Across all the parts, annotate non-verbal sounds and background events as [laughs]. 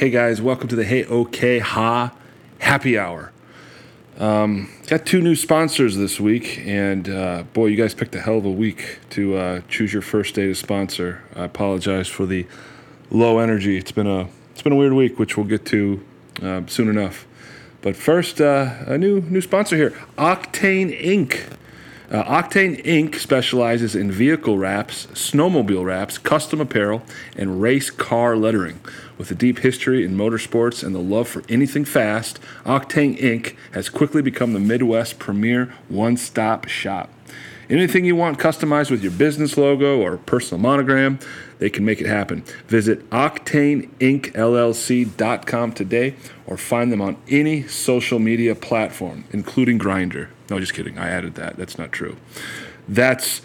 Hey guys, welcome to the Hey OK Ha Happy Hour. Um, got two new sponsors this week, and uh, boy, you guys picked a hell of a week to uh, choose your first day to sponsor. I apologize for the low energy. It's been a it's been a weird week, which we'll get to uh, soon enough. But first, uh, a new new sponsor here, Octane Inc. Uh, Octane Inc. specializes in vehicle wraps, snowmobile wraps, custom apparel, and race car lettering. With a deep history in motorsports and the love for anything fast, Octane Inc. has quickly become the Midwest premier one stop shop. Anything you want customized with your business logo or personal monogram, they can make it happen. Visit octaneincllc.com today or find them on any social media platform, including Grindr. No, just kidding. I added that. That's not true. That's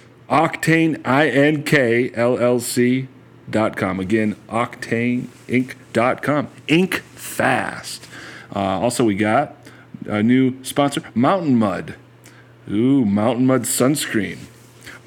octaneinklc.com. Again, octaneinc.com. Ink fast. Uh, also, we got a new sponsor, Mountain Mud. Ooh, Mountain Mud sunscreen.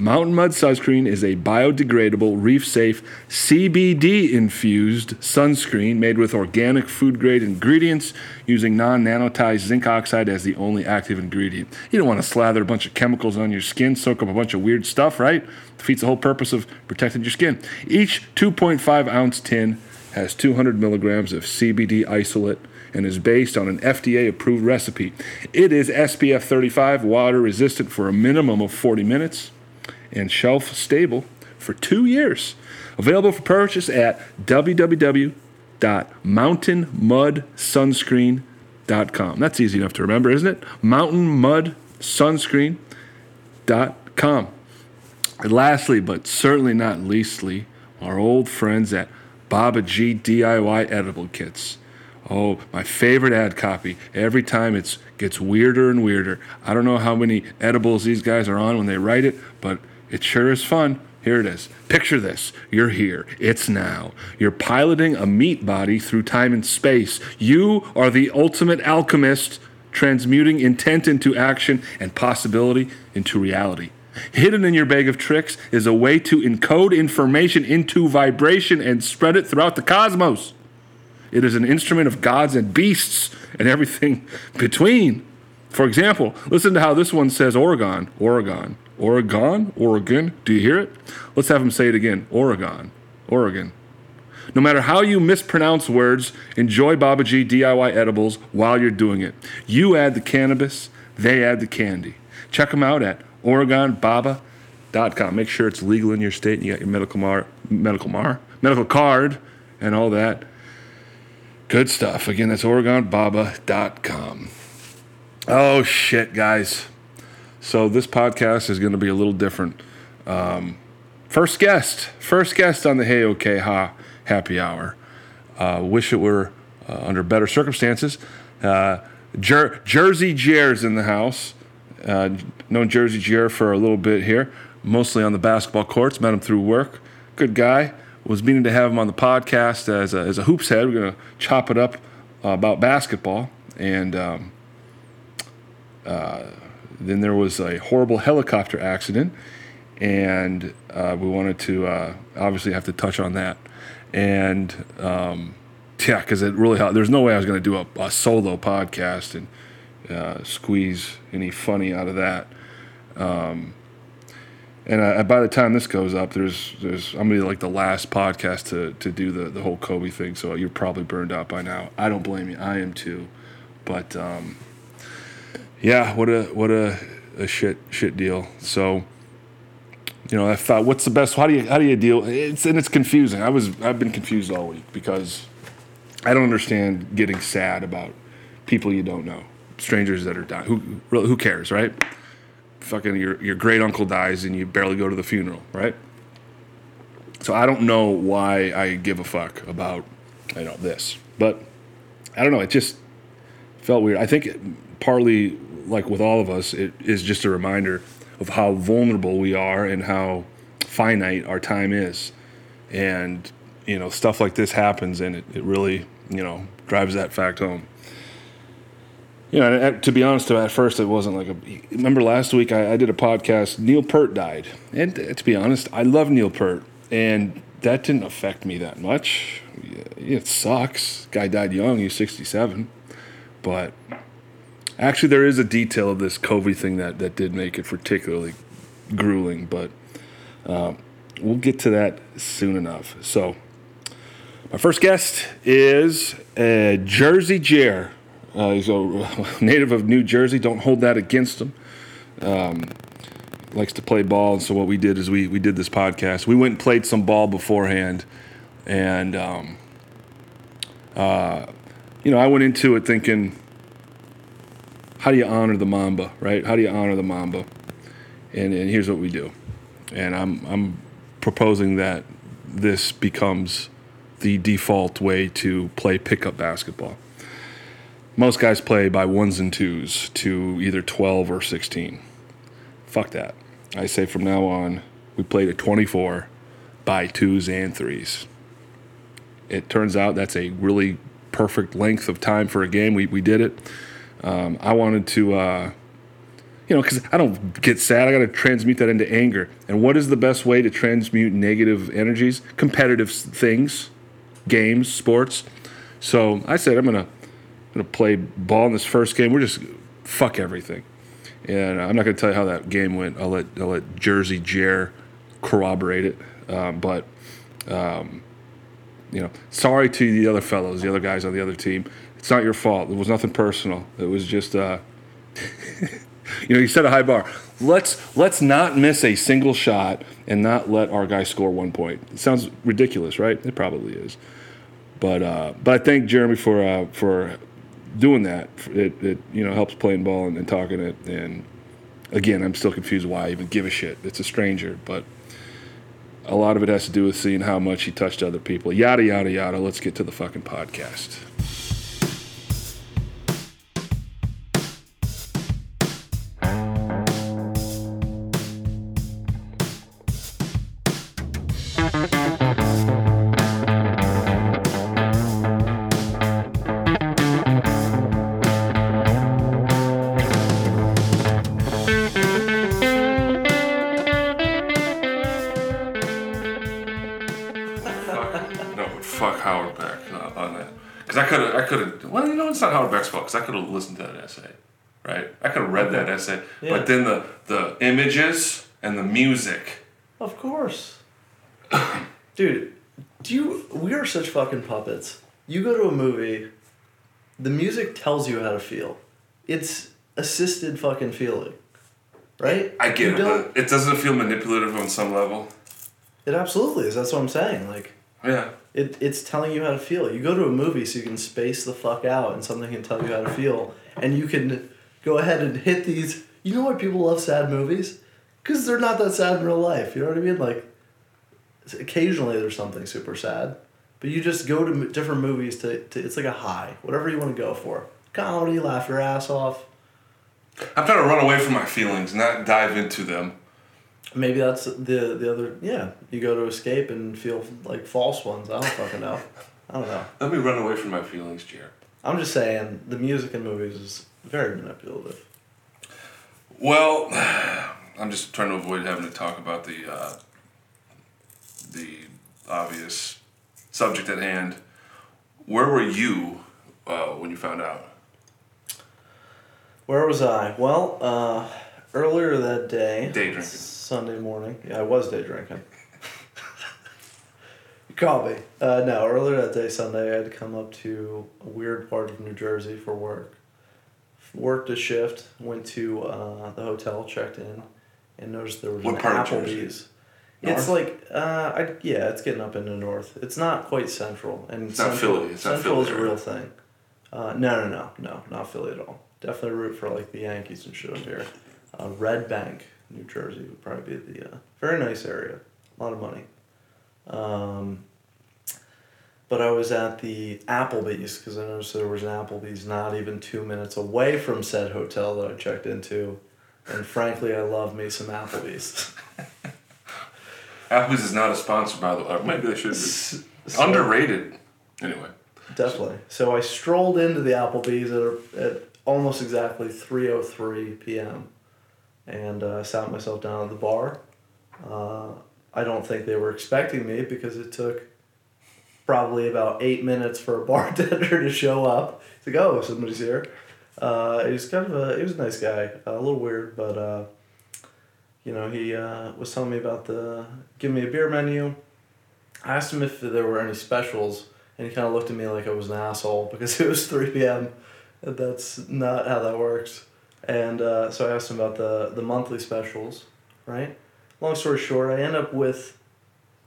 Mountain Mud sunscreen is a biodegradable, reef safe, CBD infused sunscreen made with organic food grade ingredients using non nanotized zinc oxide as the only active ingredient. You don't want to slather a bunch of chemicals on your skin, soak up a bunch of weird stuff, right? Defeats the whole purpose of protecting your skin. Each 2.5 ounce tin has 200 milligrams of CBD isolate and is based on an FDA approved recipe. It is SPF 35, water resistant for a minimum of 40 minutes, and shelf stable for two years. Available for purchase at www.mountainmudsunscreen.com. That's easy enough to remember, isn't it? Mountainmudsunscreen.com. And lastly, but certainly not leastly, our old friends at Baba G DIY Edible Kits. Oh, my favorite ad copy. Every time it gets weirder and weirder. I don't know how many edibles these guys are on when they write it, but it sure is fun. Here it is. Picture this. You're here. It's now. You're piloting a meat body through time and space. You are the ultimate alchemist, transmuting intent into action and possibility into reality. Hidden in your bag of tricks is a way to encode information into vibration and spread it throughout the cosmos. It is an instrument of gods and beasts and everything [laughs] between. For example, listen to how this one says Oregon, Oregon, Oregon, Oregon. Do you hear it? Let's have him say it again Oregon, Oregon. No matter how you mispronounce words, enjoy Baba G DIY edibles while you're doing it. You add the cannabis, they add the candy. Check them out at OregonBaba.com. Make sure it's legal in your state and you got your medical mar, medical mar, medical card, and all that. Good stuff. Again, that's OregonBaba.com. Oh, shit, guys. So, this podcast is going to be a little different. Um, first guest, first guest on the Hey OK Ha happy hour. Uh, wish it were uh, under better circumstances. Uh, Jer- Jersey Jer's in the house. Uh, known Jersey Jer for a little bit here, mostly on the basketball courts. Met him through work. Good guy was meaning to have him on the podcast as a, as a hoops head. We're going to chop it up about basketball. And um, uh, then there was a horrible helicopter accident. And uh, we wanted to uh, obviously have to touch on that. And um, yeah, because it really helped. There's no way I was going to do a, a, solo podcast and uh, squeeze any funny out of that. Um, and uh, by the time this goes up, there's there's I'm gonna be like the last podcast to to do the the whole Kobe thing. So you're probably burned out by now. I don't blame you. I am too. But um, yeah, what a what a, a shit shit deal. So you know, I thought, what's the best? How do you how do you deal? It's and it's confusing. I was I've been confused all week because I don't understand getting sad about people you don't know, strangers that are dying. Who who cares, right? fucking your, your great uncle dies and you barely go to the funeral, right? So I don't know why I give a fuck about you know this, but I don't know. It just felt weird. I think it, partly like with all of us, it is just a reminder of how vulnerable we are and how finite our time is, and you know stuff like this happens, and it, it really you know drives that fact home. You know, to be honest, at first it wasn't like a. Remember last week I, I, did a podcast. Neil Peart died, and to be honest, I love Neil Peart, and that didn't affect me that much. it sucks. Guy died young. He's 67. But actually, there is a detail of this Kobe thing that, that did make it particularly grueling. But um, we'll get to that soon enough. So, my first guest is uh, Jersey Jer. Uh, he's a [laughs] native of New Jersey. Don't hold that against him. Um, likes to play ball, and so what we did is we we did this podcast. We went and played some ball beforehand, and um, uh, you know I went into it thinking, how do you honor the Mamba, right? How do you honor the Mamba? And and here's what we do, and I'm I'm proposing that this becomes the default way to play pickup basketball. Most guys play by ones and twos to either 12 or 16 fuck that. I say from now on, we played at 24 by twos and threes. It turns out that's a really perfect length of time for a game. We, we did it. Um, I wanted to, uh, you know, because I don't get sad. I got to transmute that into anger. And what is the best way to transmute negative energies? Competitive things, games, sports. So I said, I'm gonna, gonna play ball in this first game. We're just fuck everything. And I'm not to tell you how that game went. I'll let I'll let Jersey Jer corroborate it. Um, but um, you know, sorry to the other fellows, the other guys on the other team. It's not your fault. It was nothing personal. It was just, uh, [laughs] you know, you set a high bar. Let's let's not miss a single shot and not let our guy score one point. It sounds ridiculous, right? It probably is. But uh, but I thank Jeremy for uh, for doing that, it, it you know helps playing ball and, and talking it. And again, I'm still confused why I even give a shit. It's a stranger, but a lot of it has to do with seeing how much he touched other people. Yada yada yada. Let's get to the fucking podcast. It's not Howard Beck's fault because I could have listened to that essay, right? I could have read that essay, yeah. but then the the images and the music. Of course, [coughs] dude. Do you? We are such fucking puppets. You go to a movie, the music tells you how to feel. It's assisted fucking feeling, right? I get you it, but it doesn't feel manipulative on some level. It absolutely is. That's what I'm saying. Like. Yeah. It, it's telling you how to feel. You go to a movie so you can space the fuck out and something can tell you how to feel. And you can go ahead and hit these. You know why people love sad movies? Because they're not that sad in real life. You know what I mean? Like, occasionally there's something super sad. But you just go to different movies to, to it's like a high. Whatever you want to go for. Comedy, laugh your ass off. I'm trying to run away from my feelings, not dive into them. Maybe that's the the other. Yeah, you go to escape and feel like false ones. I don't fucking know. I don't know. Let me run away from my feelings, Jared. I'm just saying the music in movies is very manipulative. Well, [sighs] I'm just trying to avoid having to talk about the uh, the obvious subject at hand. Where were you uh, when you found out? Where was I? Well, uh, earlier that day. Day drinking Sunday morning. Yeah, I was day drinking. [laughs] you me. Uh, no, earlier that day, Sunday, I had to come up to a weird part of New Jersey for work. Worked a shift, went to uh, the hotel, checked in, and noticed there was what an Applebee's. It's like, uh, I, yeah, it's getting up into north. It's not quite central, and it's central, not Philly. It's central not is a real thing. Uh, no, no, no, no, not Philly at all. Definitely root for like the Yankees and shit up here. Uh, Red Bank New Jersey would probably be the uh, very nice area, a lot of money. Um, but I was at the Applebee's because I noticed there was an Applebee's not even two minutes away from said hotel that I checked into, and frankly, I love me some Applebee's. [laughs] Applebee's is not a sponsor, by the way. Maybe they should be. So, Underrated. Anyway. Definitely. So I strolled into the Applebee's at, at almost exactly 3.03 p.m and uh, sat myself down at the bar. Uh, I don't think they were expecting me because it took probably about eight minutes for a [laughs] bartender to show up. He's like, oh, somebody's here. Uh, he was kind of a he was a nice guy, a little weird, but uh, you know he uh, was telling me about the give me a beer menu. I asked him if there were any specials, and he kind of looked at me like I was an asshole because [laughs] it was three p.m. That's not how that works. And uh, so I asked him about the the monthly specials, right? Long story short, I end up with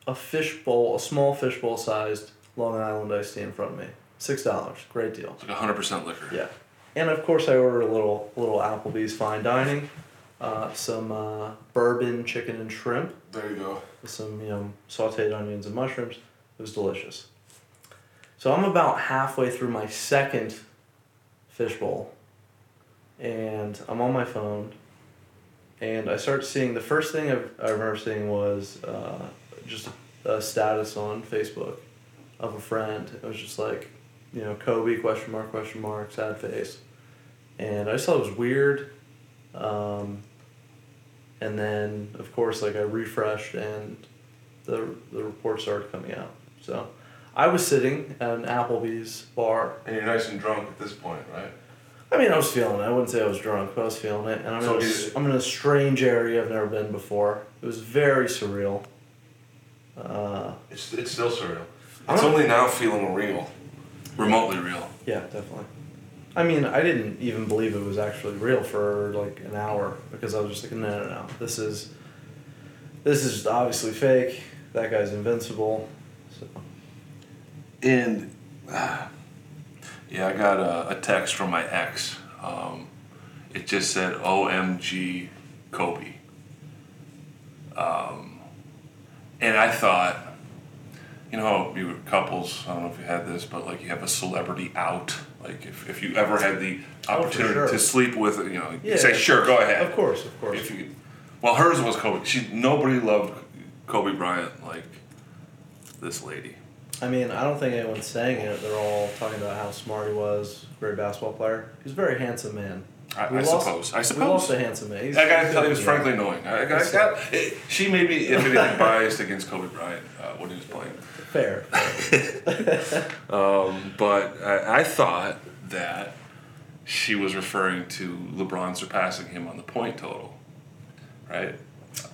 a fishbowl, a small fishbowl sized Long Island iced tea in front of me. Six dollars, great deal. It's like hundred percent liquor. Yeah, and of course I ordered a little little Applebee's fine dining, uh, some uh, bourbon chicken and shrimp, There you go. with some you know sautéed onions and mushrooms. It was delicious. So I'm about halfway through my second fishbowl, and I'm on my phone, and I start seeing the first thing I've, I remember seeing was uh, just a, status on Facebook of a friend. It was just like, you know, Kobe question mark question mark sad face, and I just thought it was weird. Um, and then of course like I refreshed and the the report started coming out. So I was sitting at an Applebee's bar. And you're nice and drunk at this point, right? I mean, I was feeling it. I wouldn't say I was drunk, but I was feeling it. And I'm, So in, a, I'm in a strange area I've never been before. It was very surreal. Uh, It's it's still surreal. It's only now feeling real, remotely real. yeah, definitely. I mean, I didn't even believe it was actually real for like an hour because I was just like, no, no, no. This is, this is obviously fake. That guy's invincible. So. And uh, yeah, I got a, a text from my ex. Um, it just said "OMG, Kobe." Um, and I thought, you know, you couples. I don't know if you had this, but like you have a celebrity out. Like if, if you ever had the Oh, opportunity sure. to sleep with, you know, you say, "Sure, go ahead." Of course, of course. If you, well, hers was Kobe. She nobody loved Kobe Bryant like this lady. I mean, I don't think anyone's saying it. They're all talking about how smart he was, great basketball player. He's a very handsome man. I, We I lost- suppose. I We suppose. lost a handsome man. He's, I gotta tell you, it was good, frankly annoying. I, I It's- got, it, she may be, if anything, biased against Kobe Bryant uh, when he was playing. Fair. [laughs] Um, but I, I thought that she was referring to LeBron surpassing him on the point total, right?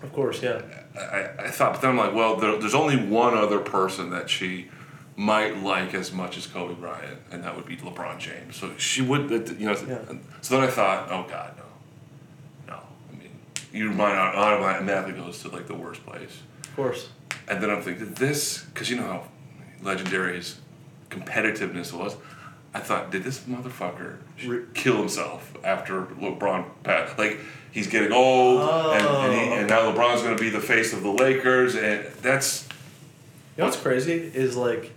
of course, yeah. I, I thought, but then I'm like, well, there, there's only one other person that she might like as much as Kobe Bryant, and that would be LeBron James. So she would, uh, you know. Yeah. So then I thought, oh God, no, no. I mean, your mind automatically goes to like the worst place. Of course. And then I'm thinking, this, because you know how legendary his competitiveness was. I thought, did this motherfucker kill himself after LeBron passed? Like, he's getting old, and, and, he, oh. and now LeBron's going to be the face of the Lakers, and that's. You know what's crazy is like,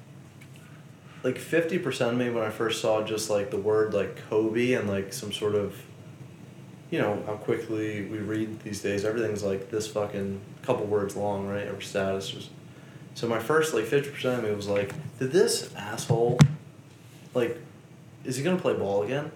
like fifty percent of me when I first saw just like the word like Kobe and like some sort of, you know how quickly we read these days. Everything's like this fucking couple words long, right? Every status was. So my first like fifty percent of me was like, did this asshole, like, is he gonna play ball again?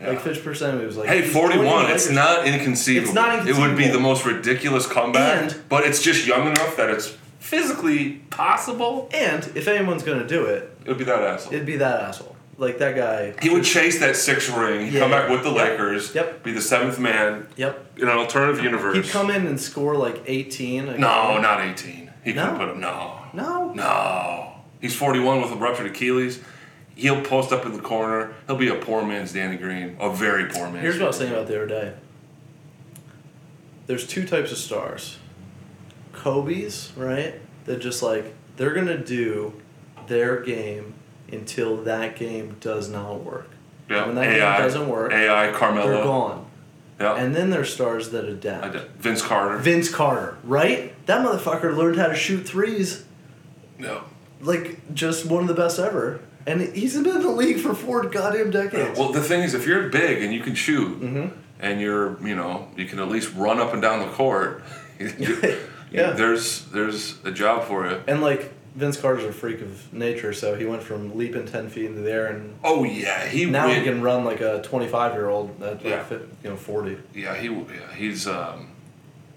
Yeah. Like fifty percent of me was like, Hey, 41, it's not inconceivable. It's not It would be the most ridiculous comeback, And- but it's just young enough that it's physically possible. And if anyone's gonna do it, It would be that asshole. it'd be that asshole. Like that guy. he would chase that sixth ring, Yeah. come back with the Yep. Lakers, Yep. be the seventh man Yep. in an alternative universe. He'd come in and score like eighteen. a No, not 18. He couldn't put him. No. No. No. He's 41 with a ruptured Achilles. He'll post up in the corner. He'll be a poor man's Danny Green. A very poor man's. Here's what I was thinking about the other day. There's two types of stars. Kobe's, right? That just like they're gonna do their game until that game does not work. Yeah. When that AI, game doesn't work, AI, Carmelo. they're gone. Yeah. And then there's stars that adapt. did. Vince Carter. Vince Carter, right? That motherfucker learned how to shoot threes no. like just one of the best ever. And he's been in the league for four goddamn decades. Well, the thing is, if you're big and you can shoot, Mhm. and you're, you know, you can at least run up and down the court. [laughs] Yeah. There's there's a job for you. And like Vince Carter's a freak of nature, so he went from leaping ten feet into the air, and Oh yeah, he now win- he can run like a twenty-five year old at like Yeah. fit, you know forty. Yeah, he yeah, he's um,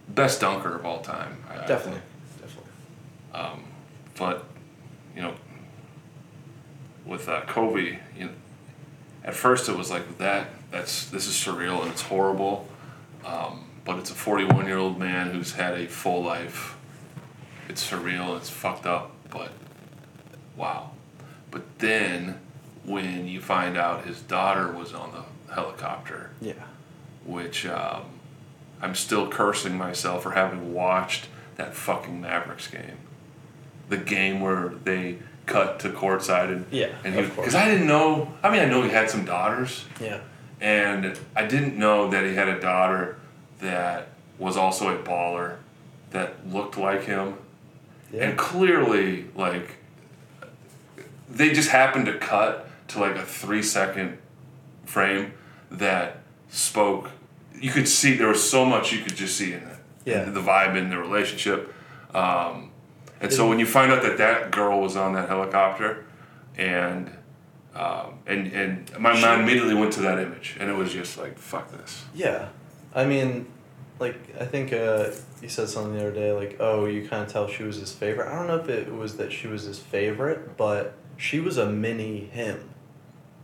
best dunker of all time. I- I Definitely, think. definitely. Um, but you know, with uh, Kobe, you know, at first it was like that. That's this is surreal and it's horrible, um, but it's a 41 year old man who's had a full life. It's surreal. It's fucked up, but wow. But then, when you find out his daughter was on the helicopter, Yeah. which um, I'm still cursing myself for having watched that fucking Mavericks game. The game where they cut to courtside and Yeah, and he because I didn't know. I mean, I know he had some daughters, Yeah. and I didn't know that he had a daughter that was also a baller that looked like him. Yeah. and clearly like they just happened to cut to like a three second frame that spoke. You could see there was so much you could just see in it. Yeah. the vibe in the relationship. Um, and so when you find out that that girl was on that helicopter and um, and and my mind immediately went to that image. And it was just like fuck this. Yeah, I mean, like I think uh, you said something the other day, like, oh, you kind of tell she was his favorite. I don't know if it was that she was his favorite, but she was a mini him,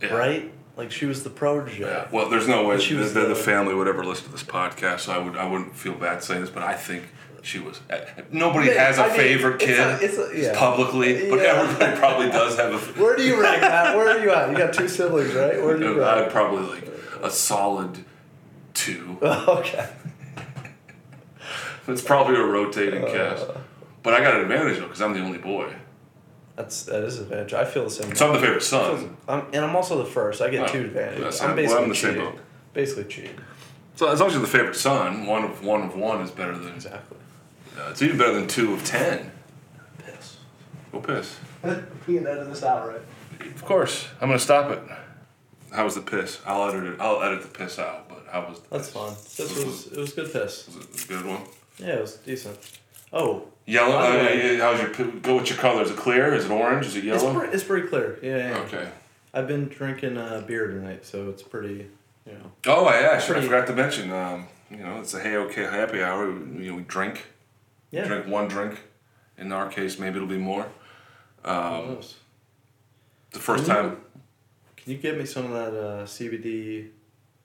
Yeah. right? Like she was the protege. Yeah. Well, there's no way She the, was the, the- the family would ever listen to this podcast, so I would I wouldn't feel bad saying this, but I think she was. uh, Nobody Yeah, has a I mean, favorite it's kid a- it's a- yeah. publicly, but Yeah. everybody probably does have a. Where do you rank that? Where are you at? You got two siblings, right? Where do you I'd probably like a solid two. [laughs] okay. It's probably a rotating cast, Uh. but I got an advantage though because I'm the only boy, That's that is an advantage. I feel the same. so I'm the favorite son. I'm, and I'm also the first. I get Oh, two advantages. that's- I'm well, basically I'm the same cheating. boat. Basically cheating. So as long as you're the favorite son, one of one of one is better than. Exactly. Uh, it's even better than two of ten. Piss. Go piss. we can edit this out, right? Of course, I'm gonna stop it. How was the piss? I'll edit it. I'll edit the piss out. But how was? The That's fine. This was it was good piss. Was it a good one? Yeah, it was decent. Oh, Yellow. Uh, how's your go with your color? Is it clear? Is it orange? Is it it's yellow? it's pretty clear. Yeah, yeah. yeah. Okay. I've been drinking uh, beer tonight, so it's pretty, you know. Oh, I actually I forgot to mention. Um, you know, it's a hey okay happy hour. We, you know, we drink. Yeah. Drink one drink. In our case, maybe it'll be more. Um, the first Can you- time. Can you get me some of that uh, CBD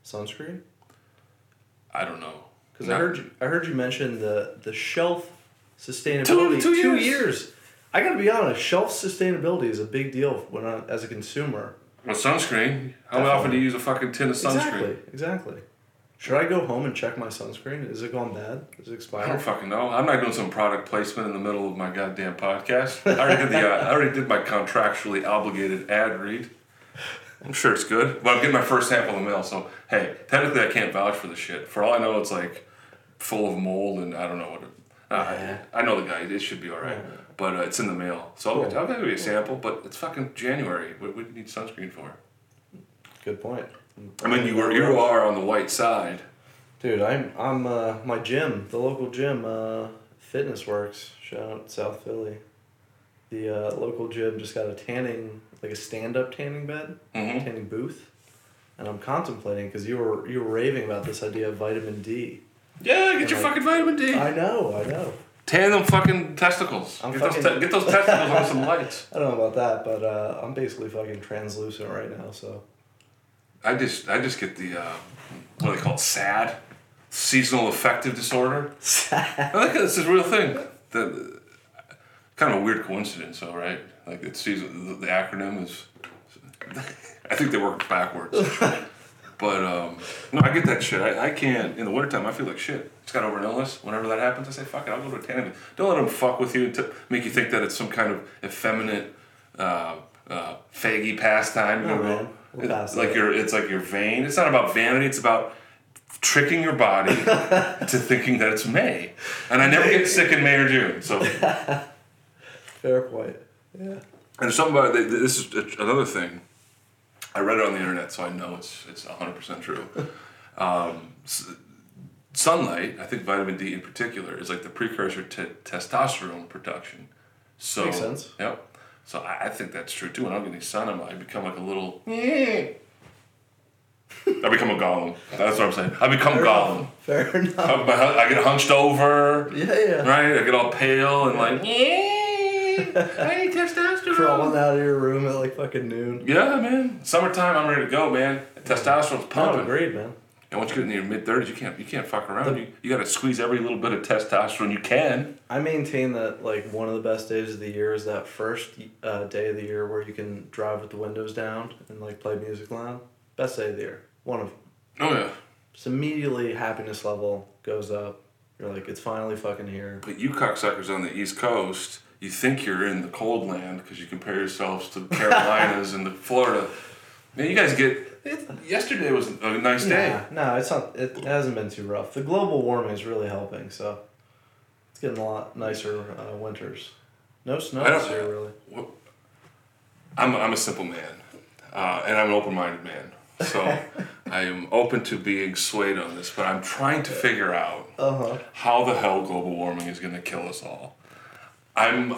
sunscreen? I don't know. Because I heard you, I heard you mention the the shelf sustainability. two years. years. I gotta be honest. Shelf sustainability is a big deal when I, as a consumer. Well, sunscreen. How Definitely. often do you use a fucking tin of sunscreen? Exactly. Exactly. Should I go home and check my sunscreen? Is it gone bad? Is it expired? I don't fucking know. I'm not doing some product placement in the middle of my goddamn podcast. I already did the. Uh, I already did my contractually obligated ad read. I'm sure it's good, but I'm getting my first sample in the mail. So hey, technically I can't vouch for the shit. For all I know, it's like full of mold and I don't know what. It, uh, Yeah. I know the guy. It should be all right, Yeah. but uh, it's in the mail. So I'll, I'll give you a sample. But it's fucking January. What you need sunscreen for? Good point. I mean, you were you are on the white side. Dude, I'm I'm uh, my gym, the local gym, uh, Fitness Works. Shout out South Philly. The uh, local gym just got a tanning, like a stand-up tanning bed, Mhm. tanning booth, and I'm contemplating because you were you were raving about this idea of vitamin D. Yeah, get your Like- fucking vitamin D. I know, I know. Tan them fucking testicles. I'm get, those fucking- te- get those testicles on some lights. [laughs] I don't know about that, but uh, I'm basically fucking translucent right now. So I just I just get the uh, what do they call it? SAD, seasonal affective disorder. [laughs] I think this is a real thing. The, kind of a weird coincidence, though, right? Like it's season. The, the acronym is. I think they work backwards. [laughs] but um, no, I get that shit. I, I can't in the wintertime. I feel like shit. It's got over an illness. Whenever that happens, I say fuck it. I'll go to a tanning. Don't let them fuck with you to make you think that it's some kind of effeminate, uh, uh, faggy pastime. You know? man. We'll It's like you're. It's like you're vain. It's not about vanity. It's about tricking your body [laughs] to thinking that it's May. And I never get sick in May or June. So [laughs] fair point. Yeah. and something about this is another thing. I read it on the internet, so I know it's it's hundred percent true. [laughs] Um, sunlight, I think vitamin D in particular, is like the precursor to testosterone production. So Makes sense. Yep. So I, I think that's true too. When I'm getting sun, I'm, I become like a little. [laughs] I become a golem. That's what I'm saying. I become Fair golem. enough. Fair enough. I, I get hunched over, Yeah, yeah. right? I get all pale and like, I need testosterone. [laughs] crawling out of your room at like fucking noon. Yeah, man. Summertime, I'm ready to go, man. Testosterone's pumping. agreed, man. And once you get in your mid thirties, you can't you can't fuck around. you you got to squeeze every little bit of testosterone you can. I maintain that like one of the best days of the year is that first uh, day of the year where you can drive with the windows down and like play music loud. Best day of the year. One of them. Oh yeah. Just immediately happiness level goes up. You're like, it's finally fucking here. But you cocksuckers on the East Coast, you think you're in the cold land because you compare yourselves to the Carolinas and the Florida. Man, you guys get. yesterday was a nice day. Nah, no, it's not. It hasn't been too rough. The global warming is really helping, so it's getting a lot nicer uh, winters. No snow this year, really. I'm, I'm a simple man, uh, and I'm an open minded man. So [laughs] I am open to being swayed on this, but I'm trying to figure out Uh huh. how the hell global warming is going to kill us all. I'm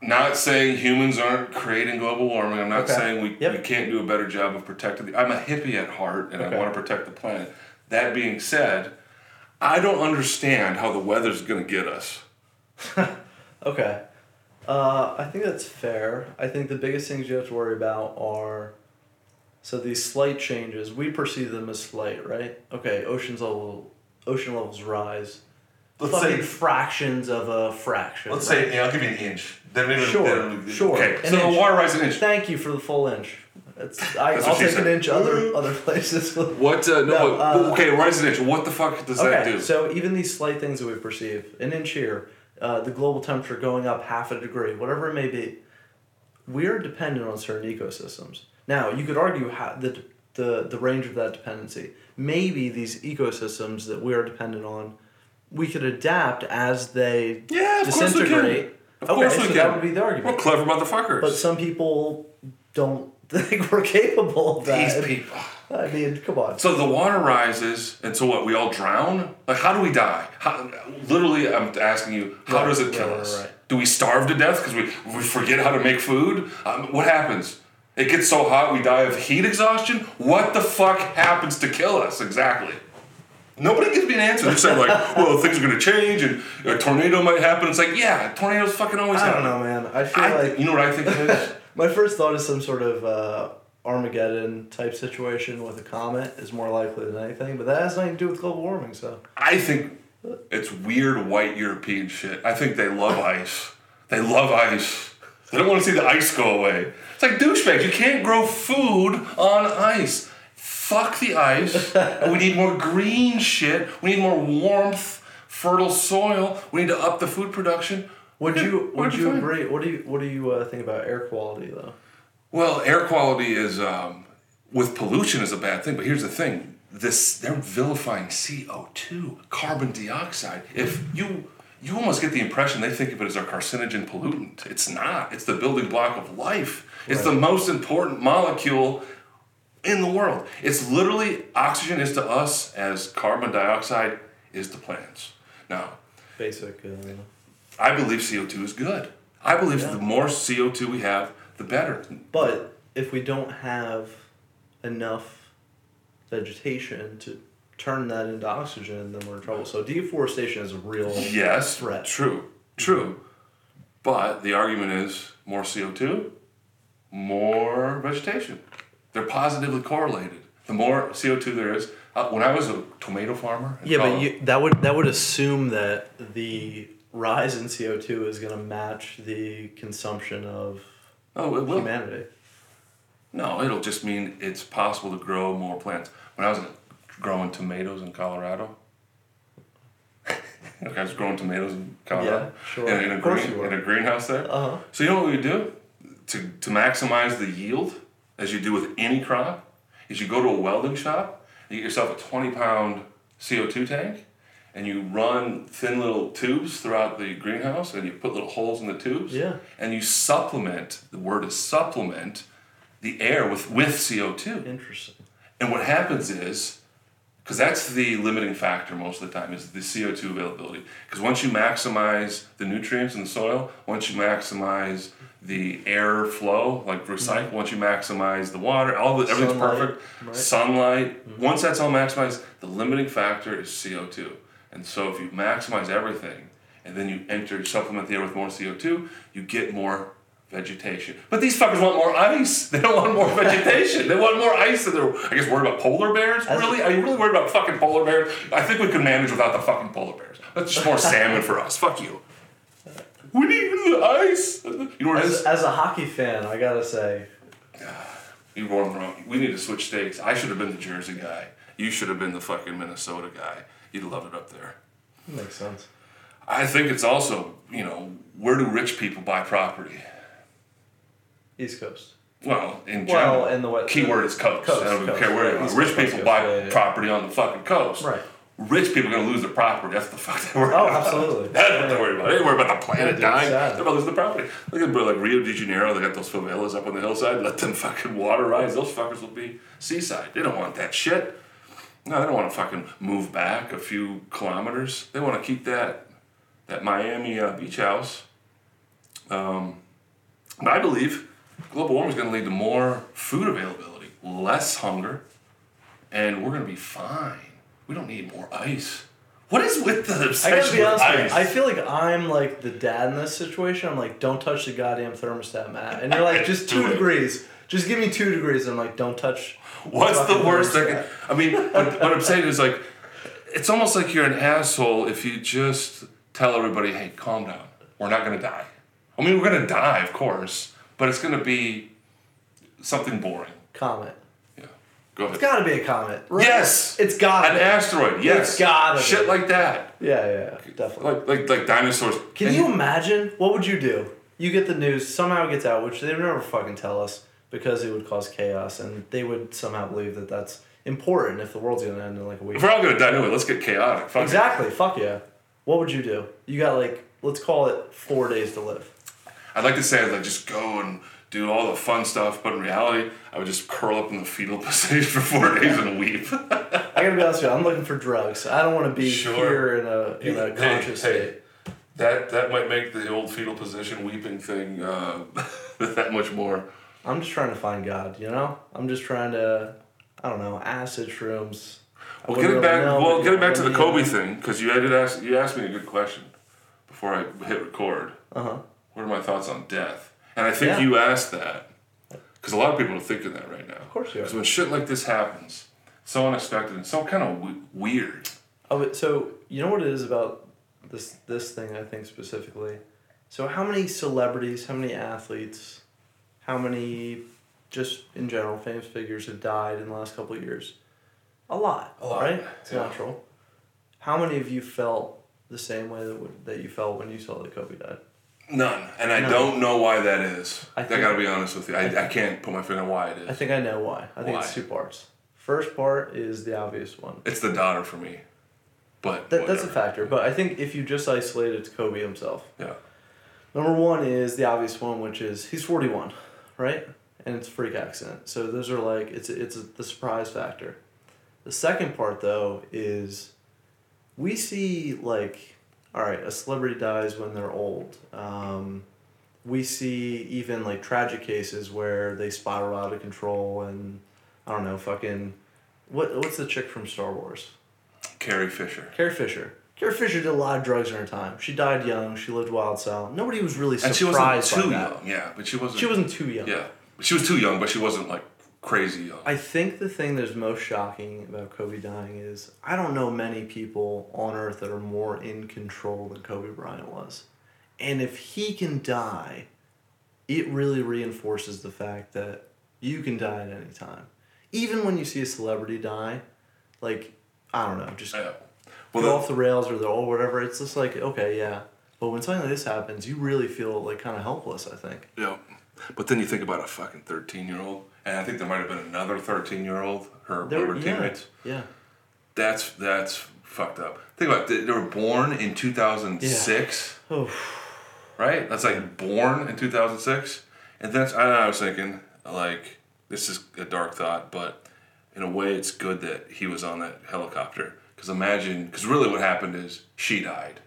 not saying humans aren't creating global warming. I'm not Okay. saying we, Yep. we can't do a better job of protecting the. I'm a hippie at heart, and Okay. I want to protect the planet. That being said, I don't understand how the weather's going to get us. [laughs] Okay. Uh, I think that's fair. I think the biggest things you have to worry about are so these slight changes. We perceive them as slight, right? Okay, oceans level, ocean levels rise. Let's fucking say- fractions of a fraction. Let's right? say, yeah, I'll give you an inch. Then maybe Sure, then- sure. Okay, An so the water rises an inch. Thank you for the full inch. It's, [laughs] I, That's I'll what she take an inch other other places. [laughs] What? Uh, no, No, uh, okay, rise an inch. What the fuck does that Okay, do? so even these slight things that we perceive, an inch here, uh, the global temperature going up half a degree, whatever it may be, we're dependent on certain ecosystems. Now, you could argue how the, the, the range of that dependency. Maybe these ecosystems that we are dependent on, we could adapt as they Yeah, of course we can. disintegrate. Of okay, course so can. that would be the We're argument. clever motherfuckers. But some people don't [laughs] think we're capable of that. These people. I mean, come on. So the water rises, and so what? We all drown. Like, how do we die? How, literally, I'm asking you, how Right, does it kill right, us? right. Do we starve to death because we, we forget how to make food? Um, what happens? It gets so hot we die of heat exhaustion. What the fuck happens to kill us exactly? Nobody gives me an answer. They're saying like, [laughs] well, things are gonna change and a tornado might happen. It's like, yeah, tornadoes fucking always I happen. I don't know, man. I feel I, like you know what I think it is? [laughs] My first thought is some sort of uh, Armageddon type situation with a comet is more likely than anything, but that has nothing to do with global warming. So I think it's weird white European shit. I think they love [laughs] ice. They love ice. They don't want to see the ice go away. It's like douchebags. You can't grow food on ice. Fuck the ice. and we need more green shit. We need more warmth, fertile soil. We need to up the food production. would you would you agree? What do you what do you uh, think about air quality though? Well, air quality is um, with pollution is a bad thing, but here's the thing: this they're vilifying CO two, carbon dioxide. If you you almost get the impression they think of it as a carcinogen pollutant. It's not. It's the building block of life. It's the most important molecule in the world. It's literally oxygen is to us as carbon dioxide is to plants. Now, Basic. Uh, I believe CO two is good. I believe Yeah. the more CO two we have, the better. but if we don't have enough vegetation to turn that into oxygen, then we're in trouble. So deforestation is a real Yes, threat. true, true. But the argument is more CO2, more vegetation. They're positively correlated. The more CO2 there is, uh, when I was a tomato farmer, Yeah, but you, that would that would assume that the rise in CO two is going to match the consumption of oh, it will. humanity. No, it'll just mean it's possible to grow more plants. When I was growing tomatoes in Colorado, [laughs] like I was growing tomatoes in Colorado, Yeah, sure. in, in a green, you were. in a greenhouse there. Uh huh. So you know what we do to to maximize the yield, as you do with any crop, is you go to a welding shop, you get yourself a twenty pound CO two tank, and you run thin little tubes throughout the greenhouse, and you put little holes in the tubes, Yeah. and you supplement. The word is supplement the air with with CO two. Interesting. And what happens is, because that's the limiting factor most of the time, is the CO2 availability. Because once you maximize the nutrients in the soil, once you maximize the air flow, like recycle, mm-hmm. once you maximize the water, all the, everything's Sunlight, perfect. right. Sunlight. Mm-hmm. Once that's all maximized, the limiting factor is CO2. And so if you maximize everything, and then you enter supplement the air with more CO2, you get more vegetation. But these fuckers want more ice. [laughs] They don't want more vegetation. They want more ice. And they're, I guess, worried about polar bears. Really? Are you really worried about fucking polar bears? I think we could manage without the fucking polar bears. That's just more [laughs] salmon for us. Fuck you. We need the ice. You know As, as a hockey fan, I gotta say, ah, You were wrong. We need to switch states. I should have been the Jersey guy. You should have been the fucking Minnesota guy. You'd love it up there. makes sense. I think it's also, you know, where do rich people buy property? East Coast. Well, in Well, general, and the what? keyword is coast. Coast, I don't coast, care where right, you are. East Rich Coast, people Coast, buy yeah, yeah. property on the fucking coast. Right. Rich people are gonna lose their property. That's the fuck they're worried Oh, about. absolutely. That's what they're worried about. They worried about the planet Yeah, dying. sad. They're about losing the property. Look at like Rio de Janeiro. They got those favelas up on the hillside. Let them fucking water rise. Those fuckers will be seaside. They don't want that shit. No, they don't want to fucking move back a few kilometers. They want to keep that that Miami uh, beach house. Um, but I believe global warming is going to lead to more food availability, less hunger, and we're going to be fine. We don't need more ice. What is with the I obsession gotta be with honest with you. ice? I feel like I'm like the dad in this situation. I'm like, don't touch the goddamn thermostat, Matt. And you're like, [laughs] just Do two it. degrees. Just give me two degrees. I'm like, don't touch. What's the fucking worst that thermostat. I mean, what, what I'm saying is like, it's almost like you're an asshole if you just tell everybody, hey, calm down. We're not going to die. I mean, we're going to die, of course, but it's going to be something boring. Comet. Go ahead. It's gotta be a comet. Right? Yes. It's gotta An be. asteroid, yes. It's gotta be. Shit like that. Yeah, yeah, definitely. Like, like, like dinosaurs. Can And- you imagine? What would you do? You get the news, somehow it gets out, which they would never fucking tell us because it would cause chaos, and they would somehow believe that that's important if the world's gonna end in like a week. If we're all to die anyway, let's get chaotic. Fuck it. Exactly. Fuck yeah. What would you do? You got like, let's call it four days to live. I'd like to say I'd like just go and do all the fun stuff, but in reality, I would just curl up in the fetal [laughs] position for four days and weep. I gotta be honest with you. I'm looking for drugs. I don't want to be Sure. here in a in a conscious hey. state. That that might make the old fetal position weeping thing uh, [laughs] that much more. I'm just trying to find God. You know. I'm just trying to. I don't know. Acid shrooms. Well, getting really back, know, well, getting back to the Kobe mean? thing, because you did ask, you asked me a good question before I hit record. Uh-huh. What are my thoughts on death? And I think Yeah. you asked that because a lot of people are thinking that right now. Of course you are. Because when shit like this happens, so unexpected and so kind of w- weird. Oh, so you know what it is about this this thing? I think specifically. So how many celebrities, how many athletes, how many, just in general, famous figures have died in the last couple of years? A lot. A lot, Right. It's yeah. natural. How many of you felt the same way that that you felt when you saw that Kobe died? None, and I None. don't know why that is. I I, gotta be honest with you. I, I can't put my finger on why it is. I think I know why. I think it's two parts. First part is the obvious one. It's the daughter for me, but That, that's a factor. But I think if you just isolate it to Kobe himself, Yeah, Number one is the obvious one, which is he's forty one, right? And it's a freak accident. So those are like it's it's the surprise factor. The second part though is we see like all right, a celebrity dies when they're old. Um, we see even like tragic cases where they spiral out of control and I don't know, fucking what what's the chick from Star Wars? Carrie Fisher, Carrie Fisher. Carrie Fisher did a lot of drugs in her time. She died young. She lived wild style. Nobody was really and she wasn't too young. Yeah, but she wasn't. She wasn't too young. Yeah, she was too young, but she wasn't like crazy young. I think the thing that's most shocking about Kobe dying is I don't know many people on earth that are more in control than Kobe Bryant was. And if he can die, it really reinforces the fact that you can die at any time. Even when you see a celebrity die, like, I don't know, just yeah. go Well, off the rails or the or whatever, it's just like, okay, yeah. But when something like this happens, you really feel like kind of helpless, I think. yeah. But then you think about a fucking thirteen-year-old, and I think there might have been another thirteen-year-old. Her, They one were- of her yeah, teammates. Yeah. That's that's fucked up. Think about it. They were born in two thousand six. Oh, right? That's like born in 2006. And that's, I, know, I was thinking, like, this is a dark thought, but in a way, it's good that he was on that helicopter. Because imagine, because really what happened is she died.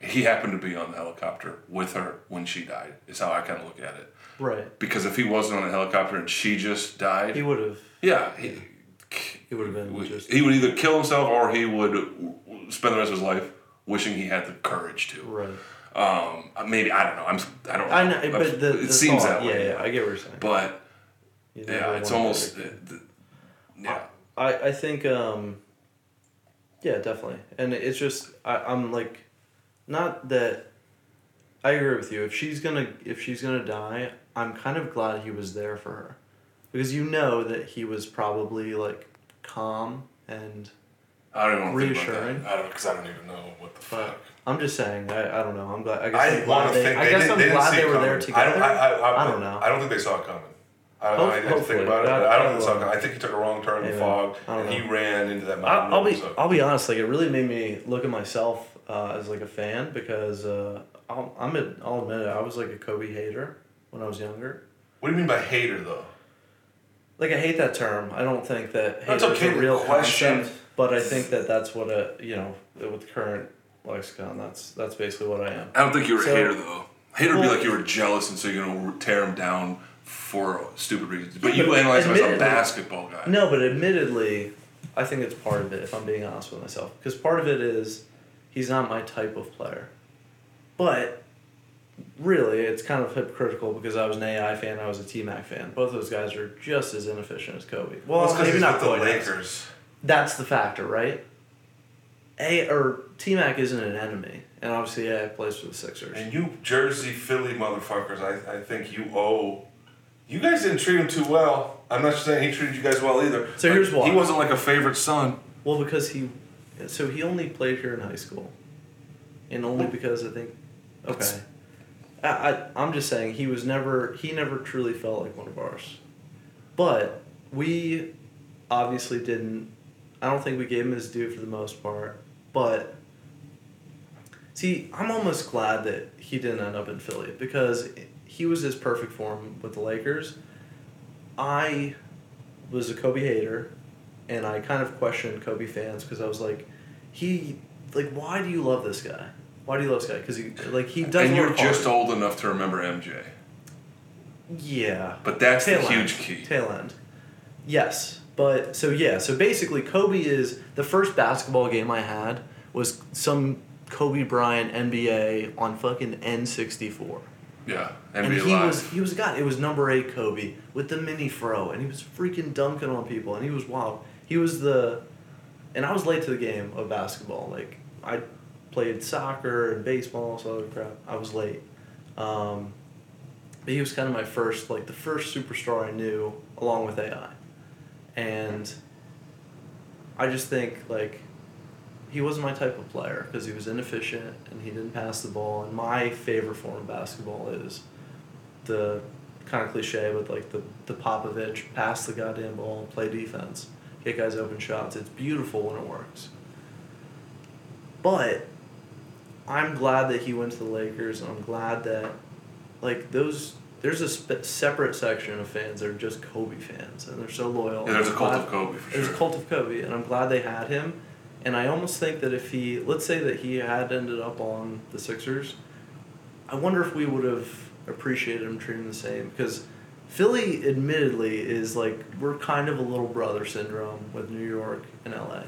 He happened to be on the helicopter with her when she died, is how I kind of look at it. right. Because if he wasn't on the helicopter and she just died, He would have. yeah, he, He would have been just he would either kill himself or he would spend the rest of his life wishing he had the courage to. right. Um, maybe I don't know. I'm I don't. I know, but the, it the seems thought, that way. Yeah, yeah, I get what you're saying. But You yeah, it's almost uh, the, yeah. I, I think um yeah definitely and it's just I, i'm like not that i agree with you if she's gonna if she's gonna die i'm kind of glad he was there for her because you know that he was probably like calm and I don't even Reassuring. I don't because I don't even know what the but fuck. i'm just saying i, I don't know i'm glad i guess I want glad to they, think. i guess i'm they didn't glad see they were there coming. together I don't, I, I, don't know. I don't think they saw it coming. I, Hope- I didn't think about it. But I don't think they saw it coming. I think he took a wrong turn in the fog, don't and he ran into that I'll, mountain. I'll be so. I'll be honest. Like it really made me look at myself uh, as like a fan because uh, I'll I'm a, I'll admit it. I was like a Kobe hater when I was younger. What do you mean by hater, though? Like I hate that term. I don't think that That's is okay a real question. concept. But I think that that's what a you know with current lexicon. That's that's basically what I am. I don't think you were So- a hater though. Hater would be like you were jealous and so you're gonna tear him down for stupid reasons. But you analyze him as a basketball guy. No, but admittedly, I think it's part of it. If I'm being honest with myself, because part of it is he's not my type of player. But really, it's kind of hypocritical because I was an AI fan, I was a T Mac fan. Both those guys are just as inefficient as Kobe. Well, 'cause maybe he's not with the. Lakers. That's the factor, right? A or T Mac isn't an enemy, and obviously AI plays for the Sixers. And you Jersey Philly motherfuckers, I, I think you owe. You guys didn't treat him too well. I'm not saying he treated you guys well either. So here's why. He wasn't like a favorite son. Well, because he, so he only played here in high school, and only because I think, okay, I, I I'm just saying he was never he never truly felt like one of ours, but we obviously didn't. I don't think we gave him his due for the most part, but. See, I'm almost glad that he didn't end up in Philly because he was his perfect form with the Lakers. I was a Kobe hater and I kind of questioned Kobe fans because I was like, he, like, why do you love this guy? Why do you love this guy? Because he, like, he does and you're just old enough to remember MJ. Yeah. But that's Tail the end. huge key. Tail end. Yes, but so yeah, so basically, Kobe is the first basketball game I had was some Kobe Bryant NBA on fucking N sixty four. Yeah. NBA And he Live. was he was a guy. It was number eight Kobe with the mini fro, and he was freaking dunking on people, and he was wild. He was the, and I was late to the game of basketball. Like I played soccer and baseball, so other crap. I was late. Um, but he was kind of my first, like the first superstar I knew, along with AI, and I just think like he wasn't my type of player because he was inefficient and he didn't pass the ball. And my favorite form of basketball is the kind of cliche, but like the the Popovich pass the goddamn ball, and play defense, get guys open shots. It's beautiful when it works. But I'm glad that he went to the Lakers, and I'm glad that like those. There's a separate section of fans that are just Kobe fans, and they're so loyal. Yeah, there's a cult glad- of Kobe for there's sure. a cult of Kobe, and I'm glad they had him. And I almost think that if he, let's say that he had ended up on the Sixers, I wonder if we would have appreciated him treating him the same. Because Philly, admittedly, is like, we're kind of a little brother syndrome with New York and LA.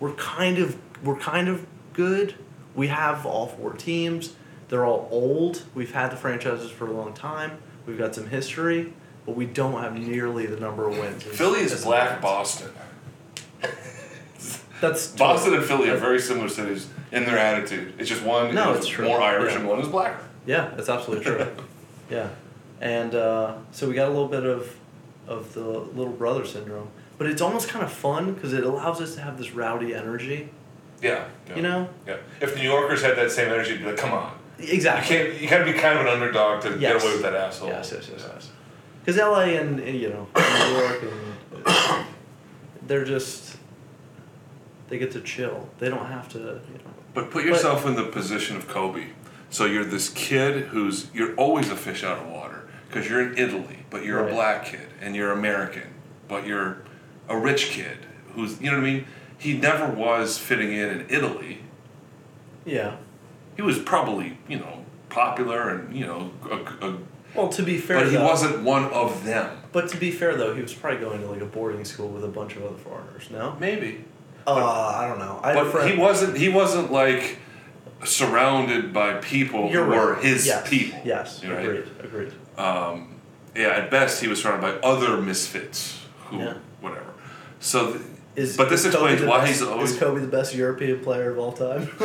We're kind of, we're kind of good. We have all four teams. They're all old. We've had the franchises for a long time. We've got some history, but we don't have nearly the number of wins. Philly is black Lions. Boston. That's [laughs] Boston and Philly are very similar cities in their attitude. It's just one No, is it's true. more Irish Yeah. and one is blacker. Yeah, that's absolutely true. [laughs] yeah, and uh, so we got a little bit of of the little brother syndrome, but it's almost kind of fun because it allows us to have this rowdy energy. Yeah, yeah. You know, Yeah. If New Yorkers had that same energy, be like, come on. Exactly. You can't. You gotta be kind of an underdog to Yes. get away with that asshole. Yes, yes, yes, yes. Because LA and, and, you know New York and [coughs] they're just they get to chill. They don't have to. You know. But put yourself in the position of Kobe. So you're this kid who's you're always a fish out of water because you're in Italy, but you're Right. a black kid and you're American, but you're a rich kid who's you know what I mean. He never was fitting in in Italy. Yeah. He was probably you know popular and you know, a, a, Well, to be fair, but he though- wasn't one of them. But to be fair, though, he was probably going to like a boarding school with a bunch of other foreigners. No. Maybe. Uh, I don't know. I But he wasn't. He wasn't like surrounded by people You're who were his yes. people. Yes, you know, agreed, agreed. yeah, at best he was surrounded by other misfits who Yeah. whatever. So, th- Is, but this is explains why best- he's always Is Kobe the best European player of all time? [laughs]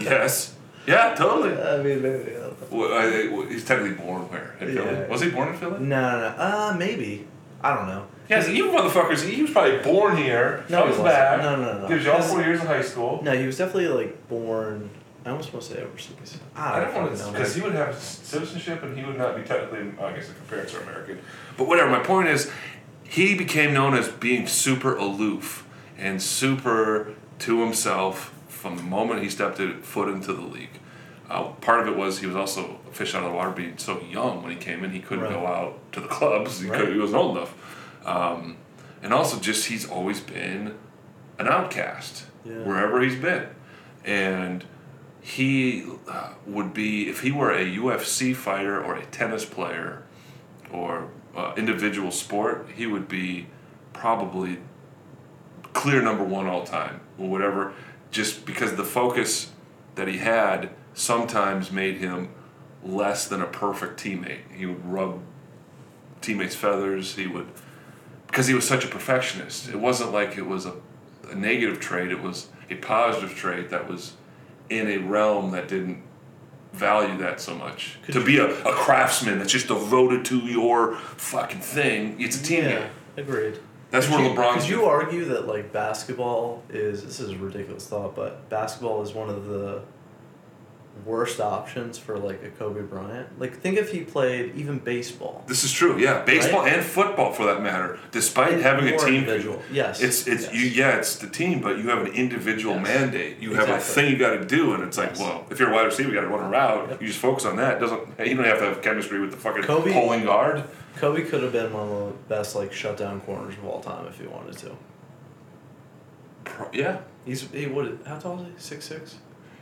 yes, yeah, totally. I mean, maybe. I. Well, I, he's technically born where in Philly? Yeah. Was he born in Philly? No, no, no. Uh, maybe. I don't know. Yes, you motherfuckers. He was probably born here. No, he wasn't. back. No, no, no. Gives you all four years of high school. No, he was definitely like born. I almost want to say overseas. I I don't don't want to fucking know. because he would have citizenship and he would not be technically. I guess if parents are American, but whatever. My point is, he became known as being super aloof and super to himself from the moment he stepped foot into the league. Uh, part of it was he was also a fish out of the water, being so young when he came in. He couldn't Right. go out to the clubs. He, Right. he wasn't old enough. Um, and also, just he's always been an outcast Yeah. wherever he's been, and he uh, would be if he were a UFC fighter or a tennis player or uh, individual sport, he would be probably clear number one all time or whatever. Just because the focus that he had sometimes made him less than a perfect teammate. He would rub teammates' feathers. He would because he was such a perfectionist. It wasn't like it was a, a negative trait. It was a positive trait that was in a realm that didn't value that so much. Could to be a, a craftsman that's just devoted to your fucking thing, it's a team Yeah, game. agreed. That's Could where you, LeBron's. Could you argue that like basketball is this is a ridiculous thought, but basketball is one of the worst options for like a Kobe Bryant? Like think if he played even baseball. This is true, yeah. Baseball Right? and football, for that matter. Despite And having a team, individual. Yes. It's it's yes. you. Yeah, it's the team, but you have an individual Yes. mandate. You have a thing you got to do, and it's like, Yes. well, if you're a wide receiver, you got to run a route. Yep. You just focus on that. Doesn't you don't have to have chemistry with the fucking Kobe- pulling guard? Kobe could have been one of the best like shutdown corners of all time if he wanted to. Pro- Yeah, He's he would how tall is he? Six six.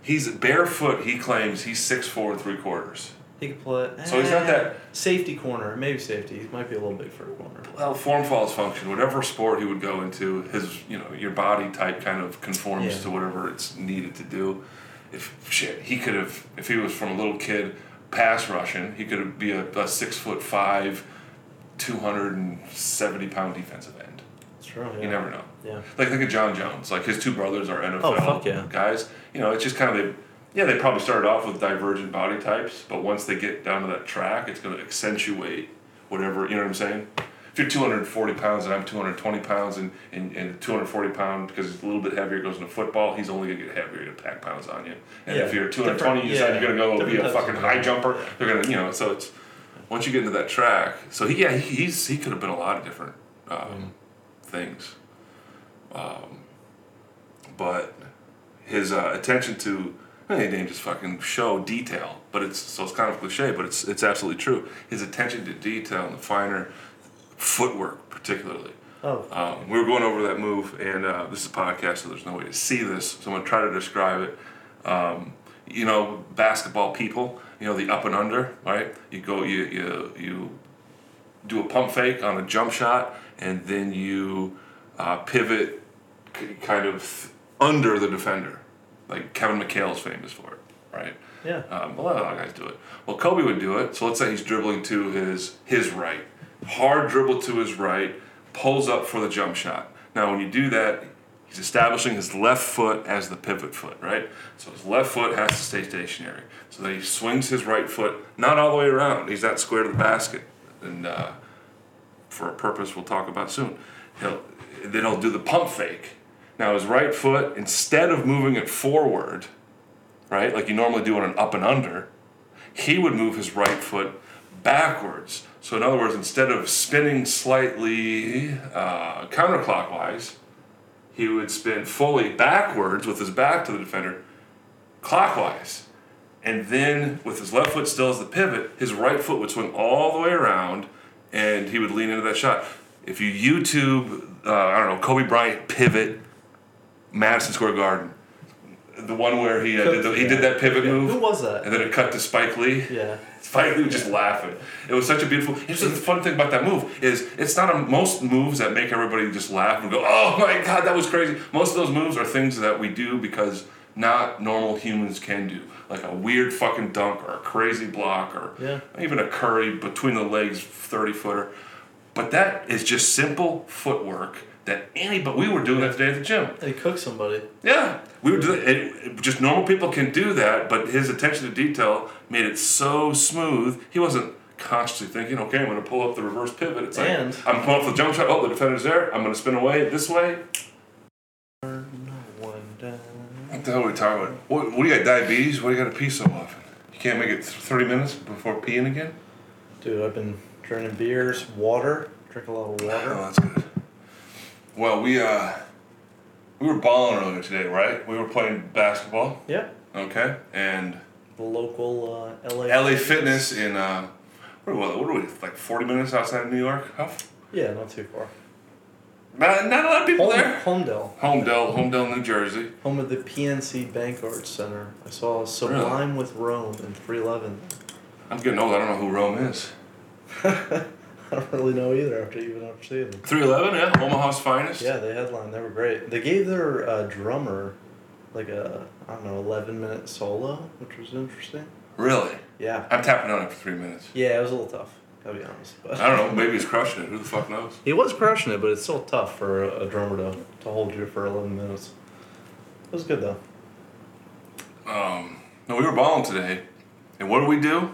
He's barefoot. He claims he's six four and three quarters. He could play. So he's not eh, that- safety corner. Maybe safety. He might be a little big for a corner. Well, form follows function. Whatever sport he would go into, his you know your body type kind of conforms Yeah. to whatever it's needed to do. If shit, he could have if he was from a little kid pass rushing, he could be a, a six foot five, two hundred and seventy pound defensive end. True. Yeah. You never know. Yeah. Like think of Jon Jones. Like his two brothers are NFL Oh, fuck yeah. guys. You know, it's just kind of yeah. They probably started off with divergent body types, but once they get down to that track, it's going to accentuate whatever. You know what I'm saying? If you're 240 pounds and I'm 220 pounds, and and, and 240 pound because it's a little bit heavier goes into football, he's only going to get heavier to pack pounds on you. And if you're 220, you decide Different- you're going to go be a fucking high jumper. They're going to you know. So it's once you get into that track. So he, yeah, he, he's he could have been a lot of different um, things. Um, but his uh, attention to well, he named his fucking show detail, but it's so it's kind of cliche, but it's it's absolutely true. His attention to detail and the finer footwork, particularly. Oh. Um, we were going over that move, and uh, this is a podcast, so there's no way to see this. So I'm gonna try to describe it. Um, you know, basketball people. You know, the up and under, right? You go, you you you do a pump fake on a jump shot, and then you uh, pivot, k- kind of under the defender, like Kevin McHale is famous for it, right? Yeah. Um, a lot of guys do it. Well, Kobe would do it. So let's say he's dribbling to his his right, hard dribble to his right, pulls up for the jump shot. Now, when you do that, he's establishing his left foot as the pivot foot, right? So his left foot has to stay stationary. So then he swings his right foot not all the way around. He's not square to the basket, and uh, for a purpose we'll talk about soon. He'll then he'll do the pump fake. Now his right foot, instead of moving it forward, right, like you normally do on an up and under, he would move his right foot backwards. So in other words, instead of spinning slightly uh, counterclockwise, he would spin fully backwards with his back to the defender, clockwise. And then with his left foot still as the pivot, his right foot would swing all the way around and he would lean into that shot. If you YouTube, uh, I don't know, Kobe Bryant pivot, Madison Square Garden, the one where he, uh, did, the, he did that pivot Yeah. move. Who was that? And then it cut to Spike Lee. Yeah. [laughs] Spike Lee was just laughing. It was such a beautiful. Here's the fun thing about that move is it's not a, most moves that make everybody just laugh and go, "Oh my god, that was crazy." Most of those moves are things that we do because not normal humans can do. Like a weird fucking dunk or a crazy block or Yeah. even a curry between the legs 30 footer. But that is just simple footwork that any but we were doing that today at the gym. They cook somebody. Yeah, we were doing it, Just normal people can do that, but his attention to detail made it so smooth. He wasn't consciously thinking, "Okay, I'm going to pull up the reverse pivot." It's like And- I'm pulling up the jump shot. Oh, the defender's there. I'm going to spin away this way. No one down. What the hell are we talking about? What, what do you got? Diabetes? What do you got to pee so often? You can't make it th- 30 minutes before peeing again? Dude, I've been drinking beers, water. Drink a lot of Oh, water. that's good. Well, we uh, we were balling earlier today, right? We were playing basketball. Yep. Okay, and The local uh, LA. LA Fitness in uh, what are, we, what are we like 40 minutes outside of New York? How? f- Yeah, not too far. Not, not a lot of people Home, there. Holmdel. Holmdel, Holmdel, New Jersey. Home of the PNC Bank Arts Center. I saw Sublime with Rome in 311. I'm getting old. I don't know who Rome is. [laughs] I don't really know either after even after seeing them. 311, yeah, Omaha's finest. Yeah, they headlined. They were great. They gave their uh, drummer like a I don't know 11 minute solo, which was interesting. Really? Yeah. I'm tapping on it for three minutes. Yeah, it was a little tough. Gotta be honest. But I don't know. Maybe he's crushing it. Who the fuck knows? He was crushing it, but it's still tough for a, a drummer to, to hold you for 11 minutes. It was good though. Um, no, we were balling today, and what do we do?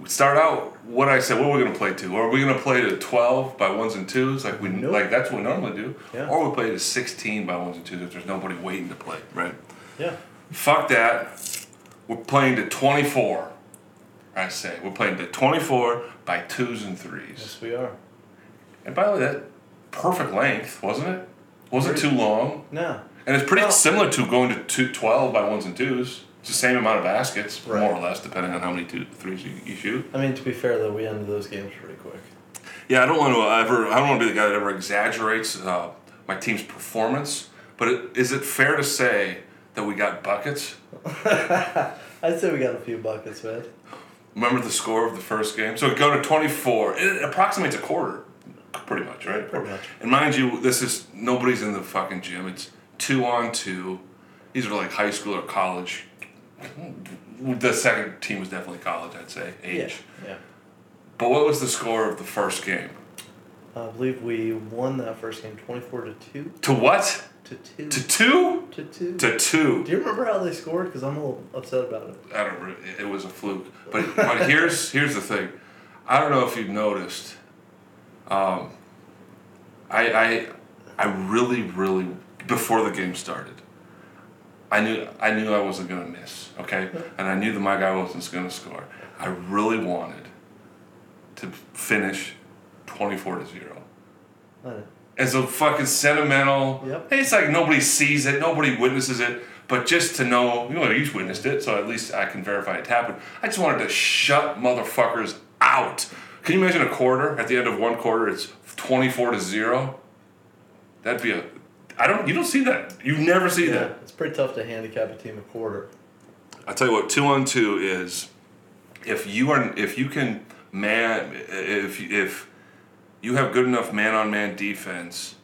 We start out. What I said. What are we gonna play to? Are we gonna play to 12 by ones and twos, like we Nope. like that's what we normally do, Yeah. or we play to 16 by ones and twos if there's nobody waiting to play, right? Yeah. Fuck that. We're playing to 24. I say we're playing the 24 by twos and threes. Yes, we are. And by the way, that perfect length, wasn't it? Wasn't too long. No. And it's pretty similar to going to two, 12 by ones and twos. It's the same amount of baskets, Right. more or less, depending on how many two, threes you, you shoot. I mean, to be fair though, we ended those games pretty quick. Yeah, I don't want to ever. I don't want to be the guy that ever exaggerates uh, my team's performance. But it, is it fair to say that we got buckets? [laughs] I'd say we got a few buckets, man. Remember the score of the first game? So we go to 24. It approximates a quarter, pretty much, right? Pretty much. And mind you, this is nobody's in the fucking gym. It's two on two. These are like high school or college. The second team was definitely college, I'd say, age. Yeah. Yeah. But what was the score of the first game? I believe we won that first game 24 to 2. To what? To 2. To two? To 2. To two. Do you remember how they scored? Because I'm a little upset about it. I don't. re- It was a fluke. But but here's here's the thing. I don't know if you've noticed. Um, I I I really really before the game started. I knew I knew I wasn't gonna miss. Okay, and I knew that my guy wasn't gonna score. I really wanted to finish twenty four to zero. I know. As a fucking sentimental. Yep. It's like nobody sees it, nobody witnesses it, but just to know, you know, you witnessed it, so at least I can verify it happened. I just wanted to shut motherfuckers out. Can you imagine a quarter? At the end of one quarter, it's twenty-four to zero. That'd be a. I don't. You don't see that. You never see Yeah, that. it's pretty tough to handicap a team a quarter. I tell you what, two on two is, if you are, if you can man, if if you have good enough man on man defense,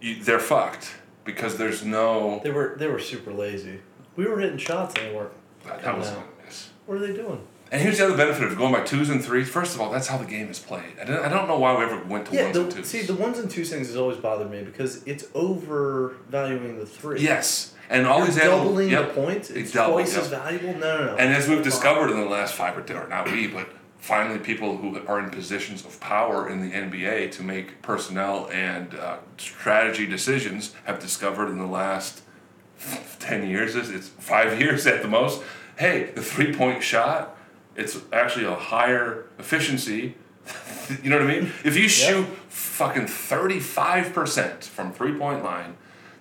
you, they're fucked because there's no. They were they were super lazy. We were hitting shots and they weren't. That was out. a miss. What are they doing? And here's the other benefit of going by twos and threes. First of all, that's how the game is played. I don't, I don't know why we ever went to Yeah, ones and twos. see the ones and twos things has always bothered me because it's overvaluing the three. yes, and all You're these animals- doubling yep. the points. It's twice yep. as valuable. No, no, no. And as we've discovered in the last five or ten, or not we, but finally people who are in positions of power in the NBA to make personnel and uh, strategy decisions have discovered in the last ten years, it's it's five [laughs] years at the most. Hey, the three point shot, it's actually a higher efficiency. [laughs] you know what I mean? If you shoot fucking thirty five percent from three point line,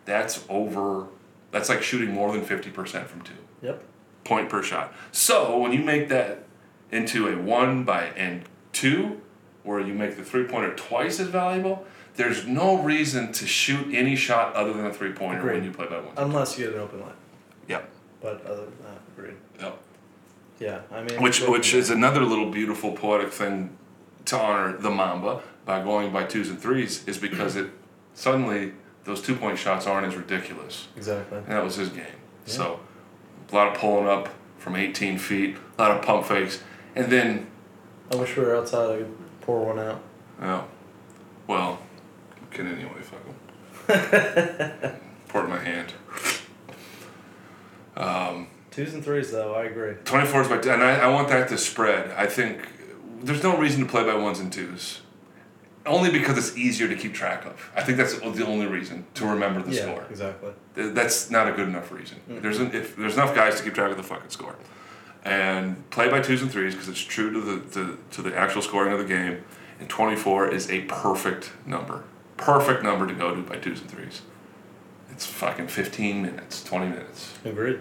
that's over. That's like shooting more than fifty percent from two Yep. point per shot. So when you make that into a one by and two, where you make the three pointer twice as valuable, there's no reason to shoot any shot other than a three pointer when you play by one. Unless you get an open line. Yep. But other than that, agreed. Yep. Yeah, I mean. Which which is another little beautiful poetic thing to honor the Mamba by going by twos and threes is because it [clears throat] suddenly those two point shots aren't as ridiculous. Exactly. And that was his game. So a lot of pulling up from 18 feet, a lot of pump fakes, and then I wish we were outside. I could pour one out. oh, well, can anyway. Fuck him. [laughs] Pour it in my hand. Um, Twos and threes, though. I agree. 24 is my, and I, I want that to spread. I think there's no reason to play by ones and twos. Only because it's easier to keep track of. I think that's the only reason to remember the yeah, score. exactly. That's not a good enough reason. There's an, if there's enough guys to keep track of the fucking score, and play by twos and threes because it's true to the, the to the actual scoring of the game. And 24 is a perfect number, perfect number to go to by twos and threes. It's fucking 15 minutes, 20 minutes. Agreed.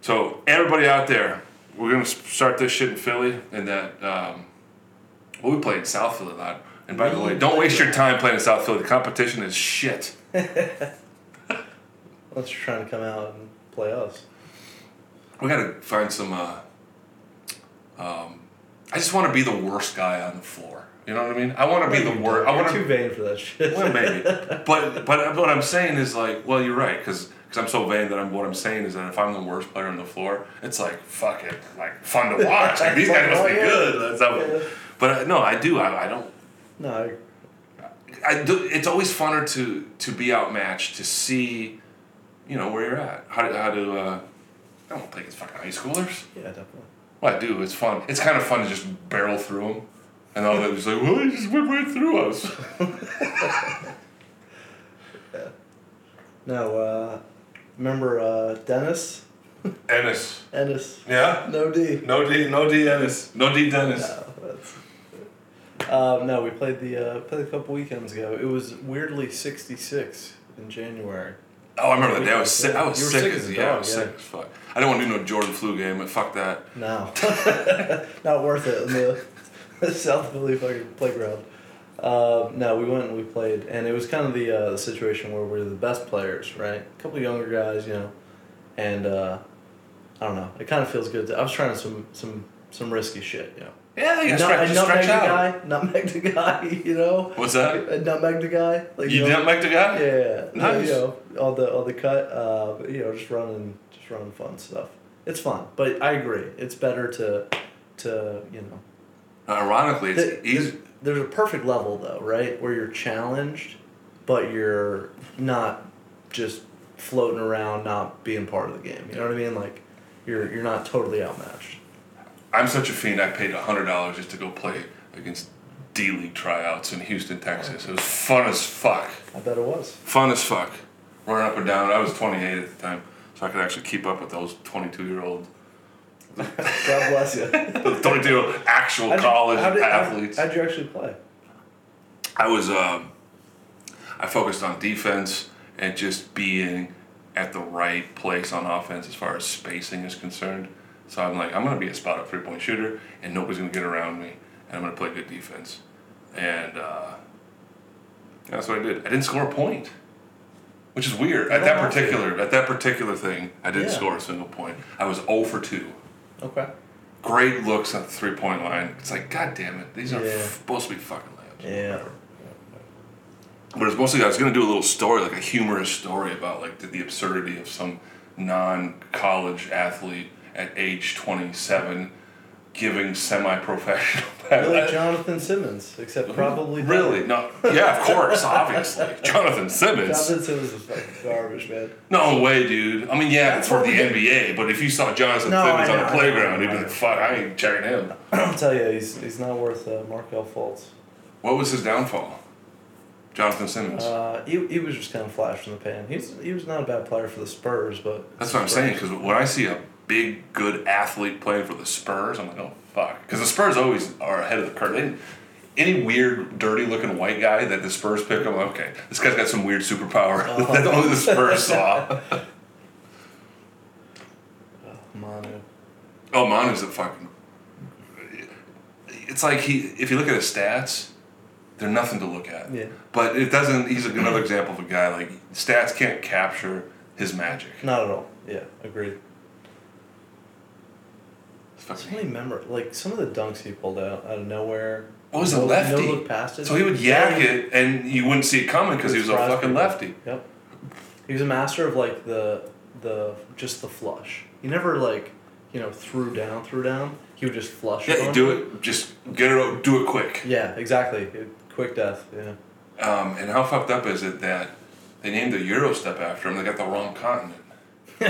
So everybody out there, we're gonna start this shit in Philly, and that um, well, we played South Philly a lot. And by the way, don't waste your time playing in South Philly. The competition is shit. [laughs] You're trying to come out and play us. We gotta find some. Uh, um, I just want to be the worst guy on the floor. You know what I mean? I want to be the worst. I want too to. vain for that shit. Well, maybe, [laughs] but but what I'm saying is like, well, you're right, because because I'm so vain that I'm. What I'm saying is that if I'm the worst player on the floor, it's like fuck it, like fun to watch. Like these guys must be [laughs] good. Yeah. But uh, no, I do. I, I don't. No, I, I do, it's always funner to to be outmatched to see, you know, where you're at. How to how to. Uh, I don't think it's fucking high schoolers. yeah, definitely. Well, I do. It's fun. It's kind of fun to just barrel through them, and all they're just like, "Well, you just went right through us." [laughs] No, uh, remember uh, Dennis? Ennis. Ennis. Yeah. No D. No D. No D. Ennis. No D. Dennis. No, that's, um, no, we played the uh, played a couple weekends ago. It was weirdly sixty six in January. Oh, I remember that day. I was sick. I was sick, sick as a yeah. I was yeah. sick as fuck. I didn't want to do no Jordan flu game. But fuck that. No, [laughs] not worth it in [laughs] the South Philly fucking playground. Uh, no, we went and we played, and it was kind of the uh, the situation where we are the best players, right? A couple younger guys, you know, and uh, I don't know. It kind of feels good. To, I was trying some some some risky shit, you know. Yeah, you Nut- stretch, just nutmeg stretch the out. guy, [laughs] nutmeg the guy, you know. What's that? I nutmeg the guy, like You know, didn't make the guy? Yeah, Nice. You know, all the all the cut, uh, you know, just running, just running fun stuff. It's fun, but I agree. It's better to, to you know. Ironically, it's easy. there's, there's a perfect level though, right, where you're challenged, but you're not just floating around, not being part of the game. You know what I mean? Like, you're you're not totally outmatched. I'm such a fiend. I paid hundred dollars just to go play against D League tryouts in Houston, Texas. It was fun as fuck. I bet it was. Fun as fuck. Running up and down. I was 28 at the time, so I could actually keep up with those 22 year old, [laughs] God bless you. [laughs] 22 year old actual How'd you- college how did- athletes. How'd you actually play? I was um, I focused on defense and just being at the right place on offense as far as spacing is concerned. So I'm like, I'm gonna be a spot up three point shooter, and nobody's gonna get around me, and I'm gonna play good defense, and uh, that's what I did. I didn't score a point, which is weird. At that particular at that particular thing, I didn't Yeah. score a single point. I was 0 for two. Okay. Great looks at the three point line. It's like, god damn it, these are Yeah. f- supposed to be fucking layups. Yeah. But it's mostly I was gonna do a little story, like a humorous story about like the, the absurdity of some non-college athlete at age twenty-seven giving semi-professional. [laughs] Like Jonathan Simmons, except probably better. really? No. Yeah, of course, [laughs] obviously. Jonathan Simmons. Jonathan Simmons is fucking garbage, man. No way, dude. I mean, yeah, it's for the NBA, but if you saw Jonathan No, Simmons I on know, the playground, you'd be like, "Fuck, I ain't checking him." [clears throat] I'll tell you, he's he's not worth uh, Markelle Fultz. What was his downfall? Jonathan Simmons. Uh, he, he was just kind of flash in the pan. He's he was not a bad player for the Spurs, but That's what I'm saying. Because when I see a big, good athlete playing for the Spurs, I'm like, oh fuck. Because the Spurs always are ahead of the curve. They, any weird, dirty-looking white guy that the Spurs pick, I'm like, okay, this guy's got some weird superpower [laughs] that uh-huh. only the Spurs [laughs] saw. oh, Manu. Oh, Manu's a fucking. It's like he. If you look at his stats, they're nothing to look at. Yeah. But it doesn't. He's another example of a guy like stats can't capture his magic. Not at all. Yeah, agreed. It's So fucking- many member like some of the dunks he pulled out out of nowhere. Oh, he's a lefty. No look past it. So he would yak Yeah, it, and you wouldn't see it coming because he was a fucking people. lefty. Yep. He was a master of like the the just the flush. He never like you know threw down threw down. He would just flush. Yeah, on do it. Just get it. out. Do it quick. Yeah, exactly. It- quick death. Yeah. Um, and how fucked up is it that they named the Euro step after him? They got the wrong continent. [laughs]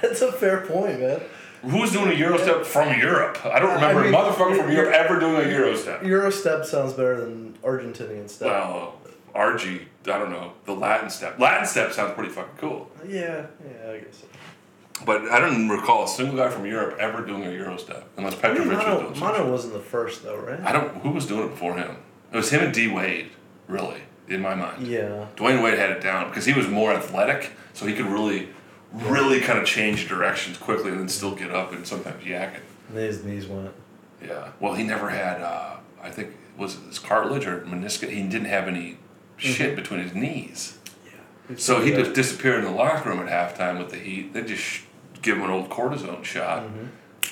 That's a fair point, man. Who's doing a Eurostep from Europe? I don't remember I mean, a motherfucker from Europe ever doing a Eurostep. Eurostep sounds better than Argentinian step. Well, RG, I don't know. The Latin step. Latin step sounds pretty fucking cool. Yeah, yeah, I guess. So. But I don't recall a single guy from Europe ever doing a Eurostep, unless Petrovic was doing something. Manu wasn't the first though, right? I don't. Who was doing it before him? It was him and D Wade, really, in my mind. Yeah. Dwyane Wade had it down because he was more athletic, so he could really, really kind of change directions quickly and then still get up and sometimes yak it. And his knees went. Yeah. Well, he never had. Uh, I think was it his cartilage or meniscus? He didn't have any shit between his knees. Yeah. So he just disappeared in the locker room at halftime with the heat. They just sh- give him an old cortisone shot.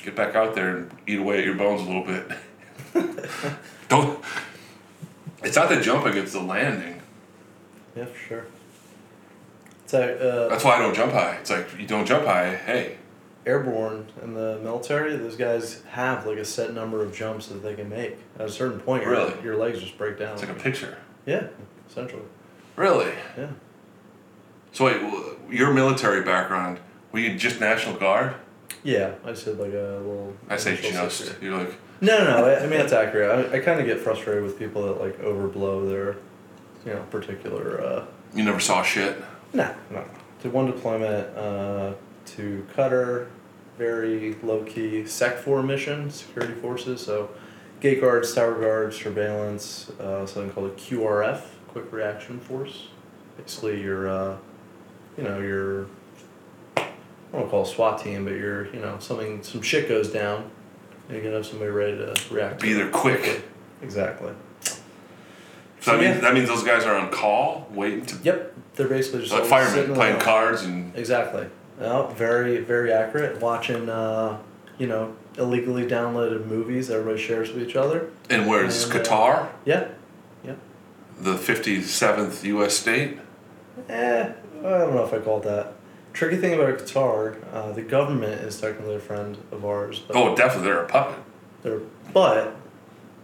Get back out there and eat away at your bones a little bit. [laughs] Don't. It's not the jumping; it's the landing. Yeah, for sure. So uh, That's why I don't jump high. It's like you don't jump high. Hey, airborne in the military, those guys have like a set number of jumps that they can make. At a certain point, your, Really? your legs just break down. it's like a picture. yeah, essentially. Really? Yeah. So wait, your military background? Were you just National Guard? Yeah, I just did like a little. I say just. You're like, No, no, no. I, I mean that's accurate. I, I kind of get frustrated with people that like overblow their, you know, particular. Uh, you never saw shit. No, no. To one deployment uh, to Qatar, very low key Sec four mission, security forces. So, gate guards, tower guards, surveillance, uh, something called a QRF, quick reaction force. Basically, your, uh, you know, your. I don't want to call it a SWAT team, but you're, you know, something, some shit goes down. You're gonna have somebody ready to react. Be to there it quick. Exactly. So that Yeah. means that means those guys are on call, waiting to Yep, they're basically just like firemen playing cards and Exactly. No, very very accurate. Watching, uh, you know, illegally downloaded movies everybody shares with each other. and where is uh, Qatar, Yeah. Yeah. the fifty seventh U.S. state? Eh, I don't know if I call that. Tricky thing about Qatar, uh, the government is technically a friend of ours, Oh, definitely they're a puppet. they're but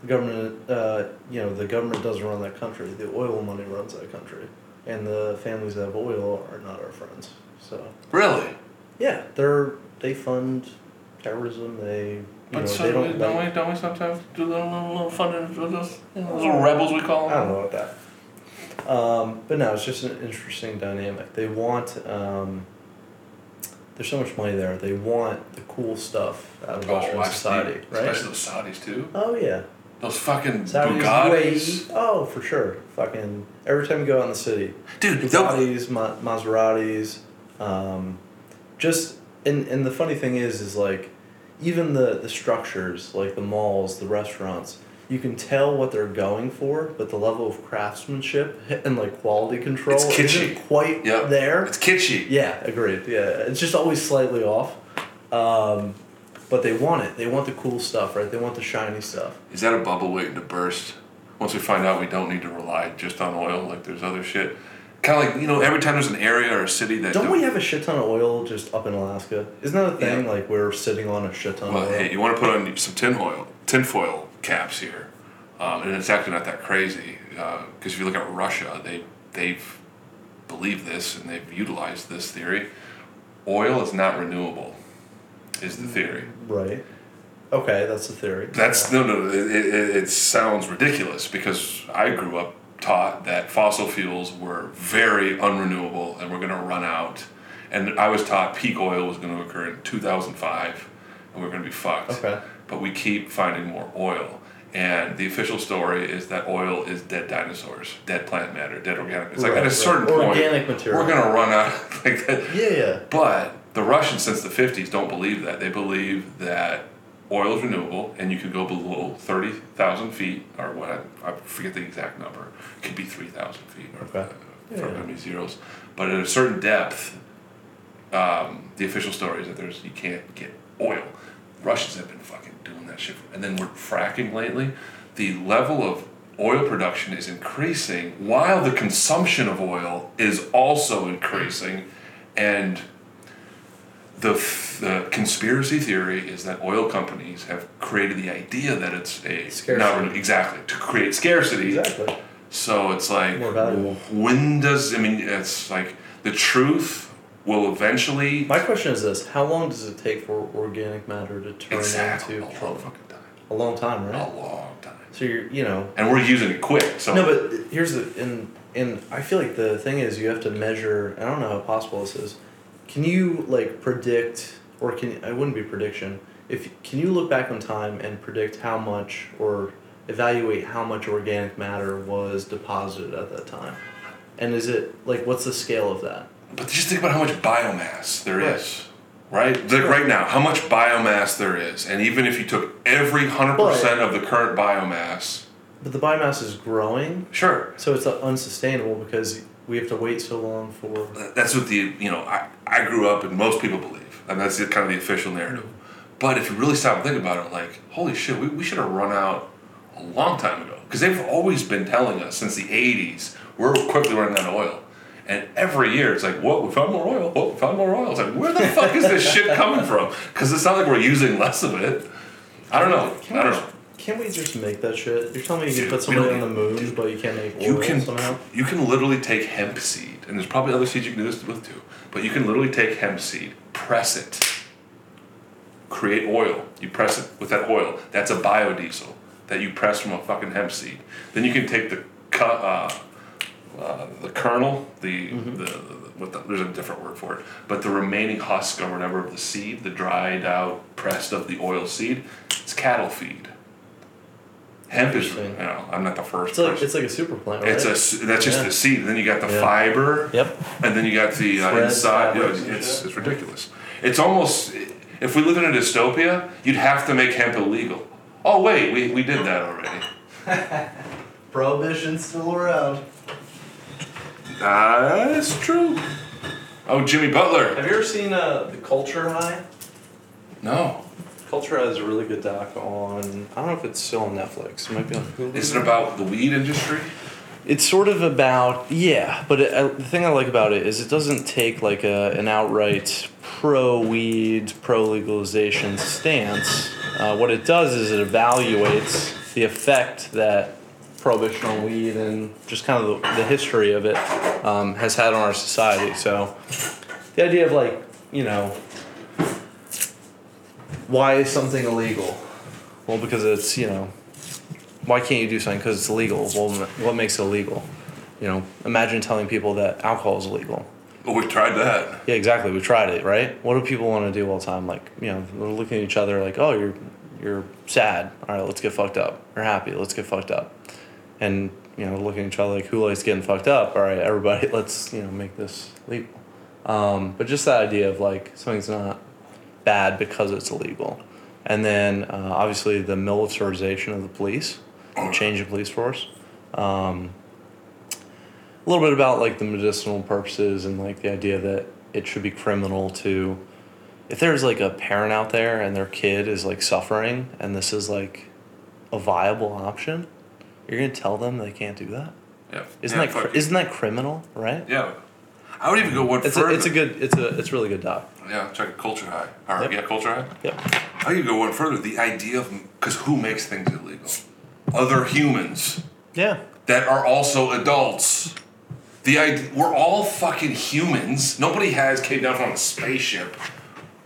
the government, uh, you know, the government doesn't run that country. The oil money runs that country, and the families that have oil are not our friends. So. Really? Yeah, they're they fund terrorism. They you But know so they don't, don't. don't like- we don't we sometimes do little little, little fun with those you know, little rebels we call them. I don't know about that. Um, but no, it's just an interesting dynamic. They want. Um, there's so much money there. They want the cool stuff out of Western society, seen- right? Especially those Saudis too. Oh yeah, Those fucking Saudis, Bugattis. UAE. Oh, for sure. Fucking every time you go out in the city, Dude, Bugattis, Ma- Maseratis, um, just and and the funny thing is, is like even the the structures, like the malls, the restaurants, you can tell what they're going for, but the level of craftsmanship [laughs] and like quality control It's kitschy. isn't quite Yeah. there. it's kitschy. Yeah, agreed. Yeah, it's just always slightly off. Um, but they want it. They want the cool stuff, right? They want the shiny stuff. Is that a bubble waiting to burst? Once we find out we don't need to rely just on oil, like there's other shit. Kind of like you know, every time there's an area or a city that Don't we have a shit ton of oil just up in Alaska? Isn't that a thing? Yeah. Like we're sitting on a shit ton Well, of oil. hey, you want to put on some tin foil, tinfoil caps here, um, and it's actually not that crazy because if you look at Russia, they they've believed this and they've utilized this theory. Oil is not renewable, is the theory. Right. Okay, that's the theory. That's no, no. It, it, it sounds ridiculous because I grew up taught that fossil fuels were very unrenewable and we're going to run out. And I was taught peak oil was going to occur in 2005 and we're going to be fucked. Okay. But we keep finding more oil. And the official story is that oil is dead dinosaurs, dead plant matter, dead organic. It's like at a right. certain point, Organic material. we're going to run out [laughs] like that. Yeah, yeah. But the Russians, since the 50s, don't believe that. They believe that oil is renewable and you can go below 30,000 feet, or what, I, I forget the exact number. It could be 3,000 feet, or Okay. uh, for Yeah. how many zeros. But at a certain depth, um, the official story is that there's you can't get oil. Russians have been fucking doing that shit. And then we're fracking lately. The level of oil production is increasing while the consumption of oil is also increasing. And the, the conspiracy theory is that oil companies have created the idea that it's a Scarcity. not exactly to create scarcity. Exactly. So it's like More valuable. when does I mean it's like the truth will eventually My question is this: How long does it take for organic matter to turn exactly a into long fucking time. A long time, right? A long time. So you're, you know, And we're using it quick. So No, but here's the and and I feel like the thing is you have to measure. I don't know how possible this is. Can you like predict, or can I wouldn't be prediction. If can you look back on time and predict how much or evaluate how much organic matter was deposited at that time, and is it like what's the scale of that? But just think about how much biomass there Right. is, right? Like right now, how much biomass there is, and even if you took every hundred percent of the current biomass, But the biomass is growing, sure, so it's uh, unsustainable because we have to wait so long for. that's what the you know I, I grew up and most people believe, and that's the, kind of the official narrative. But if you really stop and think about it, like holy shit, we, we should have run out a long time ago because they've always been telling us since the '80s we're quickly running out of oil. And every year it's like, whoa, we found more oil. Whoa, we found more oil. It's like, where the fuck is this shit coming from? Because it's not like we're using less of it. I don't know. I don't know. Can't we just make that shit? You're telling me you can put somebody on the moon, but you can't make oil You can somehow? you can literally take hemp seed, and there's probably other seeds you can do this with too. But you can literally take hemp seed, press it, create oil. You press it with that oil. That's a biodiesel that you press from a fucking hemp seed. Then you can take the cut. Uh, uh, the kernel, the, Mm-hmm. the, the what the, there's a different word for it, but the remaining husk or whatever of the seed, the dried out, pressed of the oil seed, it's cattle feed. Hemp is, you know, I'm not the first It's like person. it's like a super plant, right? It's a that's just Yeah. the seed. Then you got the Yeah. fiber, Yep. and then you got the uh, Threads, inside. You know, it's it's ridiculous. It's almost if we live in a dystopia, you'd have to make hemp illegal. Oh wait, we, we did that already. [laughs] Prohibition's still around. That's true. Oh, Jimmy Butler. Have you ever seen uh, the Culture High? No, Culture is a really good doc on. I don't know if it's still on Netflix. It might be on Hulu. is it about the weed industry? It's sort of about yeah, but it, uh, the thing I like about it is it doesn't take like a an outright pro weed, pro legalization stance. Uh, what it does is it evaluates the effect that prohibition on weed and just kind of the, the history of it um, has had on our society. So the idea of like you know why is something illegal? Well, because it's you know why can't you do something because it's illegal? Well, what makes it illegal? You know, imagine telling people that alcohol is illegal. Well, we tried that. Yeah, exactly. We tried it, right? What do people want to do all the time? Like, you know, they're looking at each other like, oh, you're you're sad. All right, let's get fucked up. You're happy. Let's get fucked up. And you know, looking at each other like, who likes getting fucked up? All right, everybody, [laughs] let's you know make this legal. Um, but just that idea of like something's not bad because it's illegal, and then uh, obviously the militarization of the police, the change of police force. Um, a little bit about like the medicinal purposes and like the idea that it should be criminal to if there's like a parent out there and their kid is like suffering and this is like a viable option you're gonna tell them they can't do that Yeah. isn't yeah, that cr- isn't that criminal right Yeah. I would even go one it's further. a, it's a good it's a it's really good doc Yeah, check it, Culture High. All right, Yep. yeah, Culture High. yep I could go one further. The idea of because who makes things illegal? Other humans yeah that are also adults. The idea, we're all fucking humans. Nobody has came down from a spaceship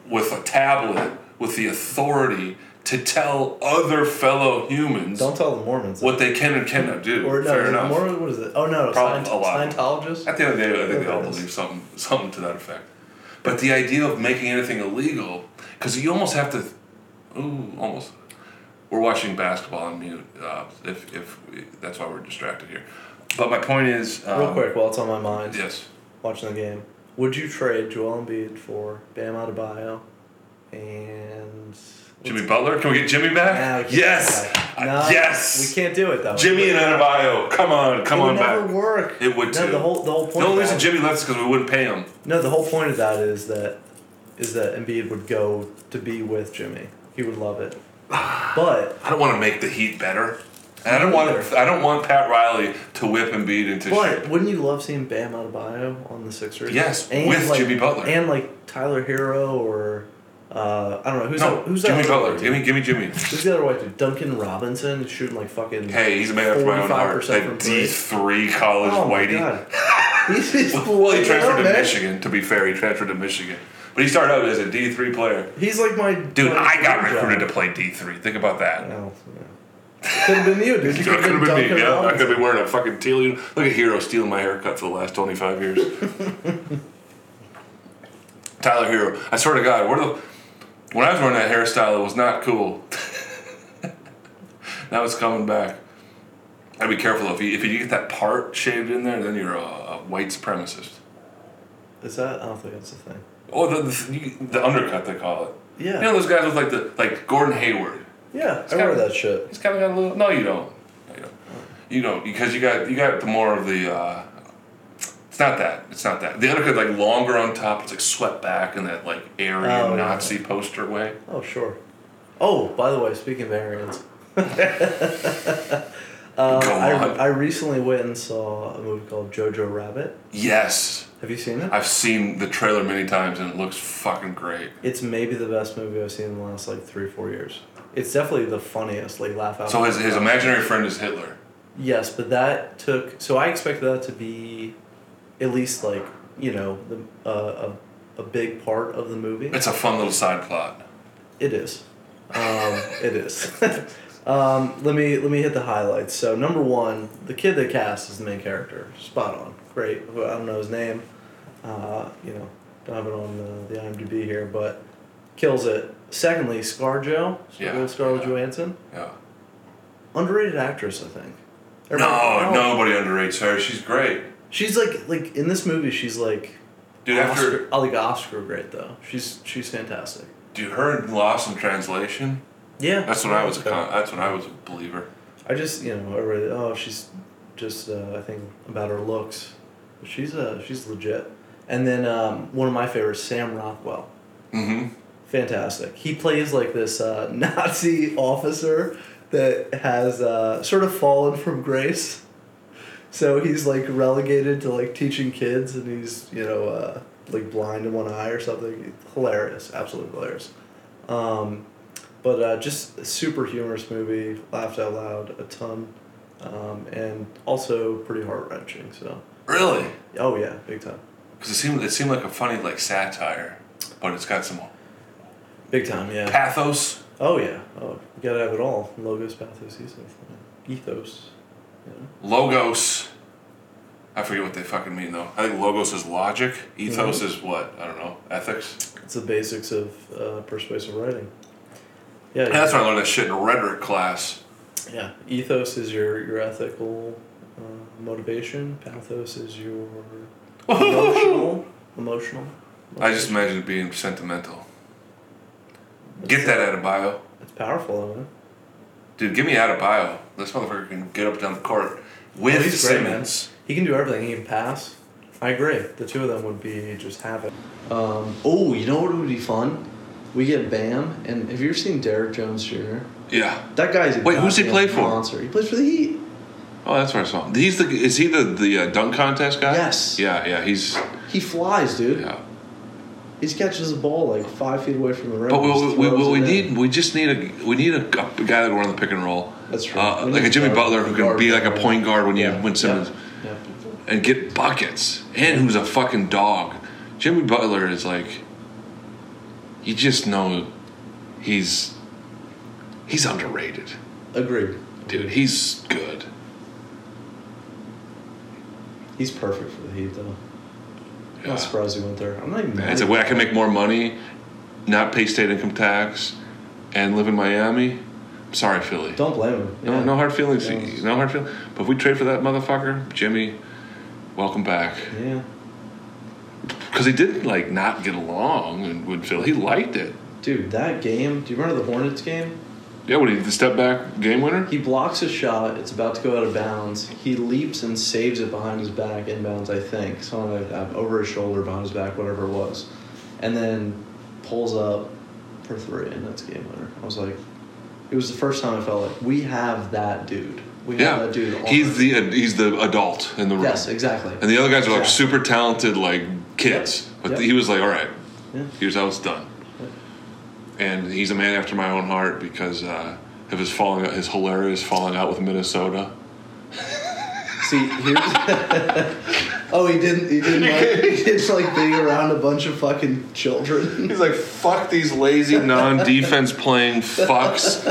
with a tablet with the authority to tell other fellow humans don't tell the mormons what they can and cannot do. or no Fair enough. Mormon, what is it oh no Probably Scient- a lot. scientologists At the end of the day, I think they all believe something, something to that effect. But the idea of making anything illegal, because you almost have to, ooh, almost. We're watching basketball on mute. Uh, if if we, that's why we're distracted here. But my point is, um, real quick while it's on my mind Yes. watching the game. Would you trade Joel Embiid for Bam Adebayo and Jimmy Butler, can we get Jimmy back? Yes. Uh, No, yes. we can't do it though. Jimmy and Adebayo, come on, come on. Back. It would on never back. work. It would no, too. the whole the whole point. The only reason Jimmy left is because we wouldn't pay him. no, the whole point of that is that is that Embiid would go to be with Jimmy. He would love it. [sighs] But I don't want to make the Heat better. And I don't want. I don't want Pat Riley to whip and beat into but shit. wouldn't you love seeing Bam Adebayo on the Sixers? Yes, with Jimmy Butler. and like Tyler Herro or uh, I don't know who's No, that, who's Jimmy that Butler. Give me, give me Jimmy. Who's the other white dude? Duncan Robinson is shooting like fucking. Hey, he's a man after my own heart. 45% That D three. college Oh whitey. [laughs] He's, he's Well, he transferred to man. Michigan. To be fair, he transferred to Michigan, but he started out as a D three player. He's like my Dude, I got recruited job. to play D three. Think about that. Could have been you, dude. [laughs] You could have been me. Yeah, I could be wearing a fucking teal. Look at Herro stealing my haircut for the last twenty five years. [laughs] Tyler Herro. I swear to God, where the when I was wearing that hairstyle, it was not cool. [laughs] now it's coming back. I'd be careful if you if you get that part shaved in there, then you're a, a white supremacist. Is that? I don't think that's a thing. Oh, the, the the undercut they call it. Yeah. You know those guys with like the like Gordon Hayward. yeah, I kinda- wear that shit. He's kind of got a little. No, you don't. No, you don't. You don't because you got you got the more of the. Uh, it's not that. It's not that. The undercut like longer on top. It's like swept back in that like Aryan Oh, yeah. Nazi poster way. Oh sure. Oh, by the way, speaking of aliens, [laughs] uh, I. I recently went and saw a movie called Jojo Rabbit. Yes, Have you seen it? I've seen the trailer many times and it looks fucking great. It's maybe the best movie I've seen in the last like three four years. It's definitely the funniest. Like laugh out. So his his imaginary friend is Hitler. Yes, but that took. So I expected that to be, at least like you know the uh, a a big part of the movie. It's a fun little side plot. It is. Um, it is. [laughs] um, let me let me hit the highlights. So number one, the kid they cast is the main character. Spot on. Great. I don't know his name. Uh, you know, don't have it on the, the IMDb here, but kills it. Secondly, ScarJo, Yeah, Scarlett yeah. Johansson, Yeah. underrated actress, I think. No, Everybody- nobody underrates her. She's great, She's like like in this movie. She's like dude. After Oscar, like Oscar great though. She's she's fantastic. dude, her in Lost in Translation. Yeah, That's when I was a con- that's when I was a believer. I just you know I read oh she's just uh, I think about her looks, but she's uh she's legit. And then um, one of my favorites, Sam Rockwell, Mm-hmm. fantastic. He plays like this uh, [laughs] Nazi officer that has uh, sort of fallen from grace. So he's like relegated to like teaching kids, and he's you know uh, like blind in one eye or something. Hilarious, absolutely hilarious. Um, but uh, just a super humorous movie. Laughed out loud a ton, um, and also pretty heart wrenching. So Really? oh yeah, big time, Because it seemed it seemed like a funny like satire, but it's got some big time. Yeah. pathos. Oh yeah. Oh, you gotta have it all. Logos, pathos, ethos. Logos. I forget what they fucking mean though. I think logos is logic. Ethos is what? I don't know. Ethics. It's the basics of uh, persuasive writing. Yeah. And that's when I learned that shit in rhetoric class. Yeah. Ethos is your your ethical uh, motivation. Pathos is your emotional. [laughs] Emotional. I just imagine it being sentimental. Get that out of bio. It's powerful, though. Dude, give me out of bio. This motherfucker can get up down the court with he's great, man. Simmons. He can do everything. He can pass. I agree. The two of them would be just havoc. Um, oh, you know what would be fun? We get Bam, and have you ever seen Derrick Jones Jr.? Yeah. That guy's a Wait, who's he play for? Monster. He plays for the Heat. Oh, that's where I saw him. He's the is he the the uh, dunk contest guy? Yes. Yeah, yeah. He's He flies, dude. yeah. He catches the ball like five feet away from the rim. But we, we, we, we in. need we just need a we need a, a guy that can run the pick and roll. That's true. Uh, like a Jimmy Butler who can be like a point guard when you Yeah. when Simmons Yeah. and get buckets and who's a fucking dog. Jimmy Butler is like you just know he's he's underrated. Agreed. Dude, he's good. He's perfect for the Heat, though. I'm not surprised he went there. I'm not even mad. It's a way I can make more money, not pay state income tax, and live in Miami. I'm sorry, Philly. Don't blame him. No, Yeah. no hard feelings. Yeah. No hard feelings. But if we trade for that motherfucker, Jimmy, welcome back. Yeah. Because he didn't like not get along and with Philly. He liked it. Dude, that game, do you remember the Hornets game? Yeah, what he the step back game winner? He blocks a shot, it's about to go out of bounds. He leaps and saves it behind his back, inbounds, I think. So on a, uh, over his shoulder, behind his back, whatever it was. And then pulls up for three, and that's game winner. I was like, it was the first time I felt like we have that dude. We have that dude. he's the he's the adult in the room. yes, exactly. And the other guys are like super talented, like kids. But Yep. he was like, all right, Yeah. here's how it's done. And he's a man after my own heart because uh, of his falling out, his hilarious falling out with Minnesota. [laughs] See, here's. [laughs] oh, he didn't. He didn't like. He [laughs] didn't like being around a bunch of fucking children. He's like, fuck these lazy non-defense playing fucks.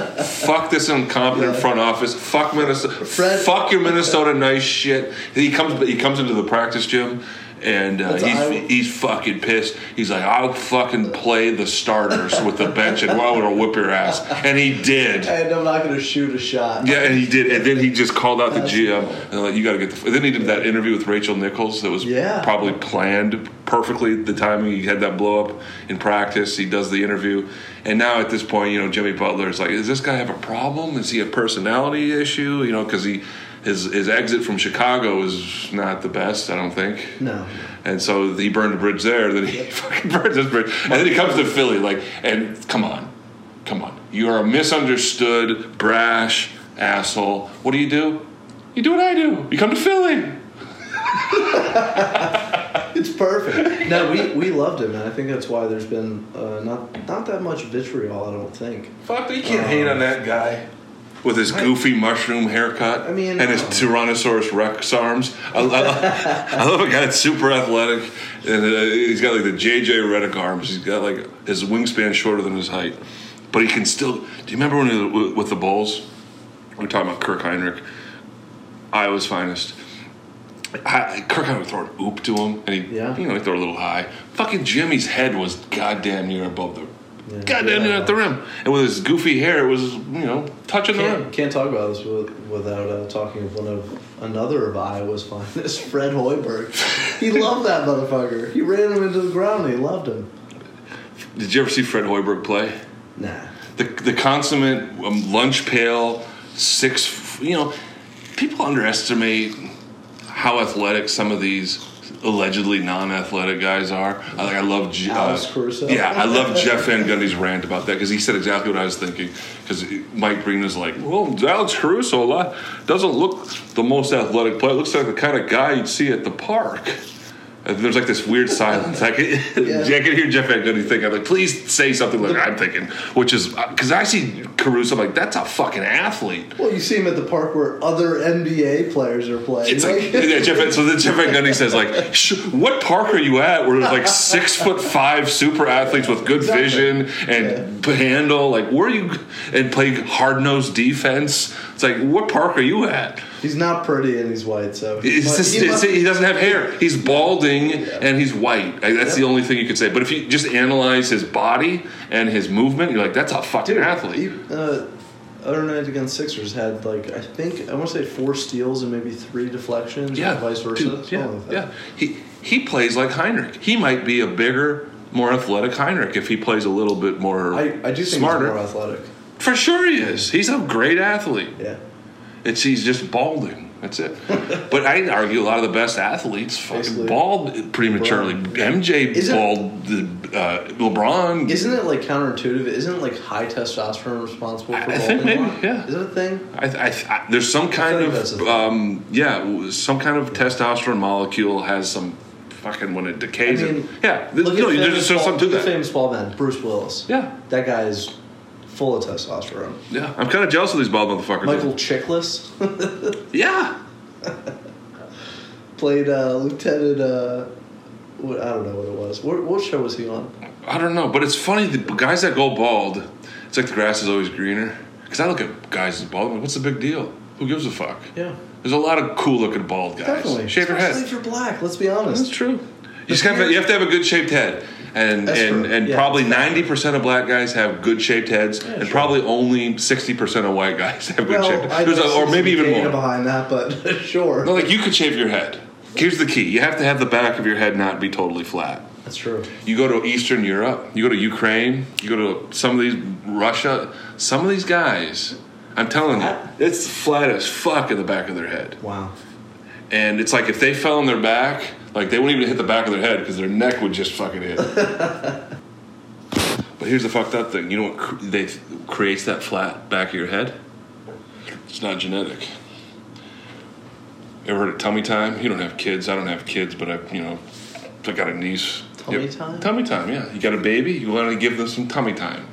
fuck this incompetent Yeah. front office. Fuck Minnesota. Fred- fuck your Minnesota nice shit. He comes, he comes into the practice gym. And uh, he's he's fucking pissed. He's like, I'll fucking play the starters with the bench, and well, gonna whip your ass. And he did. And I'm not going to shoot a shot. Yeah, and he did. And then he just called out the GM and like, you got to get the. And then he did that interview with Rachel Nichols that was Yeah. probably planned perfectly. The timing he had that blow up in practice. He does the interview, and now at this point, you know, Jimmy Butler is like, does this guy have a problem? Is he a personality issue? You know, because he. His, his exit from Chicago is not the best, I don't think. No. And so he burned a bridge there. Then he [laughs] fucking burns this bridge, and then he comes to Philly. Like, and come on, come on, you are a misunderstood, brash asshole. What do you do? You do what I do. You come to Philly. [laughs] It's perfect. No, we, we loved him, and I think that's why there's been uh, not not that much vitriol. I don't think. Fuck, you can't hate on that guy. With his goofy mushroom haircut I mean, and his um, Tyrannosaurus Rex arms, I, I, I love a guy that's super athletic and uh, he's got like the JJ Redick arms. He's got like his wingspan shorter than his height, but he can still. Do you remember when he was with the Bulls? We're talking about Kirk Hinrich, Iowa's finest. I, Kirk Hinrich would throw an oop to him, and he, Yeah. you know, he throw a little high. Fucking Jimmy's head was goddamn near above the, Yeah. goddamn near Yeah. at the rim, and with his goofy hair, it was you know touching the rim. Can't, can't talk about this with, without uh, talking of one of another of Iowa's finest, [laughs] Fred Hoiberg. He loved that motherfucker. He ran him into the ground. and He loved him. Did you ever see Fred Hoiberg play? Nah. The the consummate um, lunch pail, six. You know, people underestimate how athletic some of these allegedly non-athletic guys are. I like. I love. J- Alex uh, Caruso. Yeah, I love Jeff Van Gundy's rant about that because he said exactly what I was thinking. Because Mike Breen is like, well, Alex Caruso a lot doesn't look the most athletic player. Looks like the kind of guy you'd see at the park. And there's like this weird silence. I can, [laughs] I can hear Jeff Van Gundy thinking, I'm like, please say something like I'm thinking, which is because I see Caruso, I'm like, that's a fucking athlete. Well, you see him at the park where other NBA players are playing. It's like, [laughs] yeah, Jeff, so then Jeff Van Gundy says, like, Sh- what park are you at where there's like six foot five super athletes with good Exactly. vision and handle? Like, where are you and play hard nosed defense? It's like, what park are you at? he's not pretty and he's white, so he must- just, he must- he doesn't have hair. He's balding and he's white. Like, that's the only thing you could say. But if you just analyze his body and his movement, you're like, that's a fucking Dude, athlete. He, uh, other night against Sixers had like I think I want to say four steals and maybe three deflections, yeah, vice versa. dude, yeah, like yeah. He he plays like Hinrich. He might be a bigger, more athletic Hinrich if he plays a little bit more I, I do think smarter. he's more athletic. For sure, he is. He's a great athlete. Yeah, It's he's just balding. That's it. but I'd argue a lot of the best athletes fucking Basically. bald prematurely. MJ Isn't- bald. The uh, LeBron. isn't it like counterintuitive? Isn't like high testosterone responsible for I- I balding think maybe, yeah. Is it a thing? I, I, I, there's some kind think that's a of thing. um, yeah, some kind of testosterone molecule has some fucking when it decays. I it- yeah, Look no, at there's famous just something to look at that. famous ball man Bruce Willis. Yeah, That guy is full of testosterone. yeah. I'm kind of jealous of these bald motherfuckers. Michael Chiklis [laughs] Yeah, played uh, Lieutenant. Uh, what, I don't know what it was. What, what show was he on? I don't know, but it's funny the guys that go bald. It's like the grass is always greener. Because I look at guys that's bald. I'm like, What's the big deal? Who gives a fuck? Yeah, There's a lot of cool looking bald guys. definitely. Shave your head. if you're black. Let's be honest. That's true. You just have you have to have a good shaped head, and That's and true. and Yeah, probably ninety percent of black guys have good shaped heads, and sure. probably only sixty percent of white guys [laughs] have good Well, shaped heads, There's a- or maybe even more. behind that, but [laughs] sure. No, like you could shave your head. Here's the key: you have to have the back of your head not be totally flat. That's true. You go to Eastern Europe, you go to Ukraine, you go to some of these Russia, some of these guys. I'm telling you, it's flat as fuck in the back of their head. Wow. And it's like if they fell on their back, like they wouldn't even hit the back of their head because their neck would just fucking hit. but [laughs] But here's the fucked up thing. You know what cr- they creates that flat back of your head? It's not genetic. Ever heard of tummy time? You don't have kids. I don't have kids, but I, you know, I got a niece. Tummy time? Tummy time. Yeah. You got a baby. You want to give them some tummy time.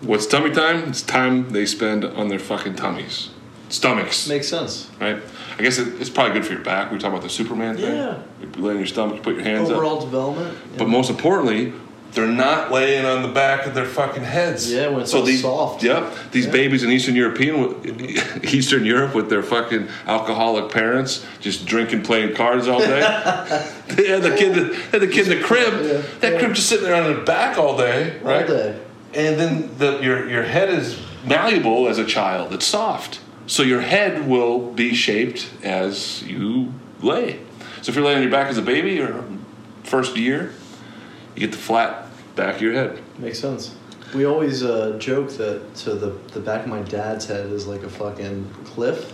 What's tummy time? It's time they spend on their fucking tummies, stomachs. Makes sense. right? I guess it, it's probably good for your back. We talk about the Superman thing. Yeah. You lay on your stomach, you put your hands up. Overall development. yeah. But most importantly, they're not laying on the back of their fucking heads. Yeah, when it's all these, soft. Yep, these Yeah. babies in Eastern European, [laughs] Eastern Europe, with their fucking alcoholic parents, just drinking, playing cards all day. [laughs] they had the kid, had the kid in the crib. Yeah. That Yeah. crib just sitting there on their back all day, All right? day. And then the, your your head is malleable as a child. It's soft, so your head will be shaped as you lay. So if you're laying on your back as a baby or first year, you get the flat back of your head. Makes sense. We always uh, joke that to the the back of my dad's head is like a fucking cliff.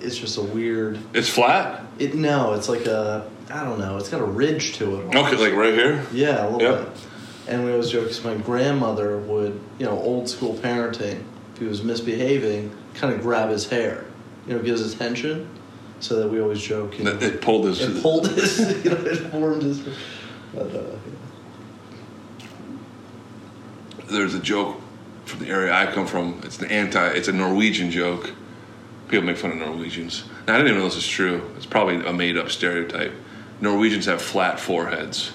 It's just a weird. It's flat. It no, it's like a I don't know. It's got a ridge to it. Okay, like right here. Yeah, a little Yep. bit. And we always joke because my grandmother would, you know, old school parenting. If he was misbehaving, kind of grab his hair, you know, get his attention. So that we always joke, you know, It, pulled his. it pulled his, [laughs] [laughs] you know, it formed his. But, uh, There's a joke from the area I come from. It's an anti. It's a Norwegian joke. People make fun of Norwegians. Now, I didn't even know this is true. It's probably a made-up stereotype. Norwegians have flat foreheads.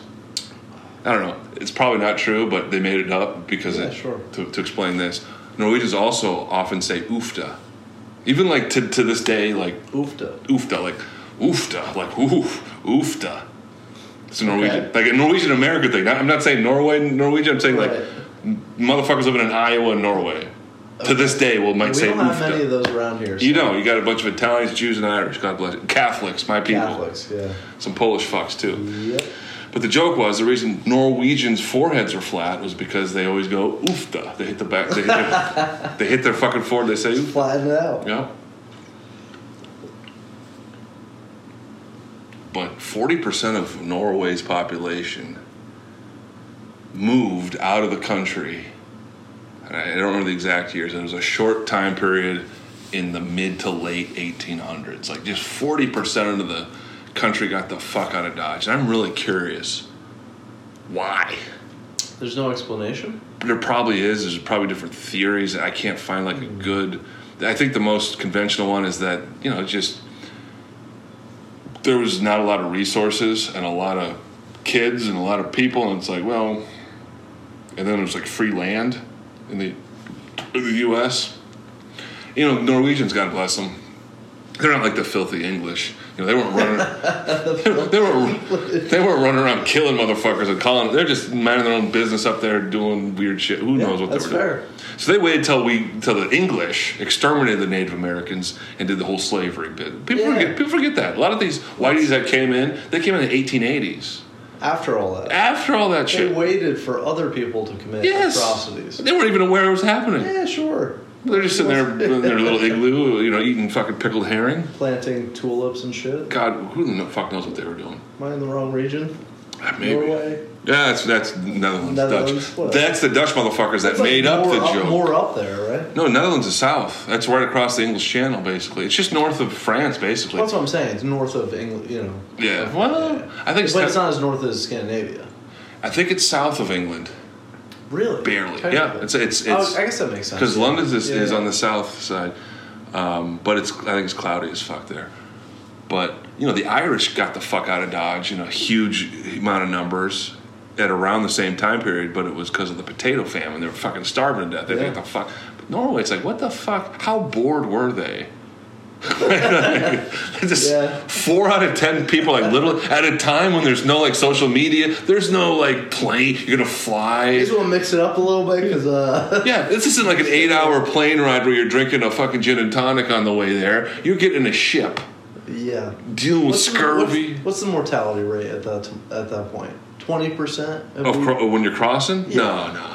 I don't know. It's probably not true, but they made it up because Yeah, it, sure. to, to explain this. Norwegians also often say oofta. Even like to, to this day, like oofta. oofta, like oofta, like oof, oofta. It's a Norwegian, Okay. like a Norwegian American thing. I'm not saying Norway Norwegian. I'm saying like motherfuckers living in Iowa and Norway. To this day, will might we say don't have many oofta. of those around here. You know, you got a bunch of Italians, Jews, and Irish. God bless you. Catholics, my people. Catholics, yeah. Some Polish fucks too. Yep. But the joke was the reason Norwegians' foreheads are flat was because they always go oofta. They hit the back. They hit their, [laughs] they hit their fucking forehead. They say oof. Flatten it out. Yeah. But 40% of Norway's population moved out of the country. And I don't remember the exact years. It was a short time period in the mid to late 1800s. Like just 40% of the country got the fuck out of Dodge. And I'm really curious why. There's no explanation. There probably is. There's probably different theories. I can't find like a hmm. good. I think the most conventional one is that you know just there was not a lot of resources and a lot of kids and a lot of people, and it's like well, and then there's like free land in the in the U.S. You know, Norwegians, God bless them. They're not like the filthy English. You know, they weren't running. [laughs] [laughs] they, weren't, they weren't. They weren't running around killing motherfuckers and calling. They're just minding their own business up there, doing weird shit. Who knows what they were fair. doing? So they waited till we, till the English exterminated the Native Americans and did the whole slavery bit. People Yeah. forget. People forget that. A lot of these whiteys that came in, they came in the 1880s. After all that, After all that they shit, They waited for other people to commit yes, atrocities. they weren't even aware it was happening. Yeah, sure. They're just sitting there in their little igloo, you know, eating fucking pickled herring. Planting tulips and shit. God, who the fuck knows what they were doing? Am I in the wrong region? Ah, Maybe. Norway. Yeah, that's that's Netherlands, Netherlands, Dutch. what? That's the Dutch motherfuckers that like made up the up, joke. More up there, right? No, Netherlands is south. That's right across the English Channel, basically. It's just north of France, basically. That's what I'm saying. It's north of England, you know. Yeah. Well, Yeah. I think it's, But it's not as north as Scandinavia. I think it's south of England, Really? barely. Yeah, it's it's Oh, I guess that makes sense. because yeah. London is, Yeah, is yeah. on the south side, um, but it's I think it's cloudy as fuck there. But you know, the Irish got the fuck out of Dodge in a huge amount of numbers at around the same time period, but it was because of the potato famine. They were fucking starving to death. They Yeah. think the fuck. But Norway, it's like what the fuck? How bored were they? [laughs] Just Yeah. four out of ten people, like literally at a time when there's no like social media, there's no like plane. You're gonna fly. You just want to mix it up a little bit because uh, [laughs] Yeah, this isn't like an eight-hour plane ride where you're drinking a fucking gin and tonic on the way there. You're getting a ship, yeah. dealing with What's the- scurvy. what's, what's the mortality rate at that at that point? Twenty percent. Of cro- when you're crossing? Yeah. No, no,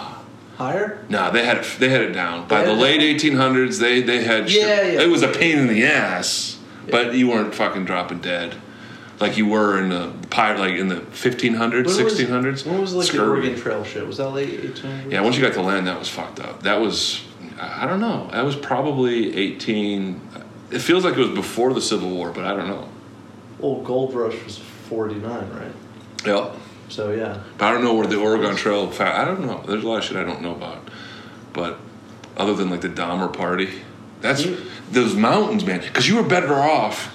higher. no. They had it. They had it down by the late 1800s. They they had. shit. Yeah, yeah. It was a pain in the ass, but you weren't fucking dropping dead. like you were in the pirate, like in the 1500s, 1600s. When was like the Oregon Trail shit? Was that late 1800s? Yeah, once you got to land, that was fucked up. That was, I I don't know. That was probably 18. It feels like it was before the Civil War, but I don't know. Well, Gold Rush was 49, right? Yep. So yeah. But I don't know where the Oregon Trail. I don't know. There's a lot of shit I don't know about. But other than like the Donner party, that's those mountains, man. Because you were better off.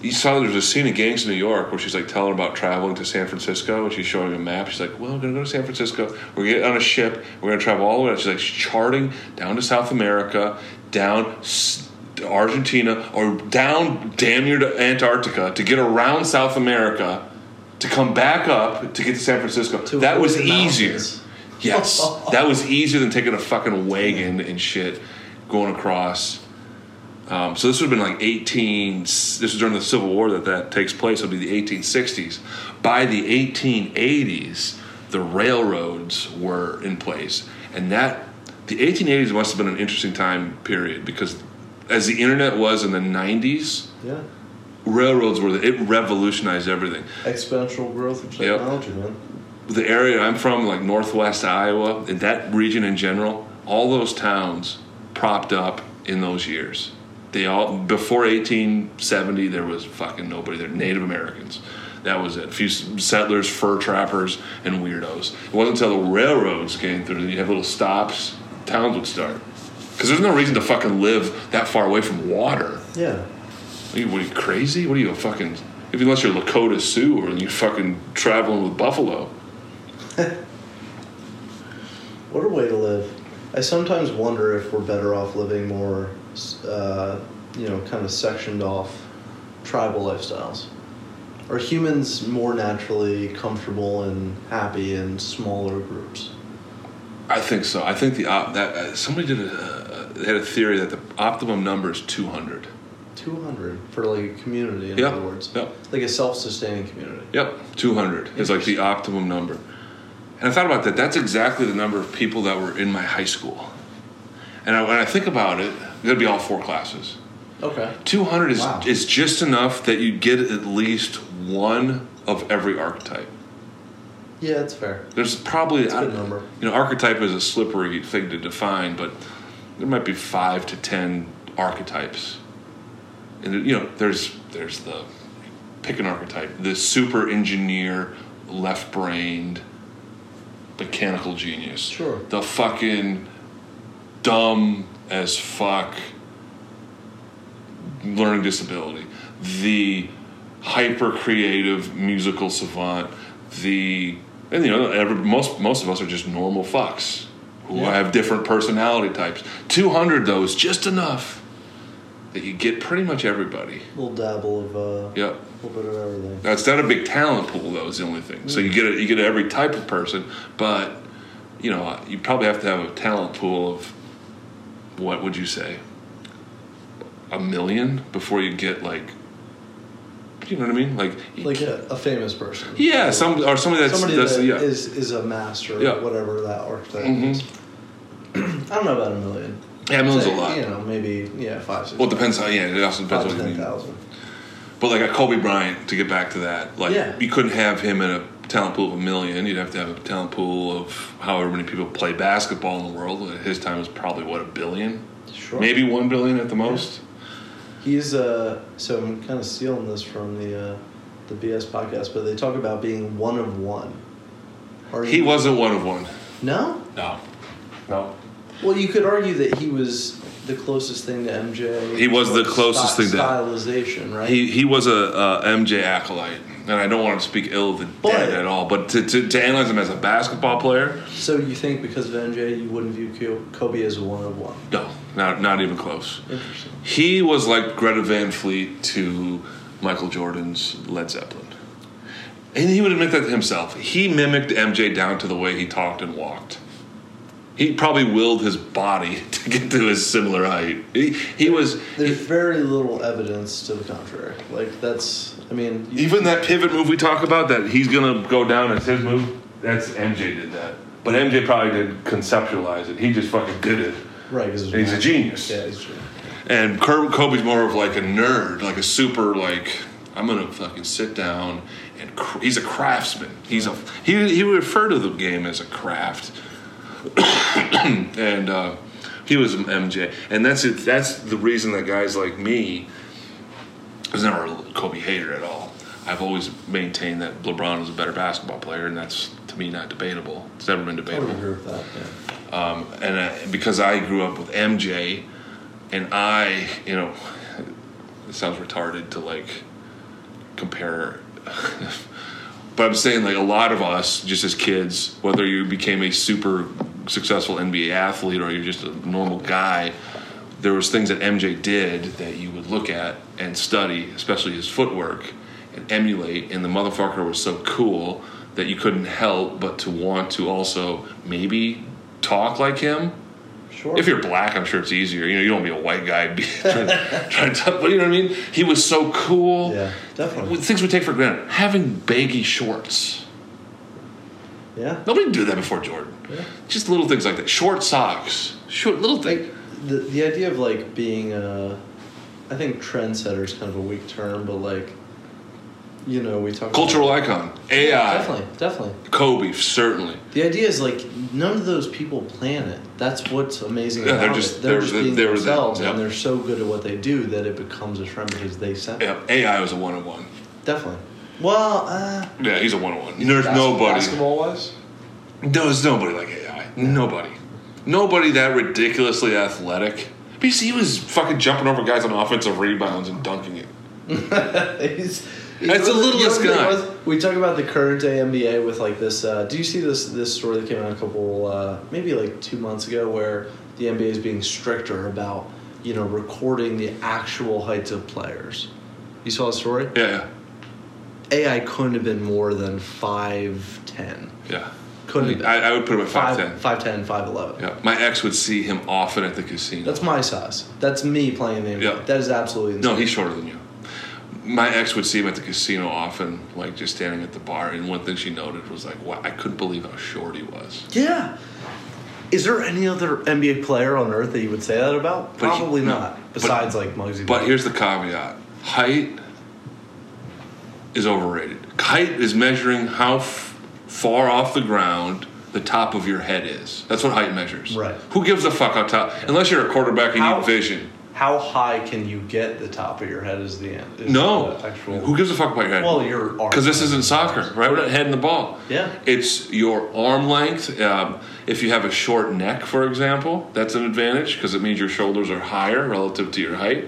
You saw there's a scene in Gangs of New York where she's like telling about traveling to San Francisco, and she's showing a map. She's like, "Well, we're gonna go to San Francisco. We're gonna get on a ship. We're gonna travel all the way." She's like she's charting down to South America, down Argentina, or down damn near to Antarctica to get around South America, to come back up to get to San Francisco. To that was easier. mountains. Yes, [laughs] that was easier than taking a fucking wagon and shit going across. Um, so this would have been like 18. This was during the Civil War that that takes place. It'll be the 1860s. By the 1880s, the railroads were in place, and that the 1880s must have been an interesting time period because as the internet was in the 90s, Yeah. Railroads were the, it revolutionized everything. Exponential growth of Yep. technology, man. the area I'm from, like northwest Iowa, and that region in general, all those towns propped up in those years. They all before 1870, there was fucking nobody there. Native Americans, that was it. A few settlers, fur trappers, and weirdos. It wasn't until the railroads came through that you have little stops, towns would start. Because there's no reason to fucking live that far away from water. Yeah. Are you, what are you crazy? What are you a fucking? If unless you're Lakota Sioux or you fucking traveling with buffalo. [laughs] What a way to live. I sometimes wonder if we're better off living more, uh, you know, kind of sectioned off tribal lifestyles. Are humans more naturally comfortable and happy in smaller groups? I think so. I think the op- that uh, somebody did a uh, they had a theory that the optimum number is 200. 200 for like a community, in Yep. other words. Yep. Like a self sustaining community. Yep, 200 is like the optimum number. And I thought about that. That's exactly the number of people that were in my high school. And I, when I think about it, it'd be all four classes. Okay. 200 is Wow. is just enough that you get at least one of every archetype. Yeah, that's fair. There's probably That's a good number. You know, archetype is a slippery thing to define, but there might be five to ten archetypes. And you know, there's there's the pick an archetype, the super engineer, left-brained, mechanical genius. Sure. The fucking dumb as fuck learning disability, the hyper creative musical savant, the and you know every, most most of us are just normal fucks who Yeah. have different personality types. Two hundred though is just enough that you get pretty much everybody. A little dabble of uh, Yep. a little bit of everything. Now it's not a big talent pool though. Is the only thing. So you get a, you get every type of person, but you know you probably have to have a talent pool of what would you say a million before you get like you know what I mean like Like a, a famous person. yeah some or somebody that's, Somebody that's that yeah is is a master, Yeah. whatever that archetype Mhm. is. [clears throat] I don't know about a million. Yeah a million's a lot. You know, maybe yeah, five, six. well, it depends how yeah it also depends to on what you ten mean. But like a Kobe Bryant, to get back to that, like Yeah. you couldn't have him in a talent pool of a million. You'd have to have a talent pool of however many people play basketball in the world. At his time was probably what a billion, Sure. maybe one billion at the most. He's uh. So I'm kind of stealing this from the uh, the BS podcast, but they talk about being one of one. Are He you- wasn't one of one. No. No, no. Well, you could argue that he was the closest thing to MJ. He was the closest thing to- stylization, right? He he was a, a MJ acolyte, and I don't want to speak ill of the But- dead at all. But to, to, to analyze him as a basketball player, so you think because of MJ, you wouldn't view Kobe as a one of one? no, not not even close. Interesting. He was like Greta Van Fleet to Michael Jordan's Led Zeppelin. And he would admit that to himself. He mimicked MJ down to the way he talked and walked. He probably willed his body [laughs] to get to his similar height. He, he was There's very little evidence to the contrary. Like that's, I mean, you, even that pivot move we talk about that he's gonna go down as his move. That's MJ did that, but MJ probably didn't conceptualize it. He just fucking did it. right? He's a genius. Yeah, he's genius. And Kobe's more of like a nerd, like a super like I'm gonna fucking sit down and cr- he's a craftsman. He's a he he would refer to the game as a craft, [coughs] and uh, he was an MJ, and that's it. That's the reason that guys like me I was never a Kobe hater at all. I've always maintained that LeBron was a better basketball player, and that's to me not debatable. It's never been I debatable. agree with that. Yeah. Um, and uh, because I grew up with MJ, and I, you know, it sounds retarded to like compare, [laughs] but I'm saying like a lot of us, just as kids, whether you became a super successful NBA athlete or you're just a normal guy, there was things that MJ did that you would look at and study, especially his footwork, and emulate. And the motherfucker was so cool that you couldn't help but to want to also maybe talk like him. Sure. If you're black, I'm sure it's easier. You know, you don't be a white guy [laughs] be, trying, trying to, but you know what I mean. He was so cool. yeah, definitely. Things we take for granted. Having baggy shorts. Yeah. Nobody did that before Jordan. Yeah. Just little things like that. Short socks. Short little things. Like the the idea of like being a, I think trendsetter is kind of a weak term, but like, you know, we talk Cultural About, icon. AI. definitely, definitely. Kobe, certainly. The idea is like none of those people plan it. That's what's amazing Yeah, about they're just- it. They're, they're- just being they're- themselves, yeah. and they're so good at what they do that it becomes a trend because they set it. Yeah, AI was a one on one. Definitely. Well, uh, Yeah, he's a one on one. There's nobody. basketball wise. There's nobody like AI. Nobody. Nobody that ridiculously athletic. But you see, he was fucking jumping over guys on offensive rebounds and dunking it. [laughs] He's, That's the littlest you know guy. was? We talk about the current day NBA with like this. Uh, do you see this this story that came out a couple, uh, maybe like two months ago, where the NBA is being stricter about you know recording the actual heights of players? You saw the story. Yeah, yeah. AI couldn't have been more than five ten. Yeah. Couldn't been. I, I would put him at 5'10. Five ten, five eleven. Yeah. My ex would see him often at the casino. That's my size. That's me playing the NBA. Yeah. That is absolutely insane. no, he's shorter than you. My ex would see him at the casino often, like just standing at the bar. And one thing she noted was like, wow, I couldn't believe how short he was. Yeah. Is there any other NBA player on earth that you would say that about? But he- Probably no. not. But- Besides like Muggsy. But here's the caveat height is overrated. Height is measuring how f- far off the ground the top of your head is. That's what height measures. Right. Who gives a fuck how top? Unless you're a quarterback and you How- need vision. how high can you get the top of your head? Is the end? Is No. the actual. Who gives a fuck about your head? Well, your arm. Because this isn't soccer, right? We're not heading the ball. Yeah. It's your arm length. Um, if you have a short neck, for example, that's an advantage because it means your shoulders are higher relative to your height.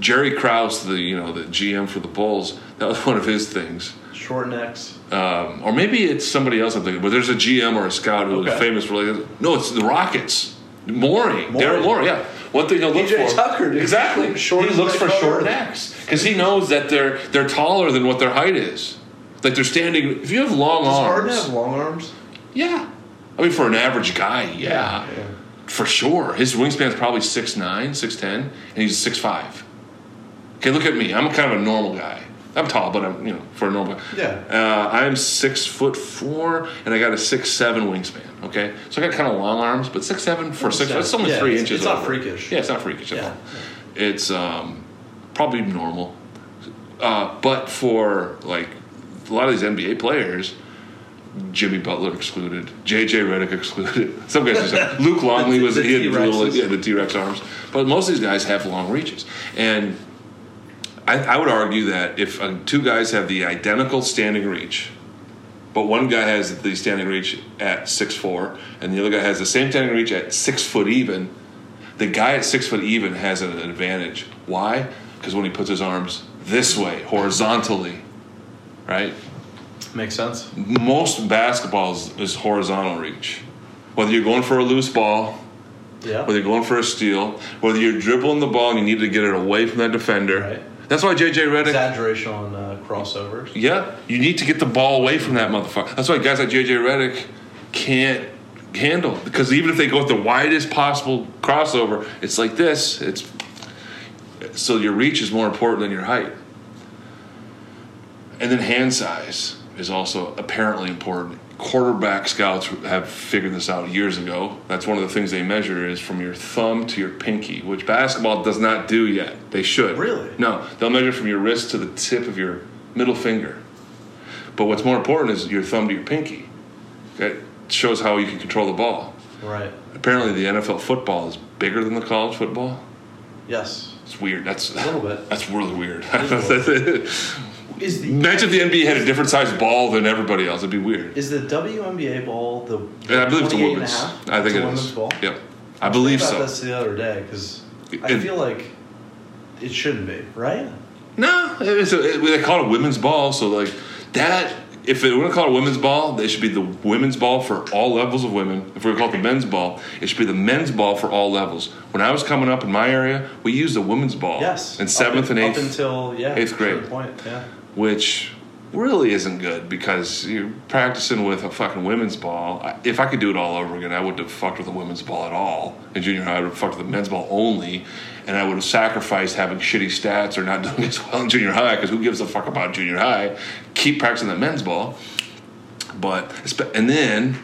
Jerry Krause, the you know the GM for the Bulls, that was [laughs] one of his things. Short necks. Um, or maybe it's somebody else I'm thinking. But there's a GM or a scout who's Okay. famous for like no, it's the Rockets. Morey, Morey. Daryl Morey, yeah. One thing he'll look PJ for Tucker, dude. exactly. [laughs] Short he looks for short necks because he knows that they're they're taller than what their height is. Like they're standing. If you have long Does arms, Harden have long arms? yeah. I mean, for an average guy, yeah, Yeah. for sure. His wingspan's probably 6'9", 6'10", and he's 6'5". Okay, look at me. I'm kind of a normal guy. I'm tall, but I'm you know for a normal. Yeah. Uh, I'm six foot four, and I got a six seven wingspan. Okay, so I got kind of long arms, but six seven for six. Yeah. That's only Yeah, three it's- inches. it's not freakish. Yeah, it's not freakish at Yeah. all. It's um, probably normal, uh, but for like a lot of these NBA players. Jimmy Butler excluded, JJ Redick excluded. [laughs] Some guys like Luke Longley was the he had little yeah the T Rex arms, but most of these guys have long reaches, and I, I would argue that if uh, two guys have the identical standing reach, but one guy has the standing reach at six four, and the other guy has the same standing reach at six foot even, the guy at six foot even has an advantage. Why? Because when he puts his arms this way, horizontally, right? Makes sense. Most basketballs is horizontal reach. Whether you're going for a loose ball, Yeah. whether you're going for a steal, whether you're dribbling the ball and you need to get it away from that defender. Right. That's why JJ Redick. Exaggeration on uh, crossovers. Yeah, you need to get the ball away from that motherfucker. That's why guys like JJ Redick can't handle because even if they go with the widest possible crossover, it's like this. It's so your reach is more important than your height. And then hand size. is also apparently important. Quarterback scouts have figured this out years ago. That's one of the things they measure is from your thumb to your pinky, which basketball does not do yet. They should. Really? No, they'll measure from your wrist to the tip of your middle finger. But what's more important is your thumb to your pinky. That shows how you can control the ball. Right. Apparently, the NFL football is bigger than the college football. Yes. It's weird. That's A little bit. [laughs] That's really weird. [laughs] Is the Imagine if the NBA had a different sized ball than everybody else. It'd be weird. is the WNBA ball the And I believe it's a 28 women's. I think It's a it women's is. Ball? Yep. I believe I thought so. That's the other day because I feel like it shouldn't be right. No, it's a, it, they call it a women's ball. So like that, if they want to call it a women's ball, it should be the women's ball for all levels of women. If we are going to call it the men's ball, it should be the men's ball for all levels. When I was coming up in my area, we used the women's ball. Yes. In seventh in- and eighth, Up until yeah. eighth grade. Point. Yeah. Which really isn't good because you're practicing with a fucking women's ball. If I could do it all over again, I wouldn't have fucked with a women's ball at all. In junior high, I would have fucked with the men's ball only, and I would have sacrificed having shitty stats or not [laughs] doing as well in junior high because who gives a fuck about junior high? Keep practicing the men's ball. But and then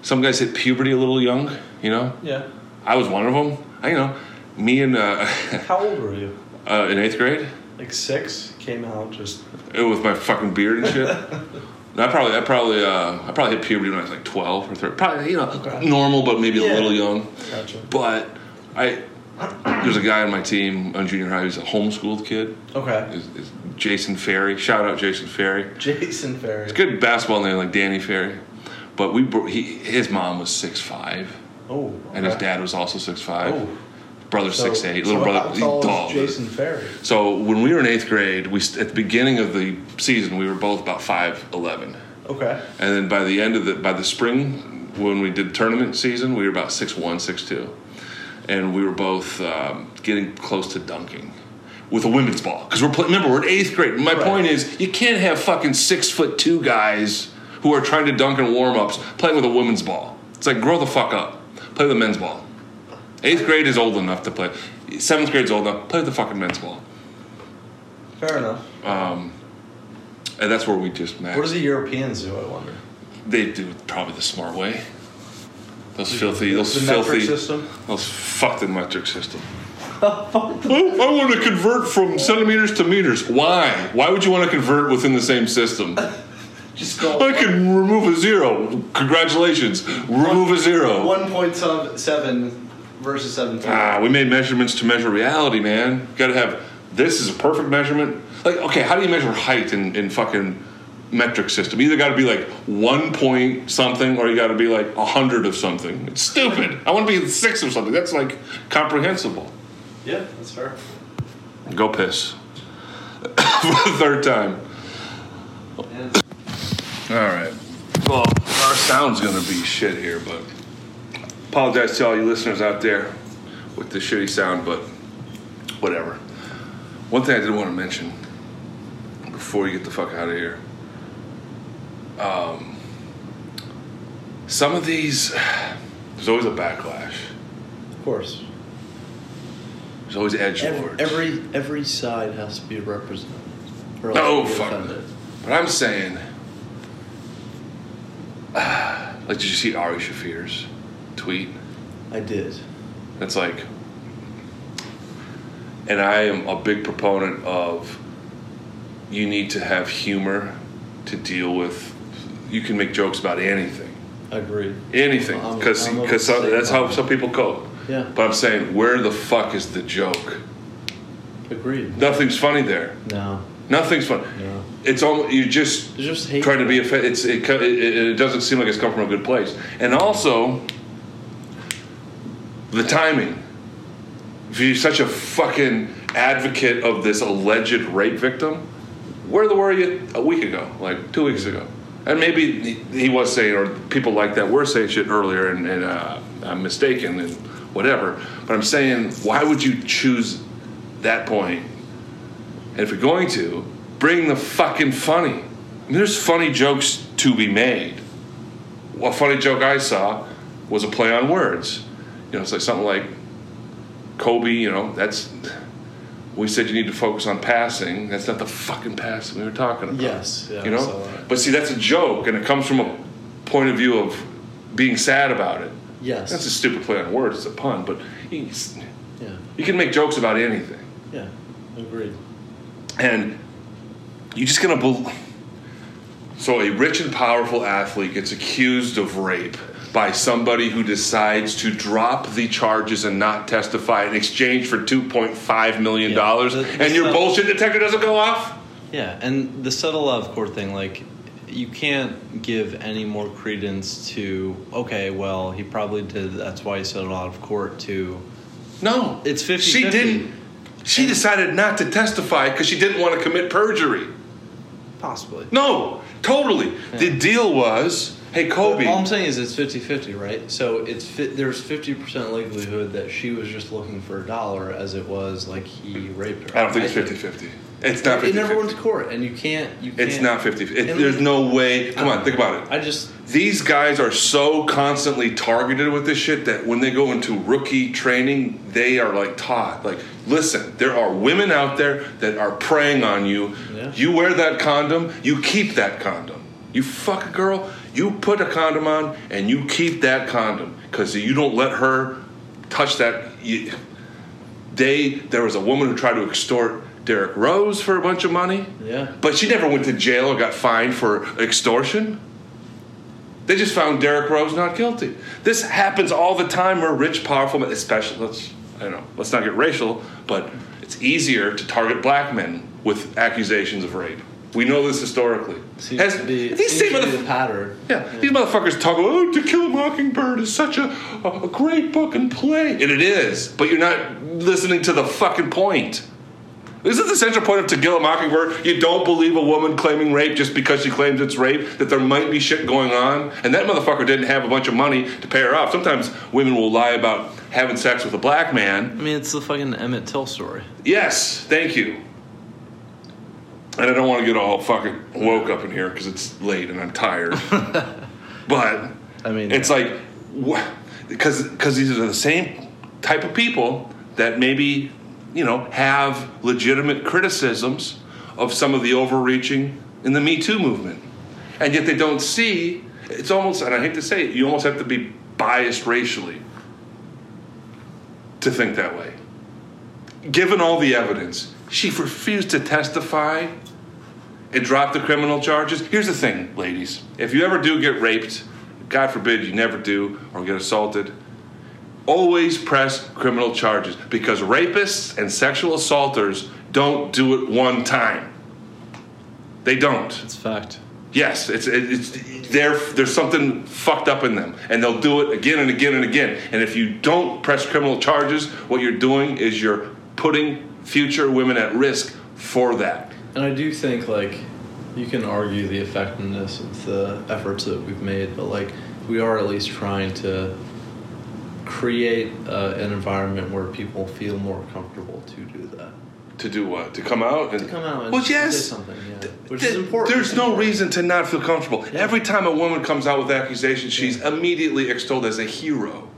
some guys hit puberty a little young. You know, Yeah. I was one of them. I you know, me and uh, [laughs] How old were you? uh, in eighth grade. Like six. Came out just. with my fucking beard and shit. [laughs] I probably, I probably, uh, I probably hit puberty when I was like twelve or thirteen. Probably, you know, Okay. normal, but maybe Yeah. a little young. Gotcha. But I, there's a guy on my team on junior high who's a homeschooled kid. Okay. Is, is Jason Ferry? Shout out Jason Ferry. Jason Ferry. It's good basketball name like Danny Ferry. But we, he, his mom was six five, Oh. and his dad was also six five. Oh. Brother So- six eight. so Little brother, How he's tall Jason Ferry? So when we were in eighth grade, we at the beginning of the season we were both about five eleven. Okay. And then by the end of the by the spring, when we did tournament season, we were about six one, six two, and we were both um, getting close to dunking with a women's ball because we're play- remember we're in eighth grade. My Right. point is you can't have fucking six foot two guys who are trying to dunk in warm ups playing with a women's ball. It's like grow the fuck up, play the men's ball. Eighth grade is old enough to play. Seventh grade is old enough. Play the fucking men's ball, Fair enough. Um, and that's where we just maxed. What do the Europeans do? I wonder. They do it probably the smart way. Those filthy, those the filthy, system. those fucked in metric system. [laughs] oh, I want to convert from centimeters to meters. Why? Why would you want to convert within the same system? [laughs] Just go. I can remove a zero. Congratulations, remove a zero. One point seven versus seven. Ah, we made measurements to measure reality, man. You Got to have this is a perfect measurement. Like, okay, how do you measure height in, in fucking metric system? You either got to be like one point something, or you got to be like a hundred of something. It's stupid. I want to be six of something. That's like comprehensible. Yeah, that's fair. Go piss [laughs] for the third time. And All right. Well, our sound's gonna be shit here, but apologize to all you listeners out there with the shitty sound, but whatever. One thing I did want to mention before you get the fuck out of here. Um, some of these, [sighs] there's always a backlash. of course, There's always edge every, every every side has to be represented. Oh, fuck. offended. But I'm saying, [sighs] like, did you see Ari Shaffir's tweet? I did. It's like, and I am a big proponent of you need to have humor to deal with. You can make jokes about anything, Agreed. anything, I'm- because because that's how some people cope. Yeah. But I'm saying, where the fuck is the joke? Agreed. Nothing's funny there. No. Nothing's funny. No. It's almost you just just trying to be a. It's it, it, it doesn't seem like it's come from a good place, and also the timing. If you're such a fucking advocate of this alleged rape victim, where the were you a week ago, like two weeks ago? And maybe he, was saying, or people like that were saying shit earlier, and, and uh, I'm mistaken and whatever. But I'm saying, why would you choose that point? And if you're going to, bring the fucking funny. I mean, there's funny jokes to be made. A funny joke I saw was a play on words. You know, it's like something like Kobe, you know, that's we said you need to focus on passing. That's not the fucking passing we were talking about. Yes, yeah, you know. Uh, but see, that's a joke, and it comes from a point of view of being sad about it. Yes. That's a stupid play on words. It's a pun, but you, yeah. you can make jokes about anything, Yeah. Agreed. and you're just gonna. Bel- so a rich and powerful athlete gets accused of rape by somebody who decides to drop the charges and not testify in exchange for two point five million dollars, Yeah, the- the and your stuff- bullshit detector doesn't go off. Yeah, and the settle out of court thing, like, you can't give any more credence to, okay, well, he probably did, that's why he settled out of court, to, No, It's 50-50. She didn't. She decided not to testify because she didn't want to commit perjury. possibly. No, totally. The deal was, hey Kobe. All I'm saying is it's 50 50, right? So it's fi- there's 50% likelihood that she was just looking for a dollar as it was like he raped her. I don't think it's 50-50. It's not 50 It never went to court, and you can't. You can't It's not 50 it, And There's no way. Come on, think about it. I just. These guys are so constantly targeted with this shit that when they go into rookie training, they are like taught, like, listen, there are women out there that are preying on you. Yeah. You wear that condom, you keep that condom. You fuck a girl, you put a condom on, and you keep that condom because you don't let her touch that. You, they, there was a woman who tried to extort Derrick Rose for a bunch of money. Yeah. But she never went to jail or got fined for extortion. They just found Derrick Rose not guilty. This happens all the time where rich, powerful men, especially let's I don't know, let's not get racial, but it's easier to target black men with accusations of rape. We know this historically. Seems Has- to be, these seems same to be motherf- the pattern. yeah, these motherfuckers talk about oh, To Kill a Mockingbird is such a, a great book and play, and it is. But you're not listening to the fucking point. This Isn't the central point of To Kill a Mockingbird you don't believe a woman claiming rape just because she claims it's rape? That there might be shit going on, and that motherfucker didn't have a bunch of money to pay her off. Sometimes women will lie about having sex with a black man, I mean, it's the fucking Emmett Till story. Yes, thank you. And I don't want to get all fucking woke up in here because it's late and I'm tired. [laughs] but I mean, it's like because because these are the same type of people that maybe you know have legitimate criticisms of some of the overreaching in the Me Too movement, and yet they don't see. It's almost, and I hate to say it, you almost have to be biased racially to think that way. Given all the evidence, she refused to testify and drop the criminal charges. Here's the thing, ladies. If you ever do get raped, God forbid you never do, or get assaulted, always press criminal charges because rapists and sexual assaulters don't do it one time. They don't. it's fact. Yes, it's it's there. There's something fucked up in them, and they'll do it again and again and again. And if you don't press criminal charges, what you're doing is you're putting future women at risk for that. And I do think like you can argue the effectiveness of the efforts that we've made, but like we are at least trying to create uh, an environment where people feel more comfortable to do that. To do what? To come out and To come out and well, say yes. something, yeah, which Th- is important. There's no reason to not feel comfortable. Yeah. Every time a woman comes out with accusations, she's immediately extolled as a hero.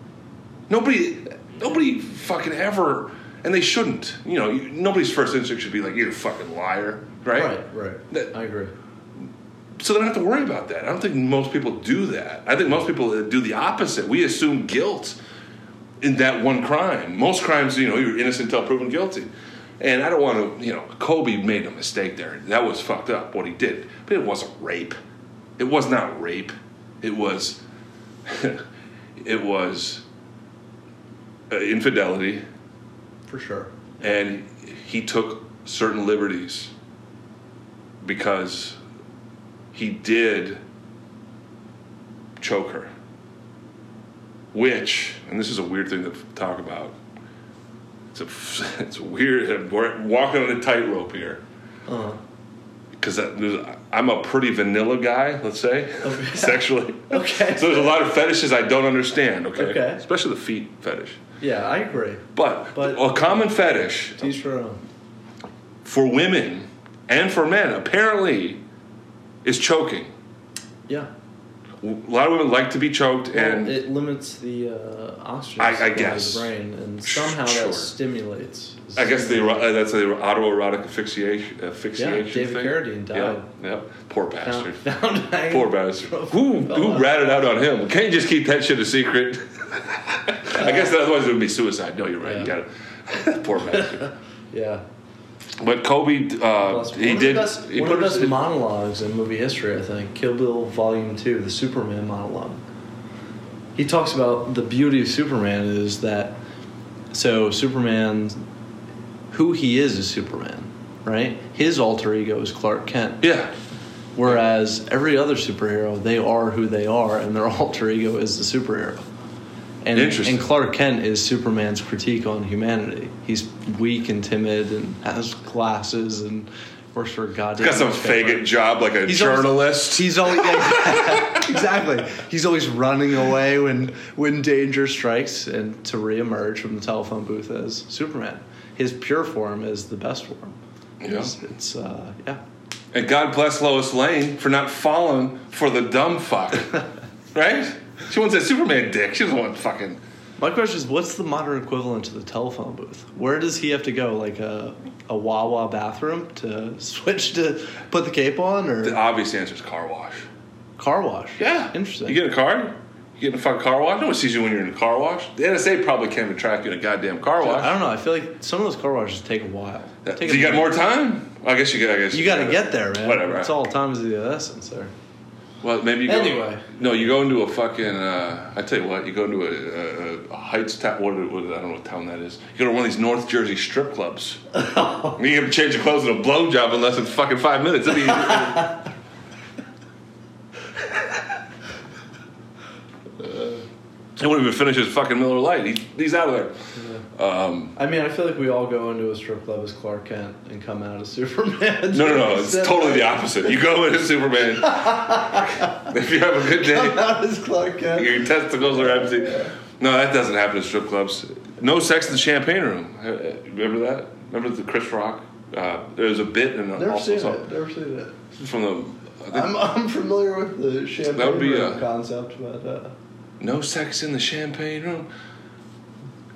Nobody, nobody fucking ever, and they shouldn't. You know, you, nobody's first instinct should be like, "You're a fucking liar," right? Right, right. That- I agree. So they don't have to worry about that. I don't think most people do that. I think most people do the opposite. We assume guilt in that one crime. Most crimes, you know, you're innocent until proven guilty. And I don't want to, you know, Kobe made a mistake there. That was fucked up what he did. But it wasn't rape. It was not rape. It was, [laughs] it was uh, infidelity. For sure. And he took certain liberties because he did choke her. Which, and this is a weird thing to talk about. It's a, [laughs] it's weird. We're walking on a tightrope here Uh, because I'm a pretty vanilla guy, let's say, Okay. [laughs] sexually. [laughs] Okay. So there's a lot of fetishes I don't understand. Okay. Okay. Especially the feet fetish. Yeah, I agree. But, But- a common fetish Teach your own. for women and for men apparently is choking. Yeah. A lot of women like to be choked, and it limits the uh, oxygen I- I guess. the brain, and somehow sure. that stimulates I guess the uh, that's the autoerotic asphyxiation, asphyxiation David thing. Carradine died. Yeah, yeah. Poor bastard. found hanging Poor bastard. Who who ratted out on him? Can't you just keep that shit a secret? I guess otherwise it would be suicide. No, you're right. You got it. [laughs] Poor bastard. [laughs] Yeah. But Kobe, uh, he one did. Best, he one put of the his- best monologues in movie history, I think. Kill Bill Volume Two, the Superman monologue. He talks about the beauty of Superman is that so Superman, who he is is Superman, right? His alter ego is Clark Kent. yeah. Whereas every other superhero, they are who they are, and their [laughs] alter ego is the superhero. And, Interesting. and Clark Kent is Superman's critique on humanity. He's weak and timid and has glasses and works for a goddamn. Got some newspaper. faggot job like a He's always- journalist. He's always yeah, [laughs] [laughs] exactly. He's always running away when when danger strikes, and to reemerge from the telephone booth as Superman. His pure form is the best form. Yeah. It's, it's uh, yeah. And God bless Lois Lane for not falling for the dumb fuck. [laughs] right? She wants that Superman dick. She doesn't want fucking. My question is, what's the modern equivalent to the telephone booth? Where does he have to go? Like a a Wawa bathroom to [laughs] switch to put the cape on, or The obvious answer is car wash. car wash? Yeah. interesting. You get a car? You get in a fucking car wash? No one sees you when you're in a car wash. The NSA probably can't even track you in a goddamn car wash. I don't know. I feel like some of those car washes take a while. Take a you got more time? I guess you got. I guess You got to get there, man. Whatever. It's all time is the essence there. Well, maybe you go. Anyway. No, you go into a fucking. Uh, I tell you what, you go into a, a, a Heights town. What, what, I don't know what town that is. You go to one of these North Jersey strip clubs. [laughs] you can change your clothes in a blowjob in less than fucking five minutes. It'd be, [laughs] he won't even finish his fucking Miller Lite. He, he's out of there. I mean, I feel like we all go into a strip club as Clark Kent and come out as Superman. No, no, no. [laughs] It's totally the opposite. You go in as Superman. [laughs] if you have a good day, Come out as Clark Kent. your testicles are empty. No, that doesn't happen in strip clubs. No sex in the champagne room. Uh, uh, Remember that? Remember the Chris Rock? Uh, there's a bit and Never also seen some- it. Never seen it. from the. I'm, I'm familiar with the champagne That would be room a- concept, but uh, no sex in the champagne room.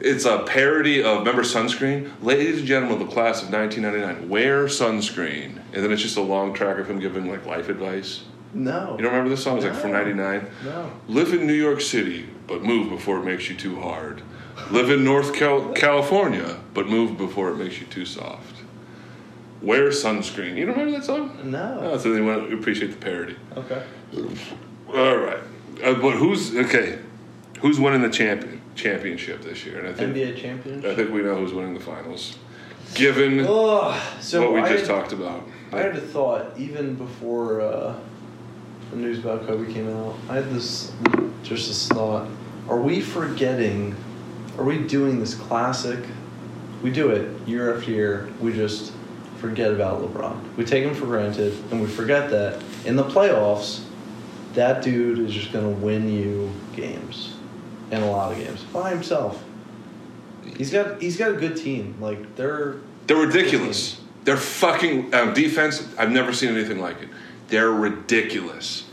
It's a parody of remember sunscreen, ladies and gentlemen of the class of 1999. Wear sunscreen, and then it's just a long track of him giving like life advice. no. You don't remember this song? It's like from No. '99. No. Live in New York City, but move before it makes you too hard. Live in North Cal- California, but move before it makes you too soft. Wear sunscreen. You don't remember that song? No. Oh, so they want to appreciate the parody. Okay. All right, uh, but who's okay? Who's winning the champion championship this year? And I think NBA I think we know who's winning the finals, given Oh, so what we I just had, talked about. I had a thought even before uh, the news about Kobe came out. I had this just this thought: Are we forgetting? Are we doing this classic? We do it year after year. We just forget about LeBron. We take him for granted, and we forget that in the playoffs, that dude is just going to win you games, and a lot of games by himself. He's got he's got a good team. Like they're They're ridiculous. They're fucking um, defense. I've never seen anything like it. They're ridiculous.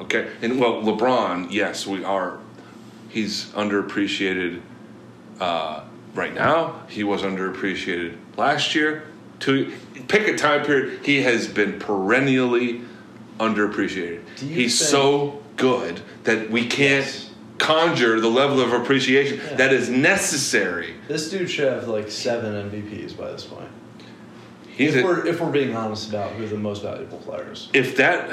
Okay, and well, LeBron, yes, we are. He's underappreciated uh, right now. He was underappreciated last year. To pick a time period, he has been perennially underappreciated. He's think- so good that we can't Yes. Conjure the level of appreciation Yeah. that is necessary. This dude should have like seven MVPs by this point. He's if a- we're if we're being honest about who the most valuable players. if that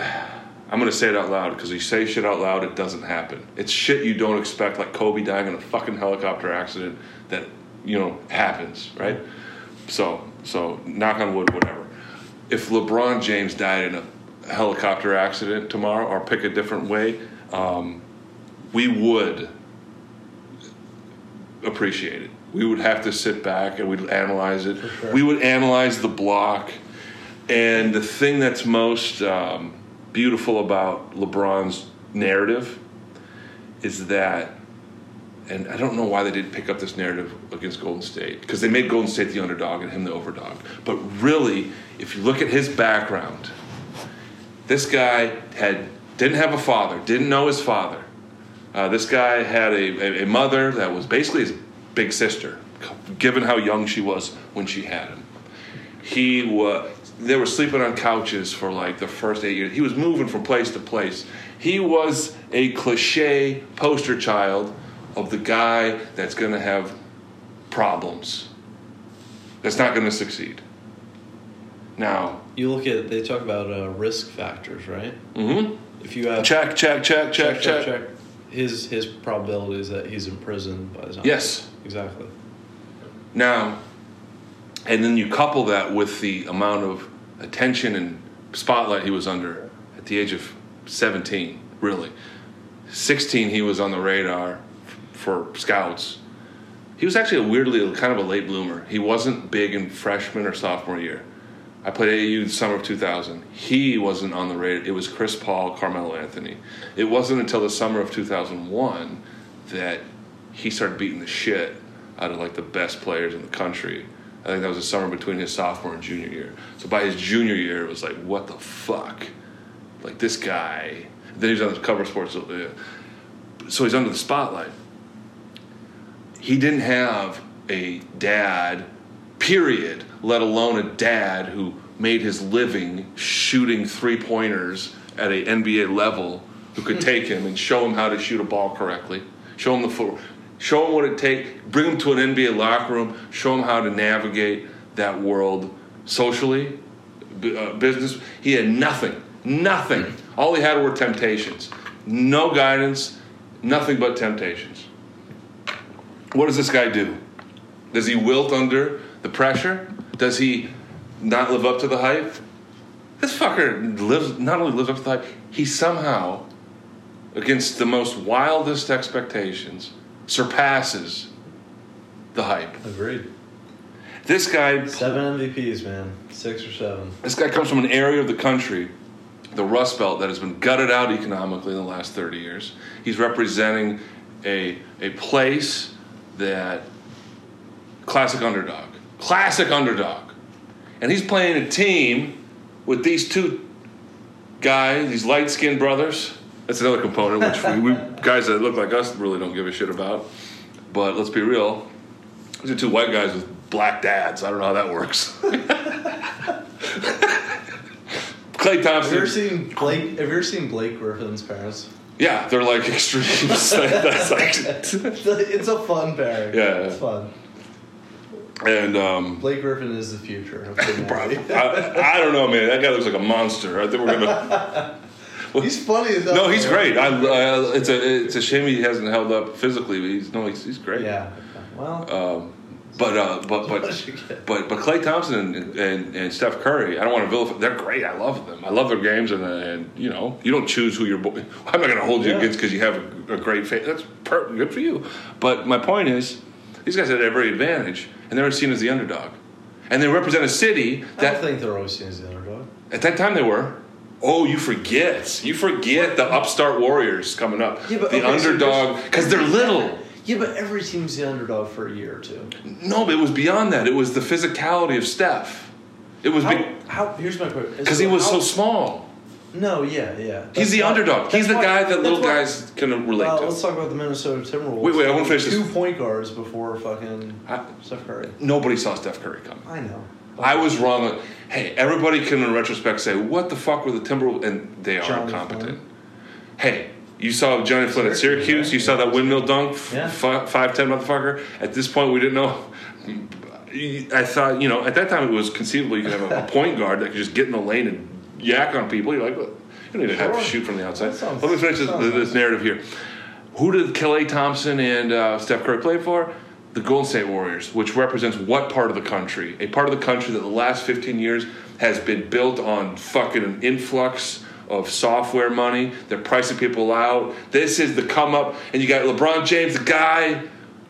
i'm going to say it out loud because you say shit out loud it doesn't happen it's shit you don't expect like kobe dying in a fucking helicopter accident that you know happens right so so knock on wood whatever if lebron james died in a helicopter accident tomorrow or pick a different way um, we would appreciate it we would have to sit back and we'd analyze it sure. we would analyze the block and the thing that's most um, beautiful about LeBron's narrative is that, and I don't know why they didn't pick up this narrative against Golden State, because they made Golden State the underdog and him the overdog. But really, if you look at his background, this guy had didn't have a father, didn't know his father. Uh, this guy had a, a, a mother that was basically his big sister, given how young she was when she had him. He was. They were sleeping on couches for like the first eight years. He was moving from place to place. He was a cliche poster child of the guy that's going to have problems. That's not going to succeed. Now, You look at they talk about uh, risk factors, right? hmm If you have check, check, check, check, check. His his probability is that he's imprisoned by his own. Yes. exactly. Now, and then you couple that with the amount of attention and spotlight he was under at the age of 17, really. 16, he was on the radar for scouts. He was actually a weirdly kind of a late bloomer. He wasn't big in freshman or sophomore year. I played AAU in the summer of 2000. He wasn't on the radar. It was Chris Paul, Carmelo Anthony. It wasn't until the summer of 2001 that he started beating the shit out of like the best players in the country. I think that was the summer between his sophomore and junior year. So by his junior year, it was like, what the fuck? Like this guy. Then he's on the cover sports. uh, So he's under the spotlight. He didn't have a dad, period, let alone a dad who made his living shooting three pointers at a NBA level who could take him and show him how to shoot a ball correctly, show him the foot, show him what it takes, bring him to an NBA locker room, show him how to navigate that world socially, bu- uh, business. He had nothing, nothing. All he had were temptations, no guidance, nothing but temptations. What does this guy do? Does he wilt under the pressure? Does he not live up to the hype? This fucker lives not only lives up to the hype, he somehow, against the most wildest expectations, surpasses the hype. Agreed. This guy Seven MVPs, man. Six or seven. This guy comes from an area of the country, the Rust Belt, that has been gutted out economically in the last 30 years. He's representing a, a place that classic underdog, classic underdog. And he's playing a team with these two guys, these light skinned brothers. That's another component, which we, we [laughs] guys that look like us really don't give a shit about. But let's be real, these are two white guys with black dads. I don't know how that works. [laughs] Klay Have you ever seen Blake? Have you ever seen Blake Griffin's parents? Yeah, they're like [laughs] extremes. That's like, it's a fun pair. Yeah. it's fun. And um, Blake Griffin is the future. humanity. [laughs] I, I don't know, man. That guy looks like a monster. I think we're gonna. Well [laughs] He's funny as hell. No, he's great. I, I, it's a it's a shame he hasn't held up physically, but he's no, he's, he's great. Yeah. Well, Um, but uh, but but [laughs] but but Klay Thompson and, and, and Steph Curry, I don't want to vilify. They're great. I love them. I love their games, and, and you know, you don't choose who you're. Bo- I'm not going to hold you Yeah. against because you have a, a great face. That's per- good for you. But my point is, these guys had every advantage, and they were seen as the underdog, and they represent a city that. I don't think they're always seen as the underdog. at that time they were. Oh, you forget. You forget the upstart Warriors coming up. Yeah, but the okay, underdog because they're little. Yeah, but every team's the underdog for a year or two. No, but it was beyond that. It was the physicality of Steph. It was How? how here's my question. because he was how- so small. No, yeah, yeah. He's the why- underdog. He's the why- guy that little why- guys can relate Well, to. let's talk about the Minnesota Timberwolves. Wait, wait, I wanna finish this. Two point guards before fucking I- Steph Curry. Nobody saw Steph Curry coming. I know. I was wrong. Hey, everybody can in retrospect say, "What the fuck were the Timberwolves?" And they are Johnny competent. Flynn. Hey, you saw Johnny Flynn at Syracuse. You saw that windmill dunk, Yeah. fi- five ten motherfucker. At this point, we didn't know. I thought, you know, at that time it was conceivable you could have a [laughs] point guard that could just get in the lane and yak on people. You're like, well, you don't need to have to shoot from the outside. Sounds- Let me finish this, this narrative here. Who did Klay Thompson and uh, Steph Curry play for? The Golden State Warriors, which represents what part of the country? A part of the country that the last 15 years has been built on fucking an influx of software money. They're pricing people out. This is the come up, and you got LeBron James, the guy,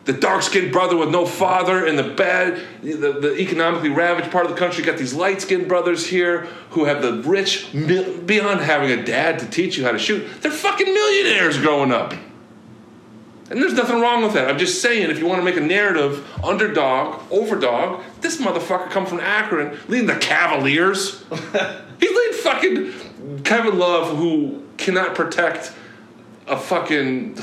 the dark skinned brother with no father in the bad, the, the economically ravaged part of the country. You got these light skinned brothers here who have the rich, beyond having a dad to teach you how to shoot, they're fucking millionaires growing up. And there's nothing wrong with that. I'm just saying, if you want to make a narrative, underdog, overdog, this motherfucker come from Akron, leading the Cavaliers. [laughs] He's leading fucking Kevin Love, who cannot protect a fucking.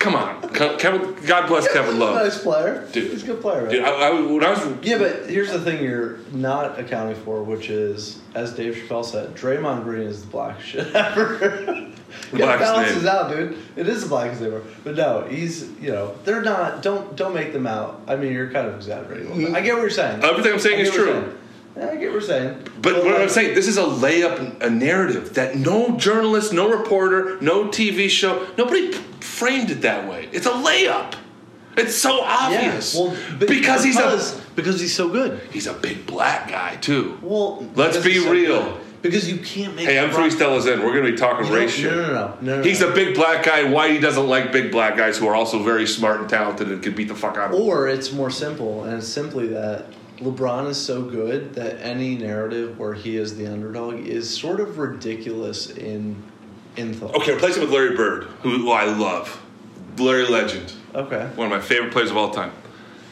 Come on, Kevin, God bless Kevin Love. nice player. Dude. He's a good player. Man. Dude, I, I, when I was Yeah, but here's the thing you're not accounting for, which is, as Dave Chappelle said, Draymond Green is the blackest shit [laughs] ever. Yeah, balances name. out, dude. It is the blackest ever. But no, he's you know they're not. Don't don't make them out. I mean, you're kind of exaggerating. a bit. Mm-hmm. I get what you're saying. Everything I'm saying is get what you're true. Yeah, I get what you're saying. But what I'm saying, this is a layup, a narrative that no journalist, no reporter, no TV show, nobody framed it that way. It's a layup. It's so yeah, obvious. well, be- because he's a because he's so good. he's a big black guy too. Well, Let's be so real. good. Because you can't make. Hey, I'm three Stellas in. We're going to be talking You race shit. No, no, no, no, no. He's no. a big black guy. Why he doesn't like big black guys who are also very smart and talented and can beat the fuck out of him. Or it's more simple, and it's simply that LeBron is so good that any narrative where he is the underdog is sort of ridiculous in in thought. Okay, replace him with Larry Bird, who, I love. Larry Legend. Okay. one of my favorite players of all time.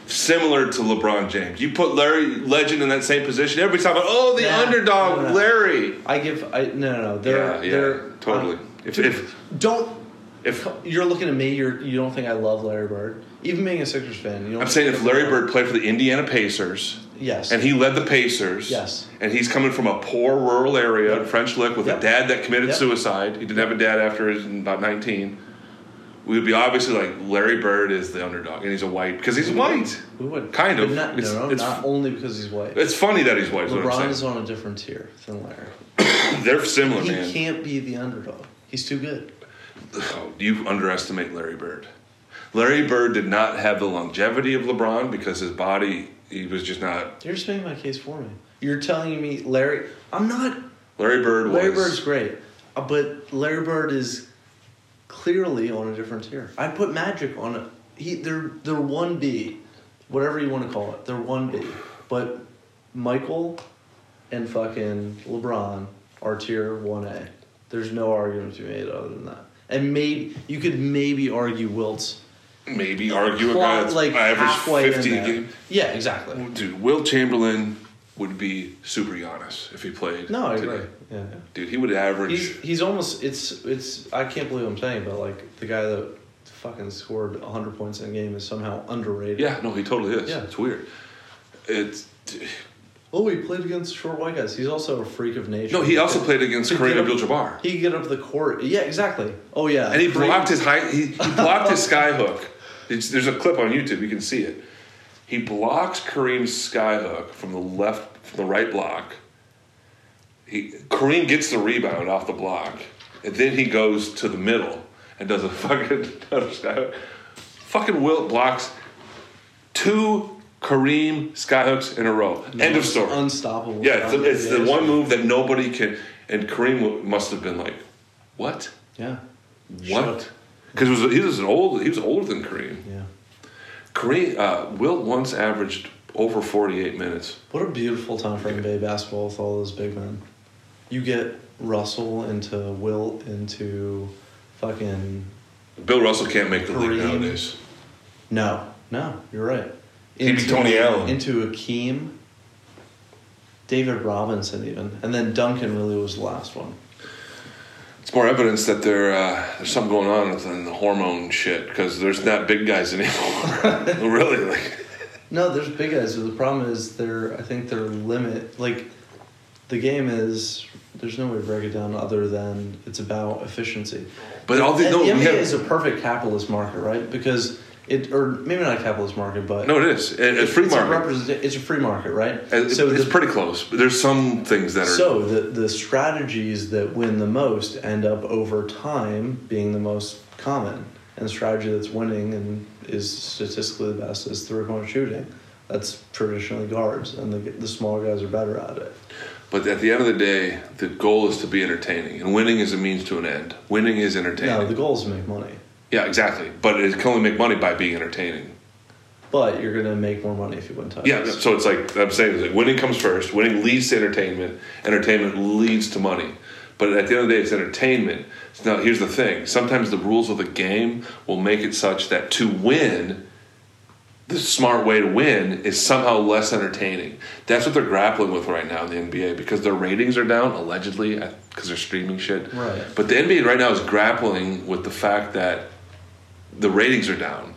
Similar to LeBron James. You put Larry Legend in that same position, everybody's talking about, oh, the Nah, underdog, no, no. Larry. I give. I no no no. They're Yeah, yeah, they're totally. um, If- if- don't. If You're looking at me. You're you don't think I love Larry Bird, even being a Sixers fan. You don't I'm saying if Larry Bird played for the Indiana Pacers Yes. and he led the Pacers, Yes. and he's coming from a poor rural area in French Lick with Yep. a dad that committed Yep. suicide. He didn't have a dad after his about 19. We would be obviously like Larry Bird is the underdog, and he's a white because he's white. we would kind of. Not, It's- no, no, it's- not only because he's white. It's funny that he's white. Is what I'm LeBron is on a different tier than Larry. [coughs] They're similar, He man. can't be the underdog. He's too good. Oh, you underestimate Larry Bird. Larry Bird did not have the longevity of LeBron because his body, he was just not. You're just making my case for me. You're telling me Larry. I'm not. Larry Bird was. Larry Bird's great, uh, but Larry Bird is clearly on a different tier. I'd put Magic on it. He they're they're one B, whatever you want to call it. They're one B, but Michael and fucking LeBron are tier one A. There's no argument to be made other than that. And maybe you could maybe argue Wilt's maybe argue a guy that's like average 50 a game. Yeah, exactly. Dude, Wilt Chamberlain would be super Giannis if he played. No, I today. agree. Yeah. Dude, he would average. He's he's almost it's it's I can't believe I'm saying, but like the guy that fucking scored 100 points in a game is somehow underrated. yeah, no, he totally is. Yeah. It's weird. It's. Oh, he played against short white guys. He's also a freak of nature. No, he also played against He Kareem Abdul-Jabbar. He could get up the court. Yeah, exactly. Oh yeah. And he Kareem- blocked his high. He, he blocked his [laughs] sky hook. It's, there's a clip on YouTube. You can see it. He blocks Kareem's skyhook from the left, from the right block. He Kareem gets the rebound off the block, and then he goes to the middle and does a [laughs] fucking another sky hook. Fucking Wilt blocks two Kareem skyhooks in a row. End of story. Unstoppable. Yeah, it's, the, it's the one move that nobody can. And Kareem must have been like, "What? Yeah. What?" Because was, he was an old. He was older than Kareem. Yeah. Kareem uh, Wilt once averaged over forty-eight minutes. What a beautiful time for NBA basketball with all those big men. You get Russell into Wilt into fucking Bill Russell can't make the league nowadays. No, no, you're right. Be Tony Allen. Into Akeem, David Robinson, even, and then Duncan really was the last one. It's more evidence that there uh, there's something going on with the hormone shit because there's not big guys anymore. [laughs] [laughs] really, like No, there's big guys, but the problem is their. I think their limit, like, the game is. There's no way to break it down other than it's about efficiency. But all the- no, the NBA have- is a perfect capitalist market, right? Because it, or maybe not a capitalist market, but no, it is. It, it's free it's market. A it's a free market, right? Uh, it- so it's the, pretty close. But there's some things that are. So the the strategies that win the most end up over time being the most common, and the strategy that's winning and is statistically the best is three point shooting. That's traditionally guards, and the the smaller guys are better at it. But at the end of the day, the goal is to be entertaining, and winning is a means to an end. Winning is entertaining. No, the goal is to make money, yeah, exactly. But it can only make money by being entertaining. but you're gonna make more money if you win titles. Yeah, so it's like I'm saying, it's like winning comes first. Winning leads to entertainment. Entertainment leads to money. But at the end of the day, it's entertainment. Now, here's the thing: sometimes the rules of the game will make it such that to win, the smart way to win is somehow less entertaining. That's what they're grappling with right now in the NBA because their ratings are down allegedly because they're streaming shit. Right. But the NBA right now is grappling with the fact that the ratings are down,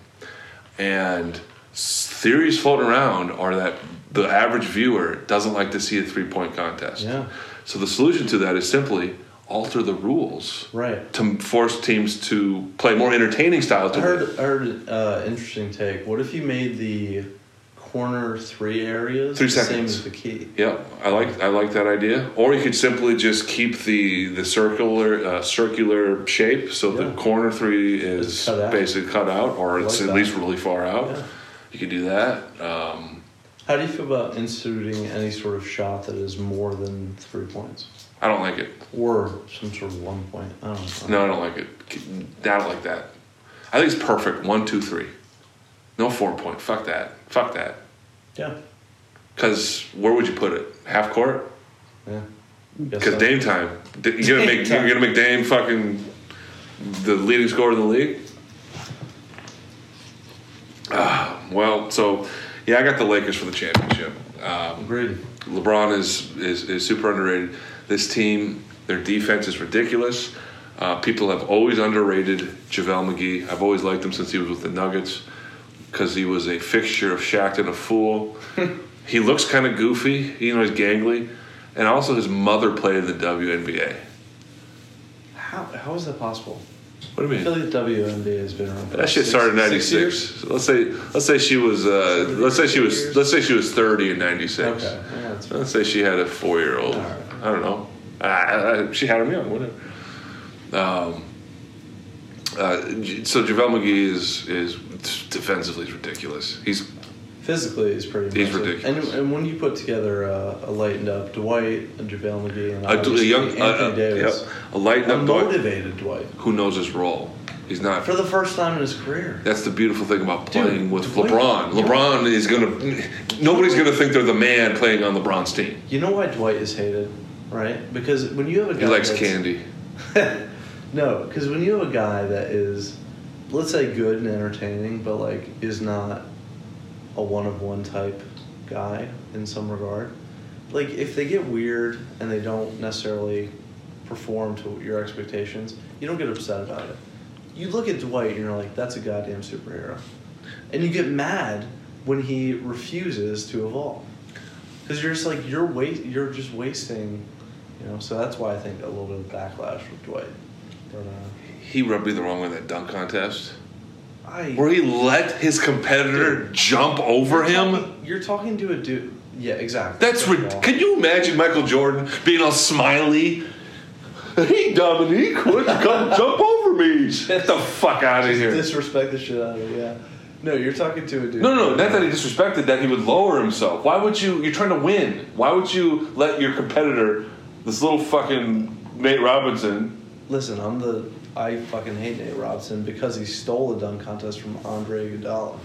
and theories floating around are that the average viewer doesn't like to see a three point contest. Yeah. So the solution to that is simply alter the rules Right. to force teams to play more entertaining styles. I heard. I heard uh, interesting take. What if you made the corner three areas Three the same seconds. as the key? Yep, I like I like that idea. Or you could simply just keep the the circular uh, circular shape, so the corner three is cut basically cut out, or I it's like at that. least really far out. Yeah. You could do that. Um, How do you feel about instituting any sort of shot that is more than three points? I don't like it. Or some sort of one point? I don't know. No, I don't like it. I don't like that. I think it's perfect. One, two, three. No four point. Fuck that. Fuck that. Yeah. Because where would you put it? Half court? Yeah. Because so. Dame time. You're gonna make [laughs] you're gonna make Dame fucking the leading scorer in the league. Ah, well, so yeah, I got the Lakers for the championship. Um, Agreed. LeBron is, is is super underrated. This team, their defense is ridiculous. Uh, people have always underrated JaVale McGee. I've always liked him since he was with the Nuggets because he was a fixture of Shaq and a fool. [laughs] he looks kind of goofy, you know, he's gangly, and also his mother played in the WNBA. How, how is that possible? What do you I mean? feel like the WNBA has been around. That shit started in six years? '96. Let's say let's say she was uh, let's say she was years? let's say she was 30 in '96. Okay. Yeah, Let's say she had a four year old. All right. I don't know. Uh, she had him young, whatever. Um, uh, so JaVale McGee is is defensively is ridiculous. He's Physically, he's pretty. He's impressive. ridiculous. And, and when you put together uh, a lightened up Dwight, a JaVale McGee, and a, a young Anthony uh, uh, Davis, yep, a lightened a up motivated Dwight who knows his role. He's not. for the first time in his career. That's the beautiful thing about Dude, playing with Dwight- LeBron. LeBron is gonna. Nobody's gonna think they're the man playing on LeBron's team. You know why Dwight is hated, right? Because when you have a guy He likes candy. [laughs] no, because when you have a guy that is, let's say, good and entertaining, but like is not a one of one type guy in some regard, like if they get weird and they don't necessarily perform to your expectations, you don't get upset about it. You look at Dwight and you're like, that's a goddamn superhero, and you get mad when he refuses to evolve, because you're just like you're wait, you're just wasting. You know, so that's why I think a little bit of backlash with Dwight. But uh, He rubbed me the wrong way in that dunk contest. I Where he let his competitor jump over you're him. talking- you're talking to a dude. Yeah, exactly. That's rid- Can you imagine Michael Jordan being all smiley? Hey Dominique, why come [laughs] jump over me? Get the fuck out of here. disrespect the shit out of it. Yeah. No, you're talking to a dude. No, no, no, not that he disrespected that he would lower himself. Why would you? You're trying to win. Why would you let your competitor, this little fucking Nate Robinson, Listen, I'm the. I fucking hate Nate Robinson because he stole the dunk contest from Andre Iguodala.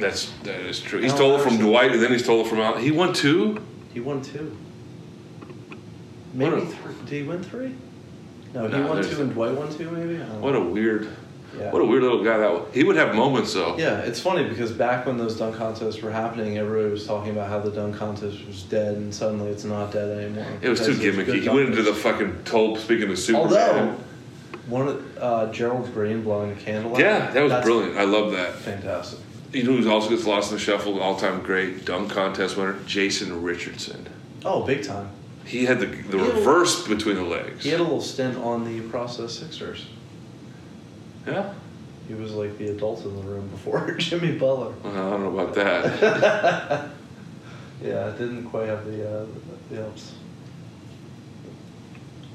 That's that is true. He No, stole it from Dwight, and then he stole it from Al. He won two. He won two. Maybe a- three. Did he win three? No, he No, won two and Dwight won two. Maybe. What know. a weird, Yeah. what a weird little guy that was. He would have moments though. Yeah, it's funny because back when those dunk contests were happening, everybody was talking about how the dunk contest was dead, and suddenly it's not dead anymore. It was too gimmicky. He went into the fucking told. Speaking of Superman. Although, one of uh, Gerald Green blowing the candle. out, yeah, that was that's brilliant. I love that. Fantastic. You know who's also gets lost in the shuffle? All-time great dunk contest winner, Jason Richardson. Oh, big time. He had the the He had a- reverse between the legs. He had a little stint on the Process Sixers. yeah. He was like the adult in the room before [laughs] Jimmy Butler. Well, I don't know about that. [laughs] Yeah, it didn't quite have the uh, the ups.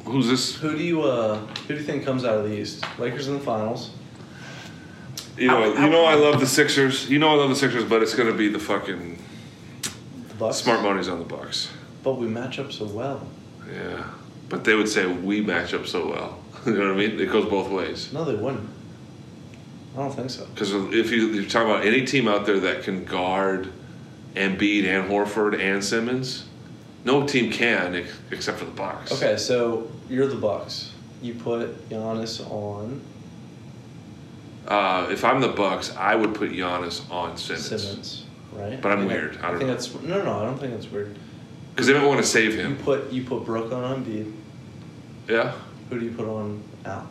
Who's this? Who do you uh who do you think comes out of the East? Lakers in the finals. You know, you know, I love the Sixers. You know, I love the Sixers, but it's gonna be the fucking The Bucks. smart money's on the Bucks. But we match up so well. Yeah, but they would say we match up so well. [laughs] you know what I mean? It goes both ways. No, they wouldn't. I don't think so. Because if you you're talking about any team out there that can guard Embiid and Horford and Simmons, no team can ex- except for the Bucks. Okay, so you're the Bucks. You put Giannis on Uh, if I'm the Bucks, I would put Giannis on Simmons Simmons, right? But I'm think weird. I don't think know. that's no, no. I don't think that's weird. because they don't want to save You him. put you put Brook on Embiid. Yeah, Who do you put on Al?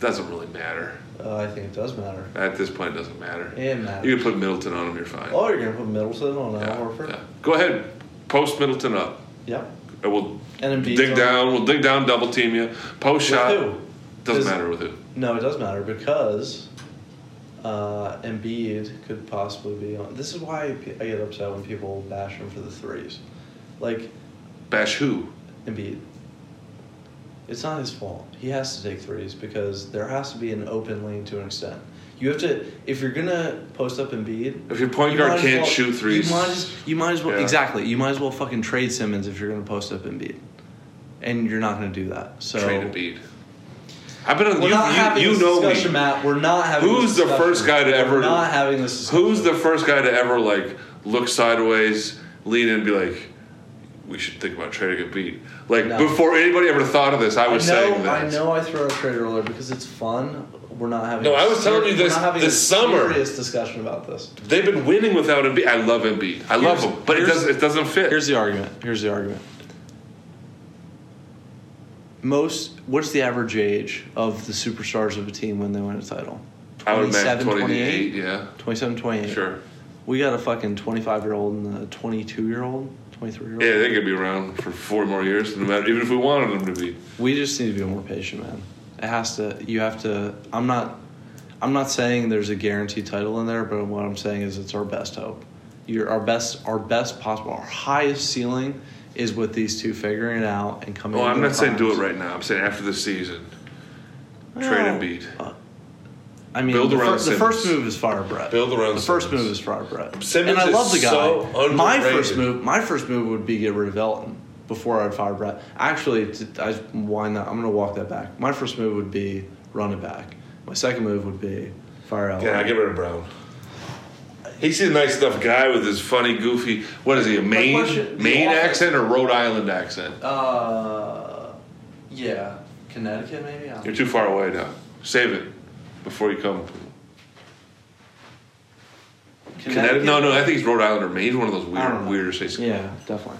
doesn't really matter. Uh, I think it does matter. At this point, it doesn't matter. It matters. You can put Middleton on him, you're fine. Oh, you're gonna put Middleton on Al Horford? yeah. Go ahead, post Middleton up. Yep. And we'll And dig down. We'll dig down, double team you. Post shot. Who? Doesn't matter with who. No, it does matter because uh, Embiid could possibly be on. This is why I get upset when people bash him for the threes. Like Bash who? Embiid. It's not his fault. He has to take threes because there has to be an open lane to an extent. You have to if you're gonna post up Embiid. If your point you guard can't well- shoot threes. You might as, you might as well Yeah. exactly. You might as well fucking trade Simmons if you're gonna post up Embiid, and you're not gonna do that. So Trade Embiid. I've been on. You, not having you, you this know discussion, me. Matt. We're not having. Who's this the first guy to ever- We're not having this. Discussion. Who's the first guy to ever like look sideways, lean in, and be like, "We should think about trading Embiid." Like No. before anybody ever thought of this, I I know. was saying that. I know. I throw a trade earlier because it's fun. We're not having. No, a I was telling you this- not this summer. Serious discussion about this. They've been winning without Embiid. I love Embiid. I love Here's- him, but it doesn't. It doesn't fit. Here's the argument. Here's the argument. Most. What's the average age of the superstars of a team when they win a title? I would imagine 27, 28. Yeah, 27, 28. sure. We got a fucking 25 year old and a 22 year old, 23 year old. Yeah, they could be around for four more years, no matter even if we wanted them to be. We just need to be more patient, man. It has to. You have to. I'm not. I'm not saying there's a guaranteed title in there, but what I'm saying is it's our best hope. You're our best. Our best possible. Our highest ceiling is with these two figuring it out and coming. Well, I'm not saying do it right now. I'm saying after the season, trade Well, Embiid. uh, I mean, Build the, around fir- the first move is fire Brett. Build around the first Simmons. move is fire Brett. Simmons and I love the guy. so my underrated. first move, my first move would be get rid of Elton before I'd fire Brett. Actually, to, I wind that. I'm going to walk that back. My first move would be run it back. My second move would be fire Elton. Yeah, get rid of Brown. He's a nice enough guy with his funny, goofy. What is he? A Maine question, the Maine offense- accent or Rhode Island accent? Uh, yeah, Connecticut maybe. I don't You're too far away now. Save it before you come. Connecticut? No, no. I think he's Rhode Island or Maine. He's one of those I weird, weirder states. Yeah, definitely.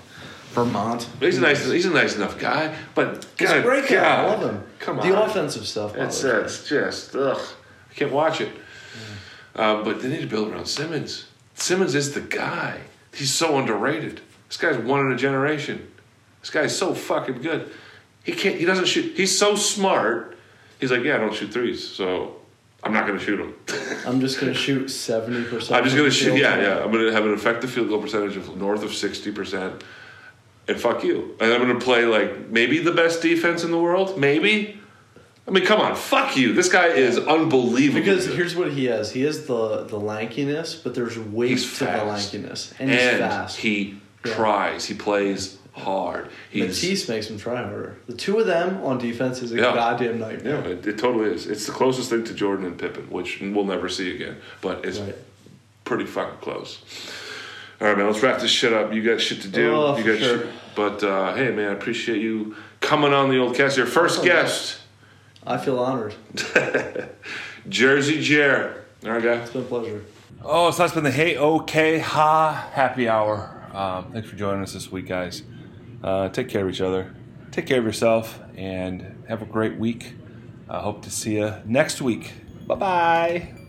Vermont. He's a nice. He's a nice enough guy, but He's God, a great guy. I love him. Come on, The offensive stuff. It's, uh, it's just ugh. I can't watch it. Um, but they need to build around Simmons. Simmons is the guy. He's so underrated. This guy's one in a generation. This guy's so fucking good. He can't. He doesn't shoot. He's so smart. He's like, yeah, I don't shoot threes, so I'm not gonna shoot them. I'm just gonna shoot seventy percent. I'm just gonna shoot. Yeah, yeah. I'm gonna have an effective field goal percentage of north of sixty percent. And fuck you. And I'm gonna play like maybe the best defense in the world. Maybe. I mean, come on, fuck you. This guy is unbelievable. Because here's what he has. He has the the lankiness, but there's weight He's to the lankiness, and, he's and fast. he tries. He plays hard. He's Matisse makes him try harder. The two of them on defense is a Yeah. goddamn yeah, nightmare. it, it totally is. It's the closest thing to Jordan and Pippen, which we'll never see again. But it's Right. pretty fucking close. All right, man. Let's wrap this shit up. You got shit to do. Oh, you got sure. shit. But uh, hey, man, I appreciate you coming on the old cast. Your first Oh, guest, I feel honored. [laughs] Jersey Jer. All right, guy. It's been a pleasure. Oh, so that's been the Hey OK Ha Happy Hour. Um, thanks for joining us this week, guys. Uh, take care of each other, take care of yourself, and have a great week. I hope to see you next week. Bye bye.